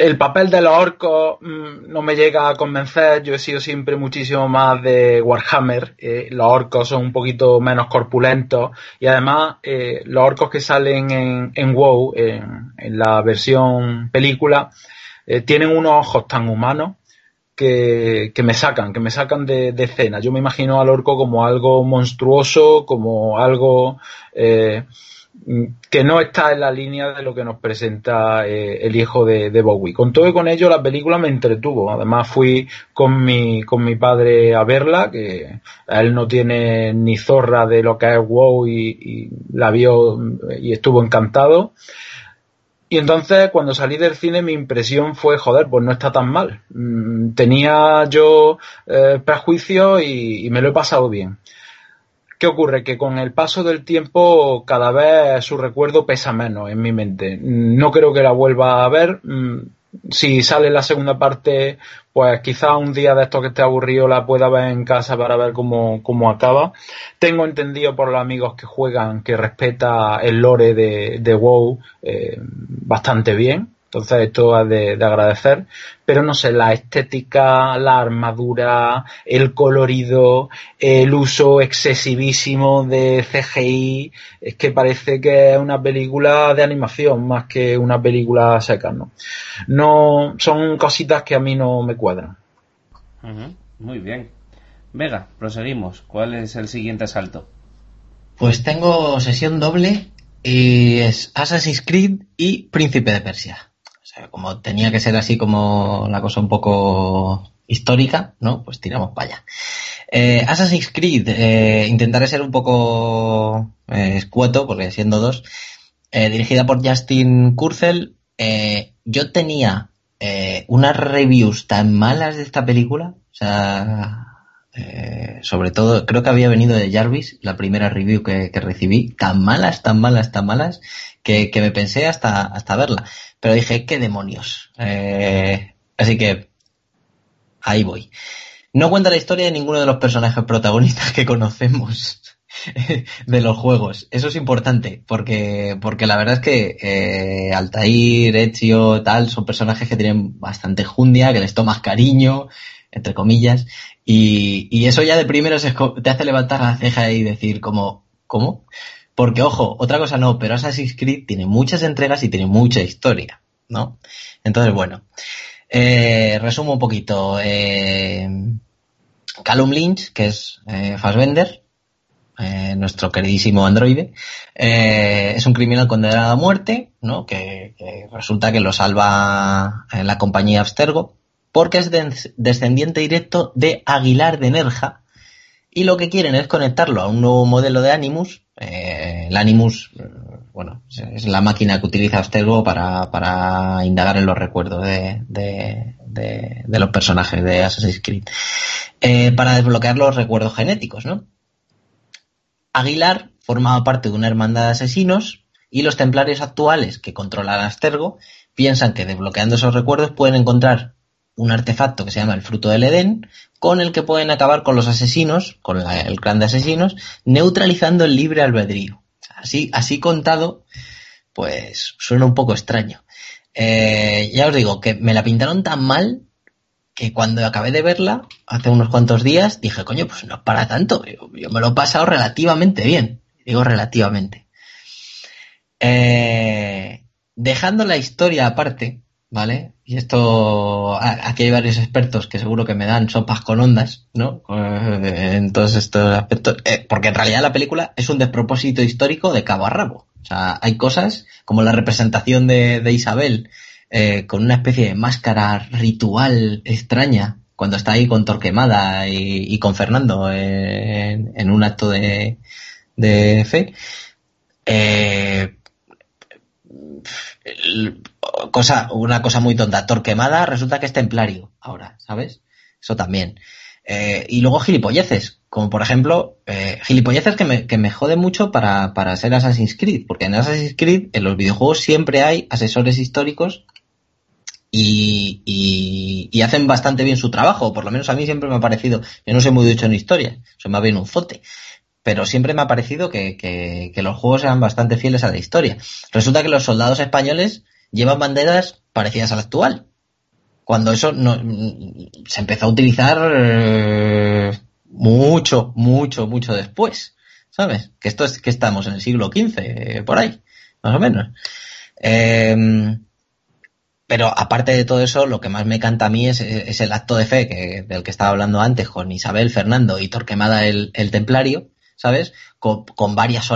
el papel de los orcos mm, no me llega a convencer. Yo he sido siempre muchísimo más de Warhammer. Eh, los orcos son un poquito menos corpulentos. Y además, los orcos que salen en, en WoW, en, la versión película, tienen unos ojos tan humanos que, me sacan, que me sacan de, de, escena. Yo me imagino al orco como algo monstruoso, como algo eh, que no está en la línea de lo que nos presenta eh, el hijo de, Bowie. Con todo y con ello, la película me entretuvo. Además, fui con mi, con mi padre a verla, que él no tiene ni zorra de lo que es WoW y la vio y estuvo encantado. Y entonces, cuando salí del cine, mi impresión fue, joder, pues no está tan mal. Tenía yo eh, prejuicios y, y me lo he pasado bien. ¿Qué ocurre? Que con el paso del tiempo cada vez su recuerdo pesa menos en mi mente. No creo que la vuelva a ver. Si sale la segunda parte, pues quizá un día de estos que esté aburrido la pueda ver en casa para ver cómo, cómo acaba. Tengo entendido por los amigos que juegan que respeta el lore de, de WoW eh, bastante bien. Entonces esto es de, de, agradecer. Pero no sé, la estética, la armadura, el colorido, el uso excesivísimo de CGI, es que parece que es una película de animación más que una película seca, ¿no? No, son cositas que a mí no me cuadran. Uh -huh. Muy bien. Vega, proseguimos. ¿Cuál es el siguiente salto? Pues tengo sesión doble y es Assassin's Creed y Príncipe de Persia como tenía que ser así como la cosa un poco histórica, ¿no? Pues tiramos para allá. Eh, Assassin's Creed, eh, intentaré ser un poco eh, escueto, porque siendo dos, eh, dirigida por Justin Kurzel, eh, yo tenía unas reviews tan malas de esta película, o sea, sobre todo, creo que había venido de Jarvis, la primera review que, que recibí, tan malas, tan malas, tan malas, que, que me pensé hasta, hasta verla pero dije, ¿qué demonios? Eh, así que ahí voy. No cuenta la historia de ninguno de los personajes protagonistas que conocemos *laughs* de los juegos. Eso es importante, porque, porque la verdad es que eh, Altair, Ezio, tal, son personajes que tienen bastante jundia, que les tomas cariño, entre comillas, y, y eso ya de primero te hace levantar la ceja y decir como, ¿cómo? Porque, ojo, otra cosa no, pero Assassin's Creed tiene muchas entregas y tiene mucha historia, ¿no? Entonces, bueno, eh, resumo un poquito. Eh, Lynch, que es eh, Fassbender, eh, nuestro queridísimo androide, eh, es un criminal condenado a muerte, ¿no? Que, que resulta que lo salva en la compañía Abstergo, porque es de, descendiente directo de Aguilar de Nerja, y lo que quieren es conectarlo a un nuevo modelo de Animus. Eh, el Animus, bueno, es la máquina que utiliza Abstergo para, para indagar en los recuerdos de, de, los personajes de Assassin's Creed. Eh, para desbloquear los recuerdos genéticos, ¿no? Aguilar formaba parte de una hermandad de asesinos y los templarios actuales que controlan Abstergo piensan que desbloqueando esos recuerdos pueden encontrar un artefacto que se llama el fruto del Edén, con el que pueden acabar con los asesinos, con el clan de asesinos, neutralizando el libre albedrío. Así, así contado, pues suena un poco extraño. Eh, ya os digo que me la pintaron tan mal que cuando acabé de verla, hace unos cuantos días, dije, coño, pues no es para tanto. Yo, yo me lo he pasado relativamente bien. Digo relativamente. Eh, dejando la historia aparte, ¿vale? Y esto, aquí hay varios expertos que seguro que me dan sopas con ondas, ¿no? Eh, en todos estos aspectos, eh, porque en realidad la película es un despropósito histórico de cabo a rabo. O sea, hay cosas como la representación de, Isabel eh, con una especie de máscara ritual extraña cuando está ahí con Torquemada y, con Fernando en, un acto de, de fe. Eh, cosa, una cosa muy tonta. Torquemada resulta que es templario ahora, ¿sabes? Eso también. Eh, y luego gilipolleces, como por ejemplo, eh, gilipolleces que me, que me jode mucho para, para ser Assassin's Creed, porque en Assassin's Creed, en los videojuegos siempre hay asesores históricos y, y, hacen bastante bien su trabajo, por lo menos a mí siempre me ha parecido, yo no sé muy dicho en historia, soy más bien un zote, pero siempre me ha parecido que, que, que los juegos eran bastante fieles a la historia. Resulta que los soldados españoles llevan banderas parecidas a la actual. Cuando eso no, se empezó a utilizar eh, mucho, mucho, mucho después. ¿Sabes? Que esto es que estamos en el siglo XV, por ahí, más o menos. Em, pero aparte de todo eso, lo que más me canta a mí es, el acto de fe que, del que estaba hablando antes con Isabel, Fernando y Torquemada el, Templario, ¿sabes? Con, varias,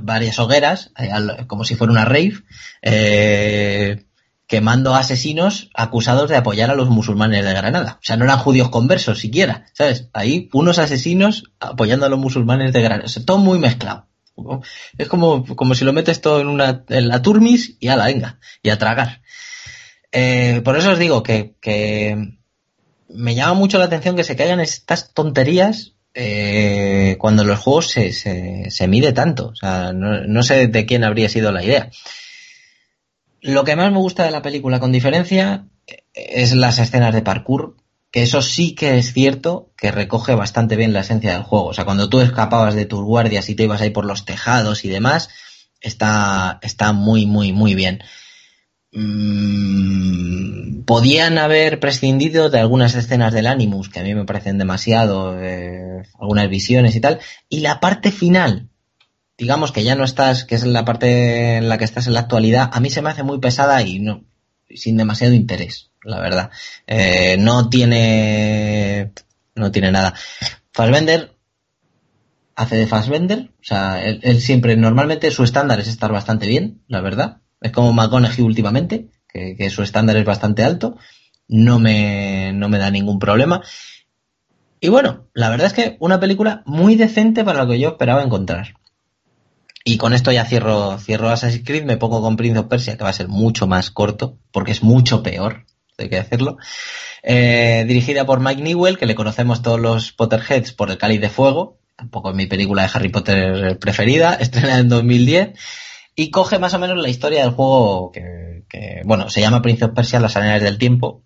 varias hogueras, eh, como si fuera una rave, eh, quemando asesinos acusados de apoyar a los musulmanes de Granada. O sea, no eran judíos conversos siquiera, ¿sabes? Ahí unos asesinos apoyando a los musulmanes de Granada. O todo muy mezclado. Es como, como si lo metes todo en, una, en la turmis y a la venga, y a tragar. Eh, por eso os digo que, que, me llama mucho la atención que se caigan estas tonterías eh, cuando los juegos se, se, se, mide tanto. O sea, no, no sé de quién habría sido la idea. Lo que más me gusta de la película, con diferencia, es las escenas de parkour, que eso sí que es cierto que recoge bastante bien la esencia del juego. O sea, cuando tú escapabas de tus guardias y te ibas ahí por los tejados y demás, está, está muy, muy, muy bien. Mm, podían haber prescindido de algunas escenas del Animus, que a mí me parecen demasiado, eh, algunas visiones y tal. Y la parte final, digamos que ya no estás, que es la parte en la que estás en la actualidad, a mí se me hace muy pesada y no, sin demasiado interés, la verdad. Eh, no tiene, no tiene nada. Fassbender hace de Fassbender, o sea, él, siempre, normalmente su estándar es estar bastante bien, la verdad. Es como McConaughey últimamente, que, su estándar es bastante alto. No me, no me da ningún problema. Y bueno, la verdad es que una película muy decente para lo que yo esperaba encontrar. Y con esto ya cierro, cierro Assassin's Creed, me pongo con Prince of Persia, que va a ser mucho más corto, porque es mucho peor, hay que decirlo. Eh, dirigida por Mike Newell, que le conocemos todos los Potterheads por El Cáliz de Fuego, tampoco es mi película de Harry Potter preferida, *laughs* estrenada en 2010, y coge más o menos la historia del juego que, bueno, se llama Prince of Persia, las arenas del tiempo,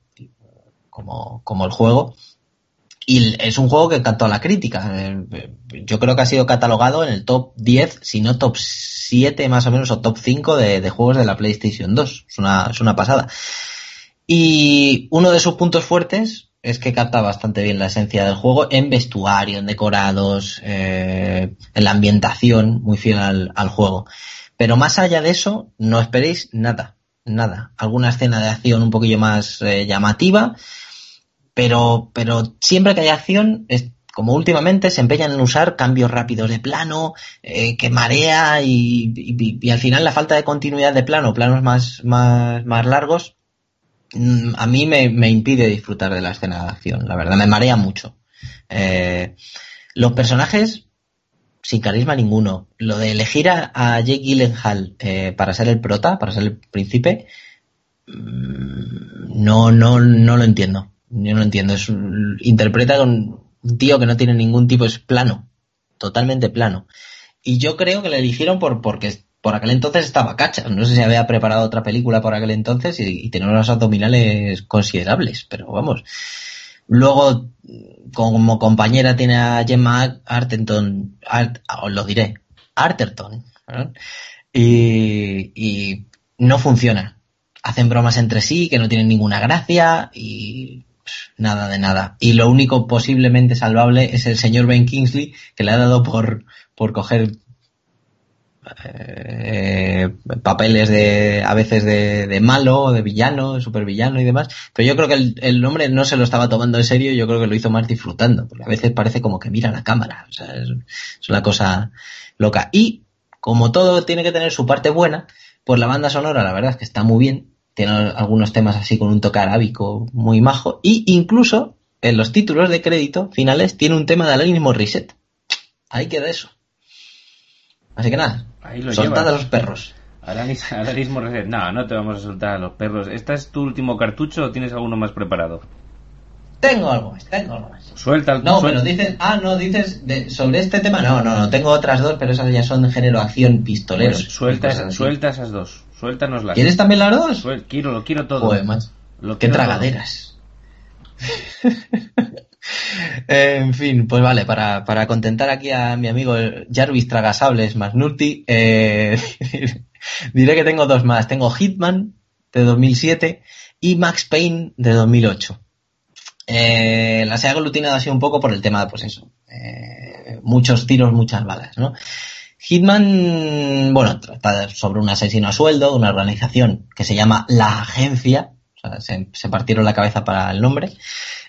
como, como el juego, y es un juego que encantó a la crítica. Eh, yo creo que ha sido catalogado en el top 10, si no top 7 más o menos, o top 5 de, juegos de la PlayStation 2. Es una, es una pasada. Y uno de sus puntos fuertes es que capta bastante bien la esencia del juego en vestuario, en decorados, eh, en la ambientación, muy fiel al, juego. Pero más allá de eso, no esperéis nada, nada. Alguna escena de acción un poquillo más eh, llamativa, pero, pero siempre que hay acción, como últimamente se empeñan en usar cambios rápidos de plano, eh, que marea y, y, al final la falta de continuidad de plano, planos más, más, más largos, mm, a mí me, me, impide disfrutar de la escena de acción, la verdad, me marea mucho. Eh, los personajes sin carisma ninguno. Lo de elegir a, Jake Gyllenhaal eh, para ser el prota, para ser el príncipe, mm, no, no, no lo entiendo. Yo no entiendo. Es, interpreta con un tío que no tiene ningún tipo, es plano. Totalmente plano. Y yo creo que le eligieron por, porque por aquel entonces estaba cacha. No sé si había preparado otra película por aquel entonces y, tenía unos abdominales considerables, pero vamos. Luego, como compañera tiene a Gemma Arterton, os lo diré, Arterton, y, y no funciona. Hacen bromas entre sí que no tienen ninguna gracia y nada de nada. Y lo único posiblemente salvable es el señor Ben Kingsley, que le ha dado por, por coger eh, papeles de a veces de, de malo, de villano, de supervillano y demás, pero yo creo que el, el, hombre no se lo estaba tomando en serio, yo creo que lo hizo más disfrutando, porque a veces parece como que mira la cámara, o sea, es, una cosa loca. Y como todo tiene que tener su parte buena, pues la banda sonora la verdad es que está muy bien, tiene algunos temas así con un toque arábico muy majo, y incluso en los títulos de crédito finales tiene un tema de Alanis Morissette. Ahí queda eso. Así que nada, Ahí lo soltad llevas. a los perros. Alanis, Alanis *laughs* Morissette. No, no te vamos a soltar a los perros. ¿Este es tu último cartucho o tienes alguno más preparado? Tengo algo más, tengo algo más. Suelta el No, suelta- pero dices, ah, no, dices de- sobre este tema. No, no, no, tengo otras dos, pero esas ya son de género acción pistoleros. Pues suelta, así. suelta esas dos. Suéltanoslas. ¿Quieres también las dos? Suel- quiero, lo quiero todo. Joder, macho. Lo Qué tragaderas. *laughs* En fin, pues vale, para, para contentar aquí a mi amigo Jarvis Tragasables Magnulti, eh, *laughs* diré que tengo dos más. Tengo Hitman de 2007 y Max Payne de 2008. Eh, las he aglutinado así un poco por el tema, pues eso, eh, muchos tiros, muchas balas, ¿no? Hitman, bueno, trata sobre un asesino a sueldo, de una organización que se llama La Agencia, sea, se, se partieron la cabeza para el nombre.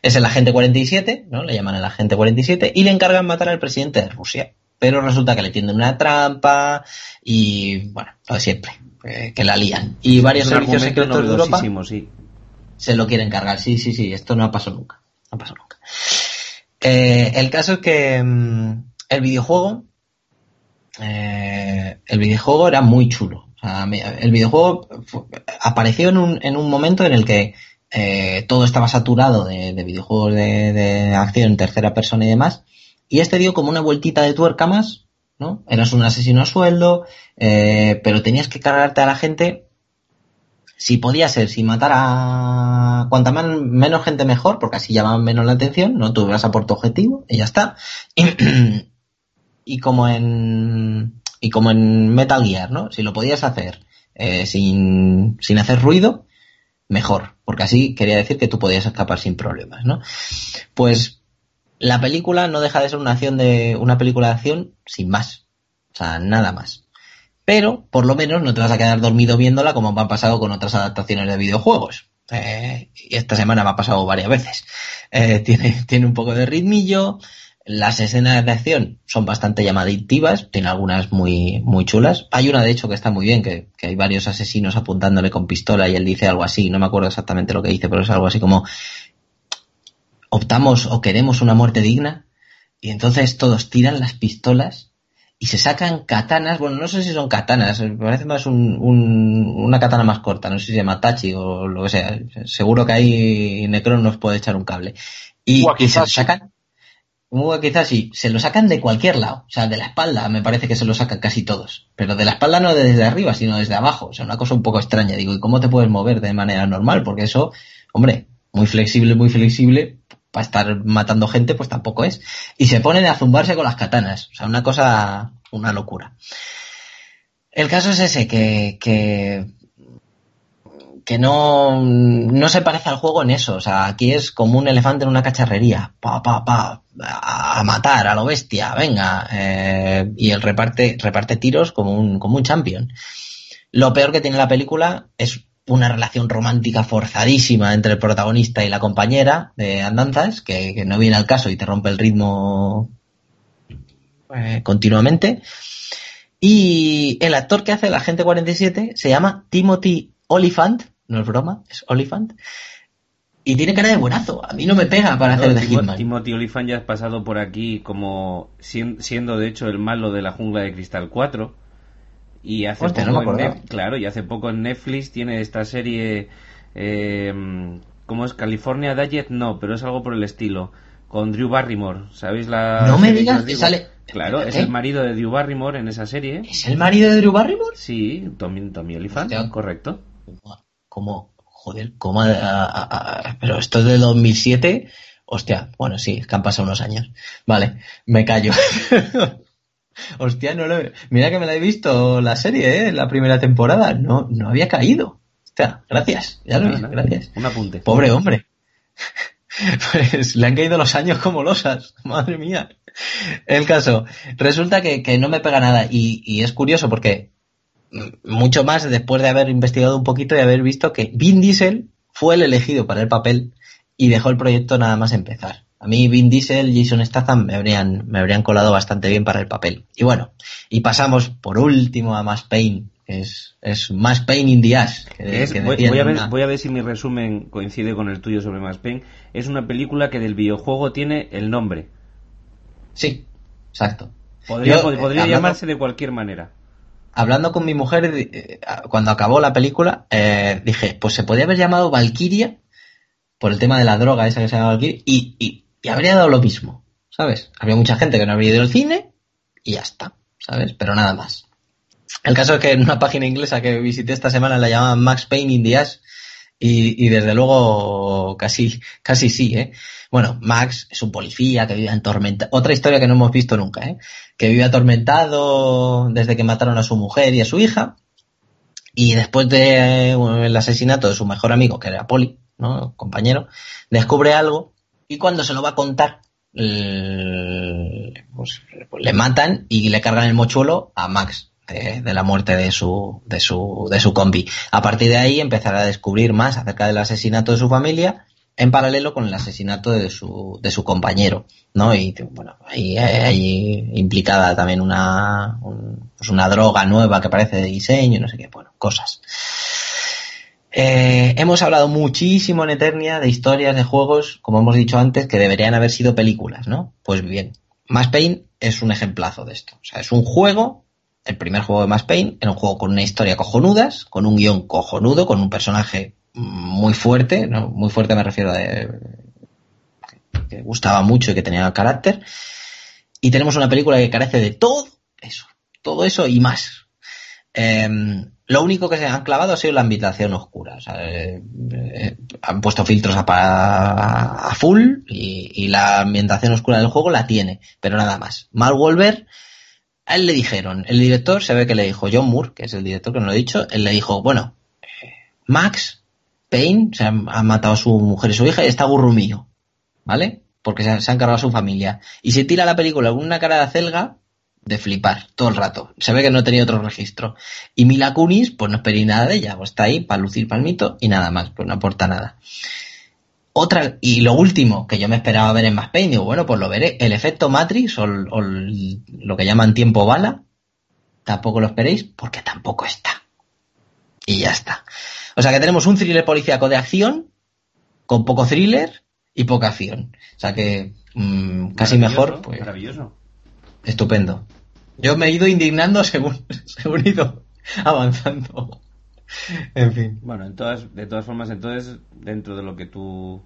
Es el agente 47, ¿no? Le llaman el agente 47 y le encargan matar al presidente de Rusia. Pero resulta que le tienden una trampa y, bueno, lo de siempre, eh, que la lían. Y varios servicios secretos de Europa sí. se lo quieren cargar. Sí, sí, sí, esto no ha pasado nunca. No ha pasado nunca. Eh, el caso es que mm, el videojuego, eh, el videojuego era muy chulo. El videojuego apareció en un, en un momento en el que eh, todo estaba saturado de, de videojuegos de, de acción tercera persona y demás. Y este dio como una vueltita de tuerca más, ¿no? Eras un asesino a sueldo, eh, pero tenías que cargarte a la gente si podía ser, si matar a cuanta menos gente mejor, porque así llamaban menos la atención, no tú ibas a objetivo y ya está. *clears throat* Y como en y como en Metal Gear, ¿no? Si lo podías hacer eh, sin, sin hacer ruido, mejor, porque así quería decir que tú podías escapar sin problemas, ¿no? Pues la película no deja de ser una acción de una película de acción sin más, o sea, nada más pero por lo menos no te vas a quedar dormido viéndola como me ha pasado con otras adaptaciones de videojuegos. Eh, y esta semana me ha pasado varias veces. Eh, *laughs* tiene, tiene un poco de ritmillo, las escenas de acción son bastante llamativas, tiene algunas muy, muy chulas. Hay una de hecho que está muy bien, que, que hay varios asesinos apuntándole con pistola y él dice algo así, no me acuerdo exactamente lo que dice, pero es algo así como optamos o queremos una muerte digna y entonces todos tiran las pistolas y se sacan katanas, bueno, no sé si son katanas, me parece más un, un- una katana más corta, no sé si se llama Tachi o lo que sea, seguro que ahí Necron nos puede echar un cable. Y, y se sacan, quizás sí, se lo sacan de cualquier lado, o sea, de la espalda me parece que se lo sacan casi todos, pero de la espalda no desde arriba, sino desde abajo, o sea, una cosa un poco extraña, digo, ¿y cómo te puedes mover de manera normal? Porque eso, hombre, muy flexible, muy flexible, para estar matando gente, pues tampoco es. Y se ponen a zumbarse con las katanas. O sea, una cosa, una locura. El caso es ese, que, que, que no, no se parece al juego en eso. O sea, aquí es como un elefante en una cacharrería. Pa, pa, pa, a matar a lo bestia, venga. eh, y él reparte, reparte tiros como un, como un champion. Lo peor que tiene la película es una relación romántica forzadísima entre el protagonista y la compañera de andanzas, que, no viene al caso y te rompe el ritmo eh, continuamente. Y el actor que hace el agente 47 se llama Timothy Oliphant, no es broma, es Oliphant, y tiene cara de buenazo. A mí no me pega para hacer de Timo- Hitman. Timothy Olyphant ya has pasado por aquí como sien- siendo de hecho el malo de la jungla de cristal 4 y hace Hostia, poco no en claro y hace poco en Netflix tiene esta serie eh, ¿cómo es? California Diet no pero es algo por el estilo con Drew Barrymore ¿sabéis la No me digas que sale- claro es ¿Qué? el marido de Drew Barrymore en esa serie ¿Es el marido de Drew Barrymore? sí Tommy, Tommy Olyphant Hostia. correcto Como, joder, como, a- a- a- pero esto es de 2007. Hostia, bueno, sí, es que han pasado unos años. Vale, me callo. *laughs* Hostia, no lo he- Mira que me la he visto la serie, ¿eh? La primera temporada. No, no había caído. Hostia, gracias. Ya lo nada. gracias. un apunte Pobre hombre. *laughs* Pues le han caído los años como losas. *laughs* Madre mía. El caso, resulta que, que no me pega nada y, y, es curioso porque mucho más después de haber investigado un poquito y haber visto que Vin Diesel fue el elegido para el papel y dejó el proyecto nada más empezar. A mí Vin Diesel, Jason Statham me habrían, me habrían colado bastante bien para el papel. Y bueno, y pasamos por último a Payne, que es, es Max Payne in the Ass. Que, es, que voy, a ver, una- voy a ver si mi resumen coincide con el tuyo sobre Max Payne. Es una película que del videojuego tiene el nombre. Sí, exacto. Podría, Yo, eh, podría hablando- llamarse de cualquier manera. Hablando con mi mujer, eh, cuando acabó la película, eh, dije, pues se podría haber llamado Valkyria por el tema de la droga esa que se llama Valkyria y, y, habría dado lo mismo, ¿sabes? Habría mucha gente que no habría ido al cine y ya está, ¿sabes? Pero nada más. El caso es que en una página inglesa que visité esta semana la llamaban Max Payne in the Ass y, y desde luego casi, casi sí, ¿eh? Bueno, Max es un policía que vive atormentado. Otra historia que no hemos visto nunca, ¿eh? Que vive atormentado desde que mataron a su mujer y a su hija. Y después de el asesinato de su mejor amigo, que era Poli, ¿no? Compañero, descubre algo y cuando se lo va a contar, pues le matan y le cargan el mochuelo a Max de, la muerte de su, de su, de su combi. A partir de ahí empezará a descubrir más acerca del asesinato de su familia en paralelo con el asesinato de su, de su compañero, ¿no? Y bueno, ahí hay implicada también una, un- pues una droga nueva que parece de diseño, no sé qué, bueno, cosas. Eh, hemos hablado muchísimo en Eternia de historias de juegos, como hemos dicho antes, que deberían haber sido películas, ¿no? Pues bien, Max Payne es un ejemplazo de esto. O sea, es un juego, el primer juego de Max Payne, era un juego con una historia cojonudas, con un guion cojonudo, con un personaje muy fuerte, ¿no? Muy fuerte me refiero a de- que gustaba mucho y que tenía carácter. Y tenemos una película que carece de todo eso, todo eso y más. Em, lo único que se han clavado ha sido la ambientación oscura. O sea, eh, eh, han puesto filtros a, pa- a full y, y la ambientación oscura del juego la tiene, pero nada más. Mark Wolver, a él le dijeron, el director se ve que le dijo, John Moore, que es el director que nos lo he dicho, él le dijo, bueno, eh, Max Payne se ha, ha matado a su mujer y su hija y está gurrumillo, ¿vale? Porque se, se han cargado a su familia. Y se tira la película con una cara de acelga de flipar todo el rato. Se ve que no tenía otro registro. Y Mila Kunis, pues no esperé nada de ella, pues está ahí para lucir palmito y nada más, pues no aporta nada. Otra, y lo último que yo me esperaba ver en Max Payne, digo, bueno, pues lo veré. El efecto Matrix o, el- o el- lo que llaman tiempo bala, tampoco lo esperéis porque tampoco está. Y ya está. O sea que tenemos un thriller policíaco de acción, con poco thriller y poca acción. O sea que mm, casi mejor, pues Maravilloso. estupendo. Yo me he ido indignando según, *laughs* según he ido avanzando. En fin. Bueno, en todas, de todas formas, entonces, dentro de lo que tú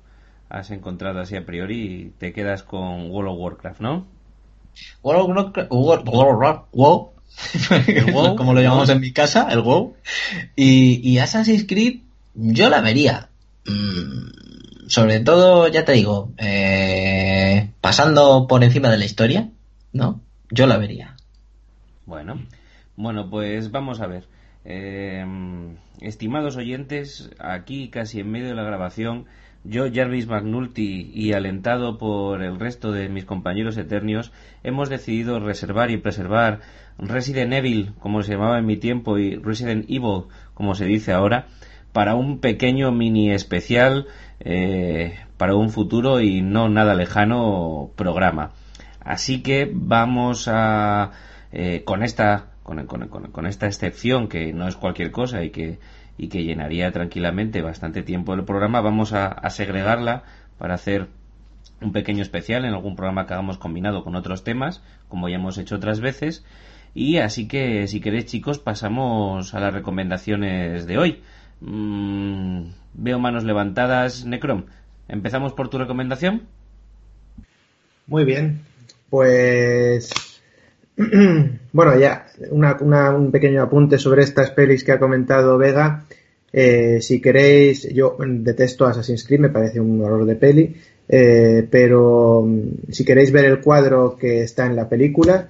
has encontrado así a priori, te quedas con World of Warcraft, ¿no? World of Warcraft- World- *laughs* WoW, como lo llamamos en mi casa, el WoW. Y, y Assassin's Creed, yo la vería. Mm, sobre todo, ya te digo, eh, pasando por encima de la historia, ¿no? Yo la vería. Bueno, bueno, pues vamos a ver. Eh, estimados oyentes, aquí casi en medio de la grabación, yo, Jarvis McNulty y alentado por el resto de mis compañeros eternios, hemos decidido reservar y preservar Resident Evil, como se llamaba en mi tiempo, y Resident Evil, como se dice ahora, para un pequeño mini especial eh, para un futuro y no nada lejano programa. Así que vamos a eh, con esta con, con- con- con esta excepción que no es cualquier cosa y que y que llenaría tranquilamente bastante tiempo el programa, vamos a, segregarla para hacer un pequeño especial en algún programa que hagamos combinado con otros temas, como ya hemos hecho otras veces. Y así que, si queréis, chicos, pasamos a las recomendaciones de hoy. Mm, veo manos levantadas. Necrom, ¿empezamos por tu recomendación? Muy bien. Pues. *clears throat* bueno, ya una- una- un pequeño apunte sobre estas pelis que ha comentado Vega. Eh, si queréis, yo detesto Assassin's Creed, me parece un horror de peli. eh, pero mm, si queréis ver el cuadro que está en la película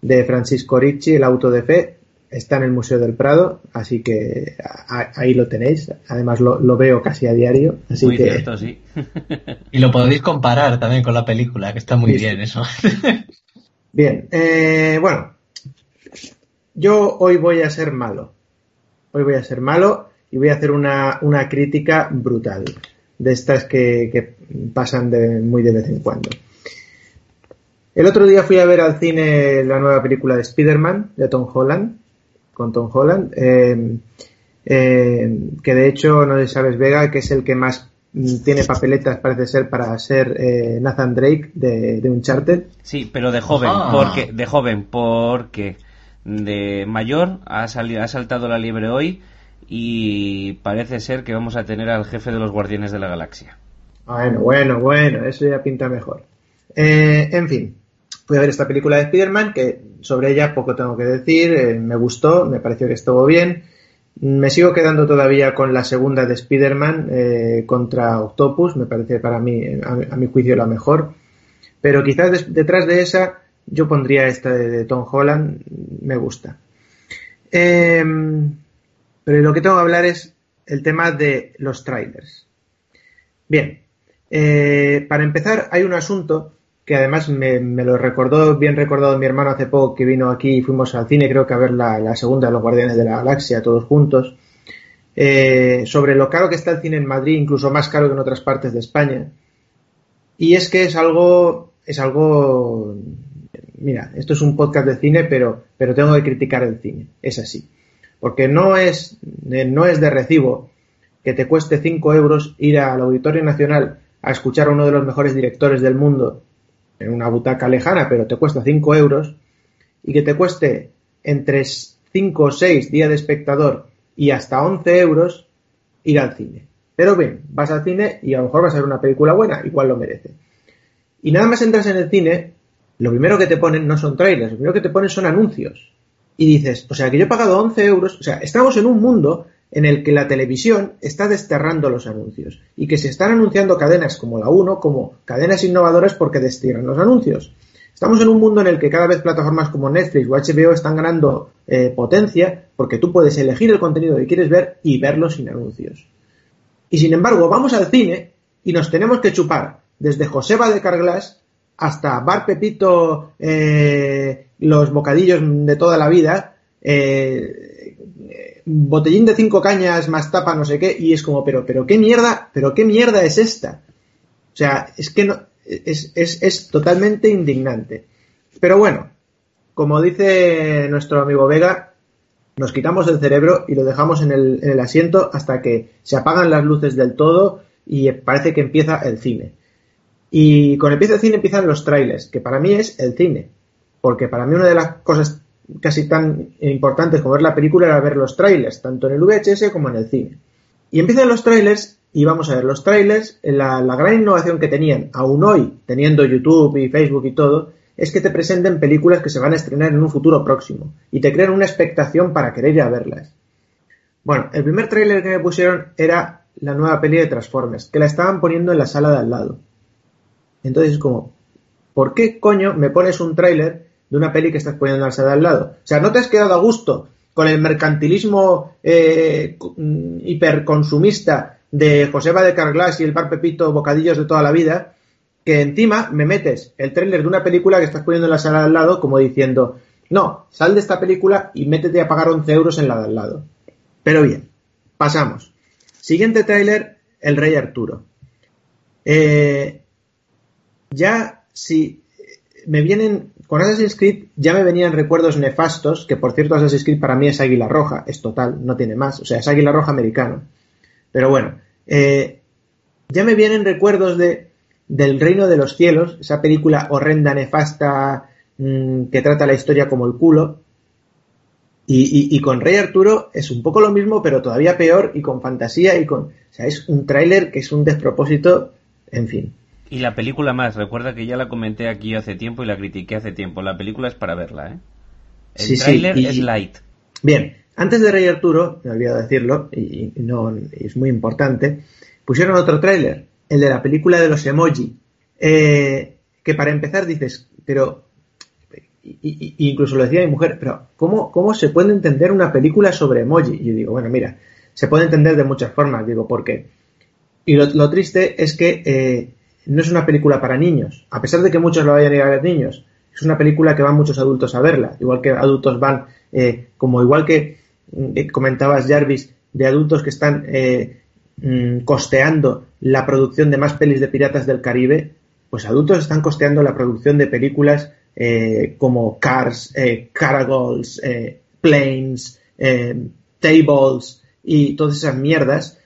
de Francisco Ricci, El auto de fe, está en el Museo del Prado, así que a- ahí lo tenéis. Además lo, lo veo casi a diario, así Muy que cierto, sí. *laughs* Y lo podéis comparar también con la película, que está muy Sí, bien eso. *laughs* Bien, eh, bueno, yo hoy voy a ser malo. Hoy voy a ser malo y voy a hacer una, una crítica brutal, de estas que, que pasan de, muy de vez en cuando. El otro día fui a ver al cine la nueva película de Spider-Man, de Tom Holland, con Tom Holland, eh, eh, que de hecho, no sé si sabes, Vega, que es el que más mm, tiene papeletas, parece ser, para ser eh, Nathan Drake de, de Uncharted. Sí, pero de joven, Ah. porque de joven, porque de mayor ha salido, ha saltado la liebre hoy y parece ser que vamos a tener al jefe de los Guardianes de la Galaxia. Bueno, bueno, bueno, eso ya pinta mejor. Eh, en fin, fui a ver esta película de Spider-Man, que sobre ella poco tengo que decir, eh, me gustó, me pareció que estuvo bien. Me sigo quedando todavía con la segunda de Spider-Man eh, contra Octopus, me parece para mí, a, mi juicio, la mejor. Pero quizás detrás de esa yo pondría esta de, de Tom Holland, me gusta. Eh, pero lo que tengo que hablar es el tema de los trailers. Bien, eh, para empezar, hay un asunto que además me, me lo recordó, bien recordado mi hermano hace poco que vino aquí y fuimos al cine, creo que a ver la, la segunda de los Guardianes de la Galaxia, todos juntos, eh, sobre lo caro que está el cine en Madrid, incluso más caro que en otras partes de España. Y es que es algo, es algo, mira, esto es un podcast de cine, pero, pero tengo que criticar el cine, es así. Porque no es, eh, no es de recibo que te cueste 5 euros ir al Auditorio Nacional a escuchar a uno de los mejores directores del mundo en una butaca lejana, pero te cuesta 5 euros, y que te cueste entre 5 o 6 días de espectador y hasta 11 euros ir al cine. Pero bien, vas al cine y a lo mejor vas a ver una película buena, igual lo merece. Y nada más entras en el cine, lo primero que te ponen no son trailers, lo primero que te ponen son anuncios. Y dices, o sea, que yo he pagado 11 euros, o sea, estamos en un mundo en el que la televisión está desterrando los anuncios y que se están anunciando cadenas como la 1 como cadenas innovadoras porque destierran los anuncios. Estamos en un mundo en el que cada vez plataformas como Netflix o HBO están ganando eh, potencia porque tú puedes elegir el contenido que quieres ver y verlo sin anuncios. Y sin embargo, vamos al cine y nos tenemos que chupar desde Joseba de Carglass hasta Bar Pepito, eh, los bocadillos de toda la vida, eh, botellín de cinco cañas más tapa no sé qué, y es como, pero, pero qué mierda, pero qué mierda es esta. O sea, es que no, es, es, es totalmente indignante. Pero bueno, como dice nuestro amigo Vega, nos quitamos el cerebro y lo dejamos en el, en el asiento hasta que se apagan las luces del todo y parece que empieza el cine. Y con empieza el cine empiezan los trailers, que para mí es el cine. Porque para mí una de las cosas casi tan importantes como ver la película era ver los trailers, tanto en el VHS como en el cine. Y empiezan los trailers y vamos a ver los trailers, la, gran innovación que tenían, aún hoy, teniendo YouTube y Facebook y todo, es que te presenten películas que se van a estrenar en un futuro próximo y te crean una expectación para querer ir a verlas. Bueno, el primer tráiler que me pusieron era la nueva peli de Transformers, que la estaban poniendo en la sala de al lado. Entonces es como, ¿por qué coño me pones un tráiler de una peli que estás poniendo sala de al lado? O sea, ¿no te has quedado a gusto con el mercantilismo eh, hiperconsumista de Joseba de Carglass y el Bar Pepito Bocadillos de toda la vida? que encima me metes el tráiler de una película que estás poniendo en la sala de al lado como diciendo, no, sal de esta película y métete a pagar 11 euros en la de al lado. Pero bien, pasamos. Siguiente tráiler, El Rey Arturo. Eh, ya si me vienen con Assassin's Creed ya me venían recuerdos nefastos, que por cierto Assassin's Creed para mí es Águila Roja, es total, no tiene más, o sea, es Águila Roja americano. Pero bueno, eh, ya me vienen recuerdos de del Reino de los Cielos, esa película horrenda, nefasta, mmm, que trata la historia como el culo. Y, y, y, con Rey Arturo es un poco lo mismo, pero todavía peor y con fantasía y con... O sea, es un tráiler que es un despropósito, en fin. Y la película más, recuerda que ya la comenté aquí hace tiempo y la critiqué hace tiempo. La película es para verla, ¿eh? El sí, tráiler sí, y... es light. Bien, antes de Rey Arturo, me olvidado decirlo, y, y no es muy importante, pusieron otro tráiler, el de la película de los emoji, eh, que para empezar dices, pero, y, y, incluso lo decía mi mujer, pero ¿cómo, ¿cómo se puede entender una película sobre emoji? Y yo digo, bueno, mira, se puede entender de muchas formas, digo, porque, y lo, lo triste es que eh, no es una película para niños, a pesar de que muchos lo vayan a ir a ver niños, es una película que van muchos adultos a verla, igual que adultos van, eh, como igual que eh, comentabas Jarvis, de adultos que están eh, mm, costeando la producción de más pelis de piratas del Caribe, pues adultos están costeando la producción de películas como Cars, Caragols, Planes, Tables y todas esas mierdas,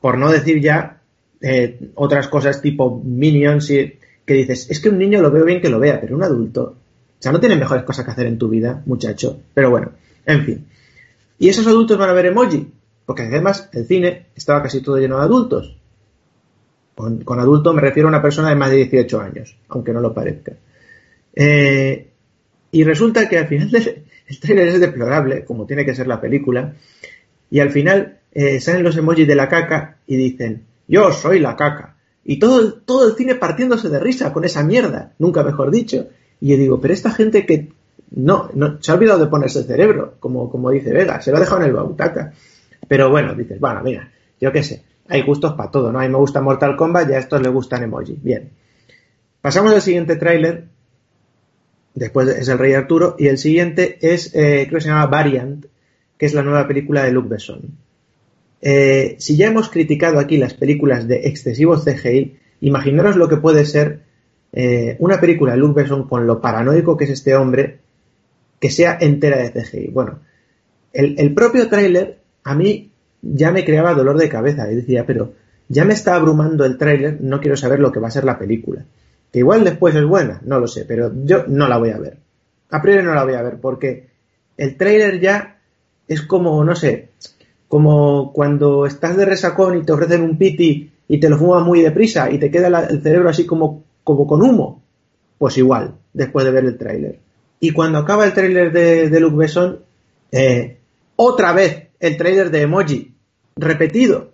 por no decir ya otras cosas tipo Minions y que dices, es que un niño lo veo bien que lo vea, pero un adulto, o sea, no tiene mejores cosas que hacer en tu vida, muchacho. Pero bueno, en fin. Y esos adultos van a ver emoji, porque además el cine estaba casi todo lleno de adultos. Con, adulto me refiero a una persona de más de 18 años, aunque no lo parezca. Eh, y resulta que al final el trailer es deplorable, como tiene que ser la película, y al final eh, salen los emojis de la caca y dicen, yo soy la caca. Y todo, todo el cine partiéndose de risa con esa mierda, nunca mejor dicho. Y yo digo, pero esta gente que no, no se ha olvidado de ponerse el cerebro, como, como dice Vega, se lo ha dejado en el bautaca. Pero bueno, dices, bueno, mira, yo qué sé, hay gustos para todo, ¿no? A mí me gusta Mortal Kombat y a estos les gustan emoji. Bien. Pasamos al siguiente tráiler. Después es el Rey Arturo. Y el siguiente es, eh, creo que se llama Variant, que es la nueva película de Luc Besson. Eh, si ya hemos criticado aquí las películas de excesivo CGI, imaginaros lo que puede ser eh, una película de Luke Besson con lo paranoico que es este hombre, que sea entera de CGI. Bueno, el, propio tráiler a mí ya me creaba dolor de cabeza y decía, pero ya me está abrumando el tráiler, no quiero saber lo que va a ser la película. Que igual después es buena, no lo sé, pero yo no la voy a ver. A priori no la voy a ver porque el tráiler ya es como, no sé, como cuando estás de resacón y te ofrecen un piti y te lo fumas muy deprisa y te queda el cerebro así como, como con humo. Pues igual, después de ver el tráiler. Y cuando acaba el tráiler de, de Luke Besson, eh, otra vez el tráiler de Emoji, repetido.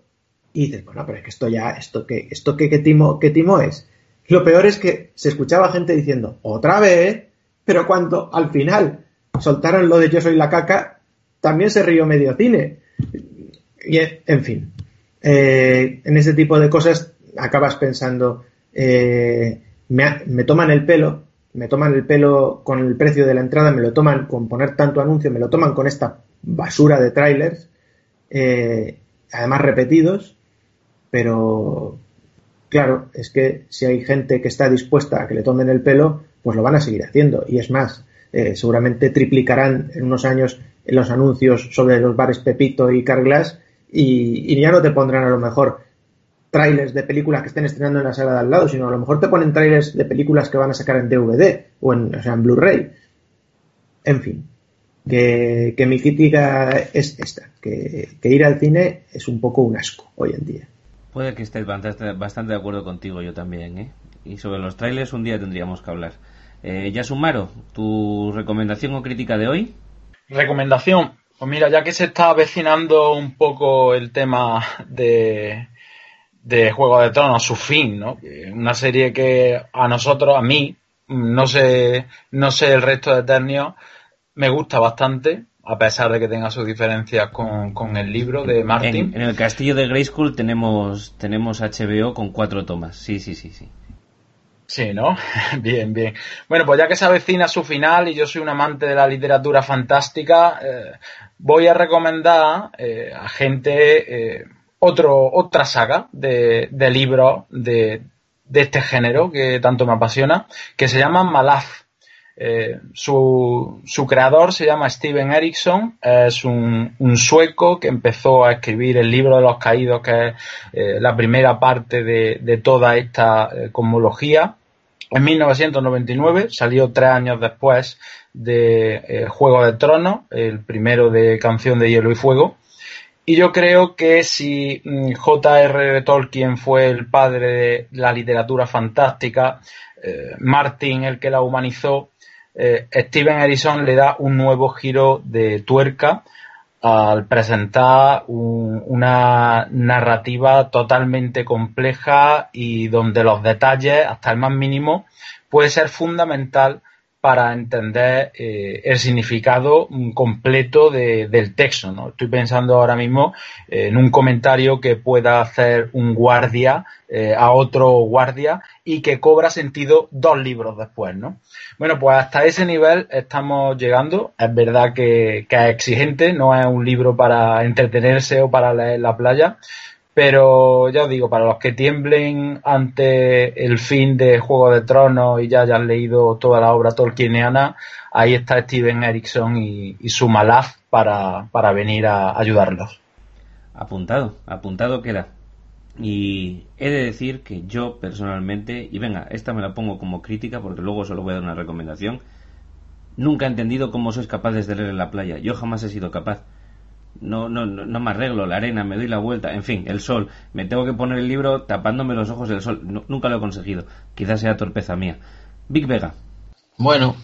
Y dices, bueno, pero es que esto ya, esto que, esto que, timo, que timo es. Lo peor es que se escuchaba gente diciendo, otra vez, pero cuando al final soltaron lo de yo soy la caca, también se rió medio cine. Y, en fin, eh, en ese tipo de cosas acabas pensando, eh, me, toman el pelo, me toman el pelo con el precio de la entrada, me lo toman con poner tanto anuncio, me lo toman con esta basura de trailers, eh, además repetidos, pero claro, es que si hay gente que está dispuesta a que le tomen el pelo, pues lo van a seguir haciendo. Y es más, seguramente triplicarán en unos años los anuncios sobre los bares Pepito y Carglass y, ya no te pondrán a lo mejor trailers de películas que estén estrenando en la sala de al lado, sino a lo mejor te ponen trailers de películas que van a sacar en DVD o en, o sea, en Blu-ray. En fin, que, mi crítica es esta, que, ir al cine es un poco un asco hoy en día. Puede que estés bastante de acuerdo contigo yo también, ¿eh? Y sobre los trailers un día tendríamos que hablar. Eh, Yasumaro, ¿tu recomendación o crítica de hoy? Recomendación. Pues mira, ya que se está avecinando un poco el tema de, de Juego de Tronos, su fin, ¿no? Una serie que a nosotros, a mí, no sé, no sé el resto de Eternios, me gusta bastante, a pesar de que tenga sus diferencias con, el libro de Martin. En, en, el castillo de Grayskull tenemos, tenemos HBO con cuatro tomas, sí, sí, sí, sí. Sí, ¿no? *laughs* bien, bien. Bueno, pues ya que se avecina su final y yo soy un amante de la literatura fantástica, eh, voy a recomendar eh, a gente eh, otro, otra saga de, de libros de, de, este género que tanto me apasiona, que se llama Malaz. Su, su, creador se llama Steven Erickson, es un, sueco que empezó a escribir el libro de los caídos, que es la primera parte de, de toda esta cosmología en 1999 salió tres años después de eh, Juego de Tronos, el primero de Canción de Hielo y Fuego. Y yo creo que si mm, J.R.R. Tolkien fue el padre de la literatura fantástica, eh, Martin el que la humanizó, eh, Steven Erickson le da un nuevo giro de tuerca al presentar una narrativa totalmente compleja y donde los detalles, hasta el más mínimo, puede ser fundamental para entender eh, el significado completo del texto. ¿no? Estoy pensando ahora mismo en un comentario que pueda hacer un guardia eh, a otro guardia y que cobra sentido dos libros después. ¿no? Bueno, pues hasta ese nivel estamos llegando. Es verdad que, que es exigente, no es un libro para entretenerse o para leer la playa, pero ya os digo, para los que tiemblen ante el fin de Juego de Tronos y ya hayan leído toda la obra tolkieniana, ahí está Steven Erickson y, su Malaf para, para venir a ayudarlos. Apuntado, apuntado queda. Y he de decir que yo personalmente, y venga, esta me la pongo como crítica porque luego solo voy a dar una recomendación, nunca he entendido cómo sois capaces de leer en la playa. Yo jamás he sido capaz no, no, no me arreglo, la arena, me doy la vuelta, en fin, el sol, me tengo que poner el libro tapándome los ojos del sol, nunca lo he conseguido, quizás sea torpeza mía. Big Vega. Bueno,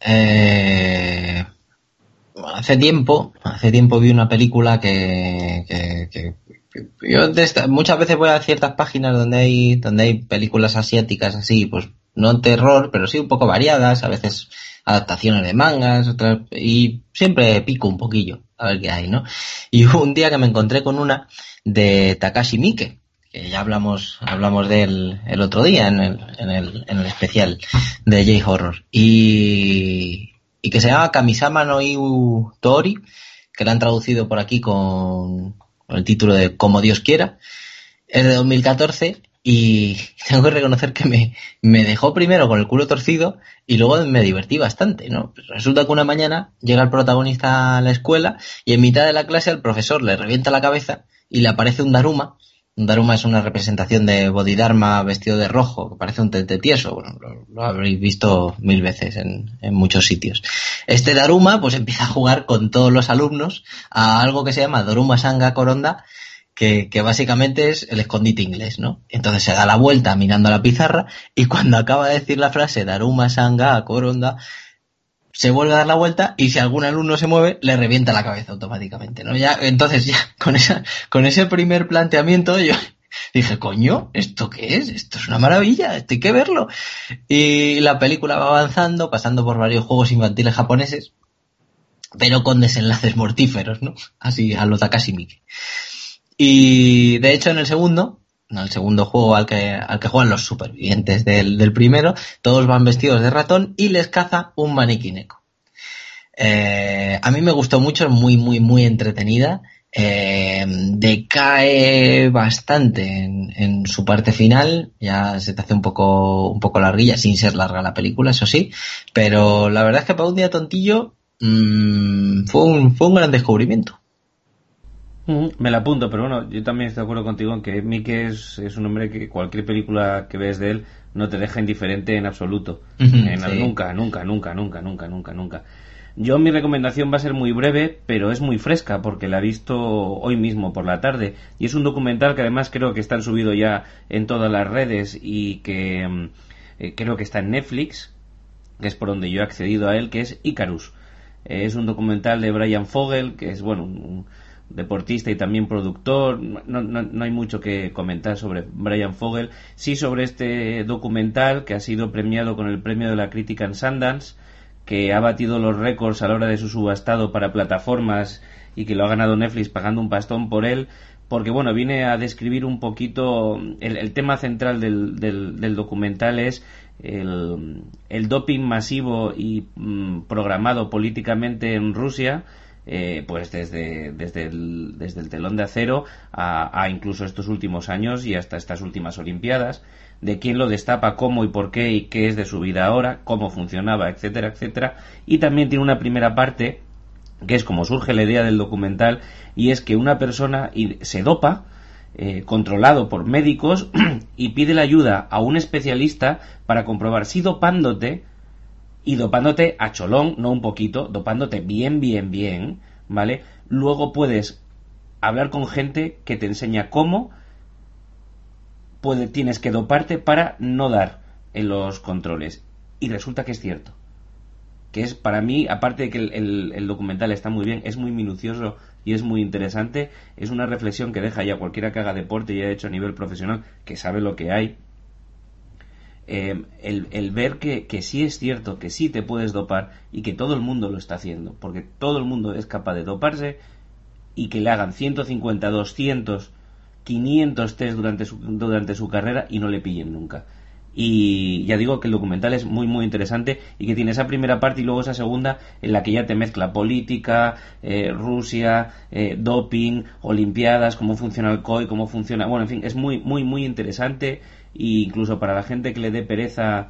eh, hace tiempo, hace tiempo vi una película que, yo muchas veces voy a ciertas páginas donde hay, donde hay películas asiáticas así, pues no terror, pero sí un poco variadas, a veces adaptaciones de mangas, otras, y siempre pico un poquillo a ver qué hay, ¿no? Y hubo *laughs* un día que me encontré con una de Takashi Miike, que ya hablamos, hablamos de él el otro día en el, en el, en el especial de J-Horror, y, y que se llama Kamisama no Iu Tori, que la han traducido por aquí con, con el título de Como Dios quiera, es de 2014 y *laughs* tengo que reconocer que me, me, dejó primero con el culo torcido y luego me divertí bastante, ¿no? Pues resulta que una mañana llega el protagonista a la escuela y en mitad de la clase al profesor le revienta la cabeza y le aparece un Daruma. Un Daruma es una representación de Bodhidharma vestido de rojo, que parece un tente tieso. Bueno, lo, habréis visto mil veces en, en muchos sitios. Este Daruma pues empieza a jugar con todos los alumnos a algo que se llama Daruma Sanga Coronda, que, básicamente es el escondite inglés, ¿no? Entonces se da la vuelta mirando a la pizarra y cuando acaba de decir la frase Daruma Sanga Coronda, se vuelve a dar la vuelta y si algún alumno se mueve, le revienta la cabeza automáticamente, ¿no? Ya, entonces ya *laughs* con esa, con ese primer planteamiento yo *laughs* dije, coño, ¿esto qué es? Esto es una maravilla, esto hay que verlo. Y la película va avanzando, pasando por varios juegos infantiles japoneses, pero con desenlaces mortíferos, ¿no? Así a lo Takashi. Y de hecho en el segundo, en el segundo juego al que, al que juegan los supervivientes del, primero, todos van vestidos de ratón y les caza un maniquineco. Eh, a mí me gustó mucho, es muy, muy, muy entretenida. Eh, decae bastante en, su parte final, ya se te hace un poco, un poco larguilla, sin ser larga la película, eso sí, pero la verdad es que para un día tontillo mmm, fue, un, fue un gran descubrimiento. Me la apunto, pero bueno, yo también estoy de acuerdo contigo en que Mickey es, un hombre que cualquier película que ves de él no te deja indiferente en absoluto. Nunca, nunca, nunca, nunca, nunca, nunca, nunca. Yo mi recomendación va a ser muy breve, pero es muy fresca porque la he visto hoy mismo por la tarde y es un documental que además creo que está subido ya en todas las redes y que mm, eh, creo que está en Netflix, que es por donde yo he accedido a él, que es Icarus. es un documental de Brian Fogel, que es bueno un, deportista y también productor. No, no, hay mucho que comentar sobre Brian Fogel. Sí sobre este documental que ha sido premiado con el premio de la crítica en Sundance, que ha batido los récords a la hora de su subastado para plataformas y que lo ha ganado Netflix pagando un pastón por él. Porque bueno, viene a describir un poquito el, tema central del, del, documental es el, el, doping masivo y mm, programado políticamente en Rusia eh, pues desde, desde, el, desde el telón de acero a, incluso estos últimos años y hasta estas últimas Olimpiadas, de quién lo destapa, cómo y por qué y qué es de su vida ahora, cómo funcionaba, etcétera, etcétera. Y también tiene una primera parte que es como surge la idea del documental y es que una persona se dopa eh, controlado por médicos *clears throat* y pide la ayuda a un especialista para comprobar si dopándote y dopándote a cholón, no un poquito, dopándote bien, bien, bien, ¿vale? Luego puedes hablar con gente que te enseña cómo puede, tienes que doparte para no dar en los controles. Y resulta que es cierto. Que es para mí, aparte de que el, el documental está muy bien, es muy minucioso y es muy interesante, es una reflexión que deja ya cualquiera que haga deporte y haya hecho a nivel profesional, que sabe lo que hay, eh, el, ver que, que, sí es cierto, que sí te puedes dopar y que todo el mundo lo está haciendo, porque todo el mundo es capaz de doparse y que le hagan 150, 200, 500 test durante su, durante su carrera y no le pillen nunca. Y ya digo que el documental es muy muy interesante y que tiene esa primera parte y luego esa segunda en la que ya te mezcla política, eh, Rusia, eh, doping, olimpiadas, cómo funciona el COI, cómo funciona... Bueno, en fin, es muy muy muy interesante e incluso para la gente que le dé pereza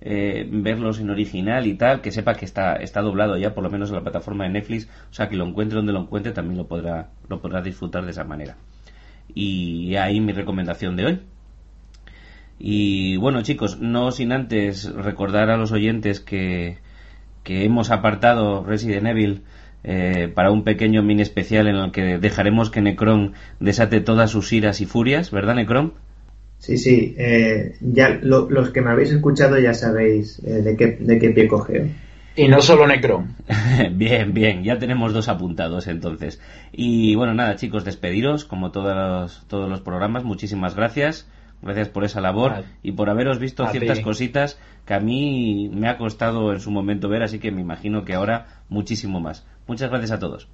eh, verlos en original y tal, que sepa que está, está doblado ya por lo menos en la plataforma de Netflix, o sea que lo encuentre donde lo encuentre también lo podrá, lo podrá disfrutar de esa manera. Y ahí mi recomendación de hoy. Y bueno, chicos, no sin antes recordar a los oyentes que, que hemos apartado Resident Evil eh, para un pequeño mini especial en el que dejaremos que Necron desate todas sus iras y furias, ¿verdad, Necron? Sí, sí, eh, ya los que me habéis escuchado ya sabéis eh, de, qué, de qué pie cogeo. Y no solo Necron. *laughs* bien, bien, ya tenemos dos apuntados entonces. Y bueno, nada, chicos, despediros como todos todos los programas. Muchísimas gracias. Gracias por esa labor y por haberos visto ciertas cositas que a mí me ha costado en su momento ver, así que me imagino que ahora muchísimo más. Muchas gracias a todos.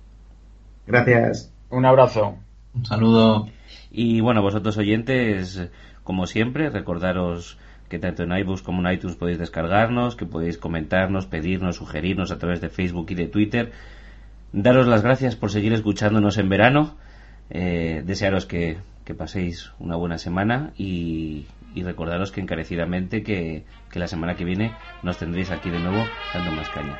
Gracias. Un abrazo. Un saludo. Y bueno, vosotros oyentes, como siempre, recordaros que tanto en iBooks como en iTunes podéis descargarnos, que podéis comentarnos, pedirnos, sugerirnos a través de Facebook y de Twitter. Daros las gracias por seguir escuchándonos en verano. Eh, desearos que paséis una buena semana y, recordaros que encarecidamente que la semana que viene nos tendréis aquí de nuevo dando más caña.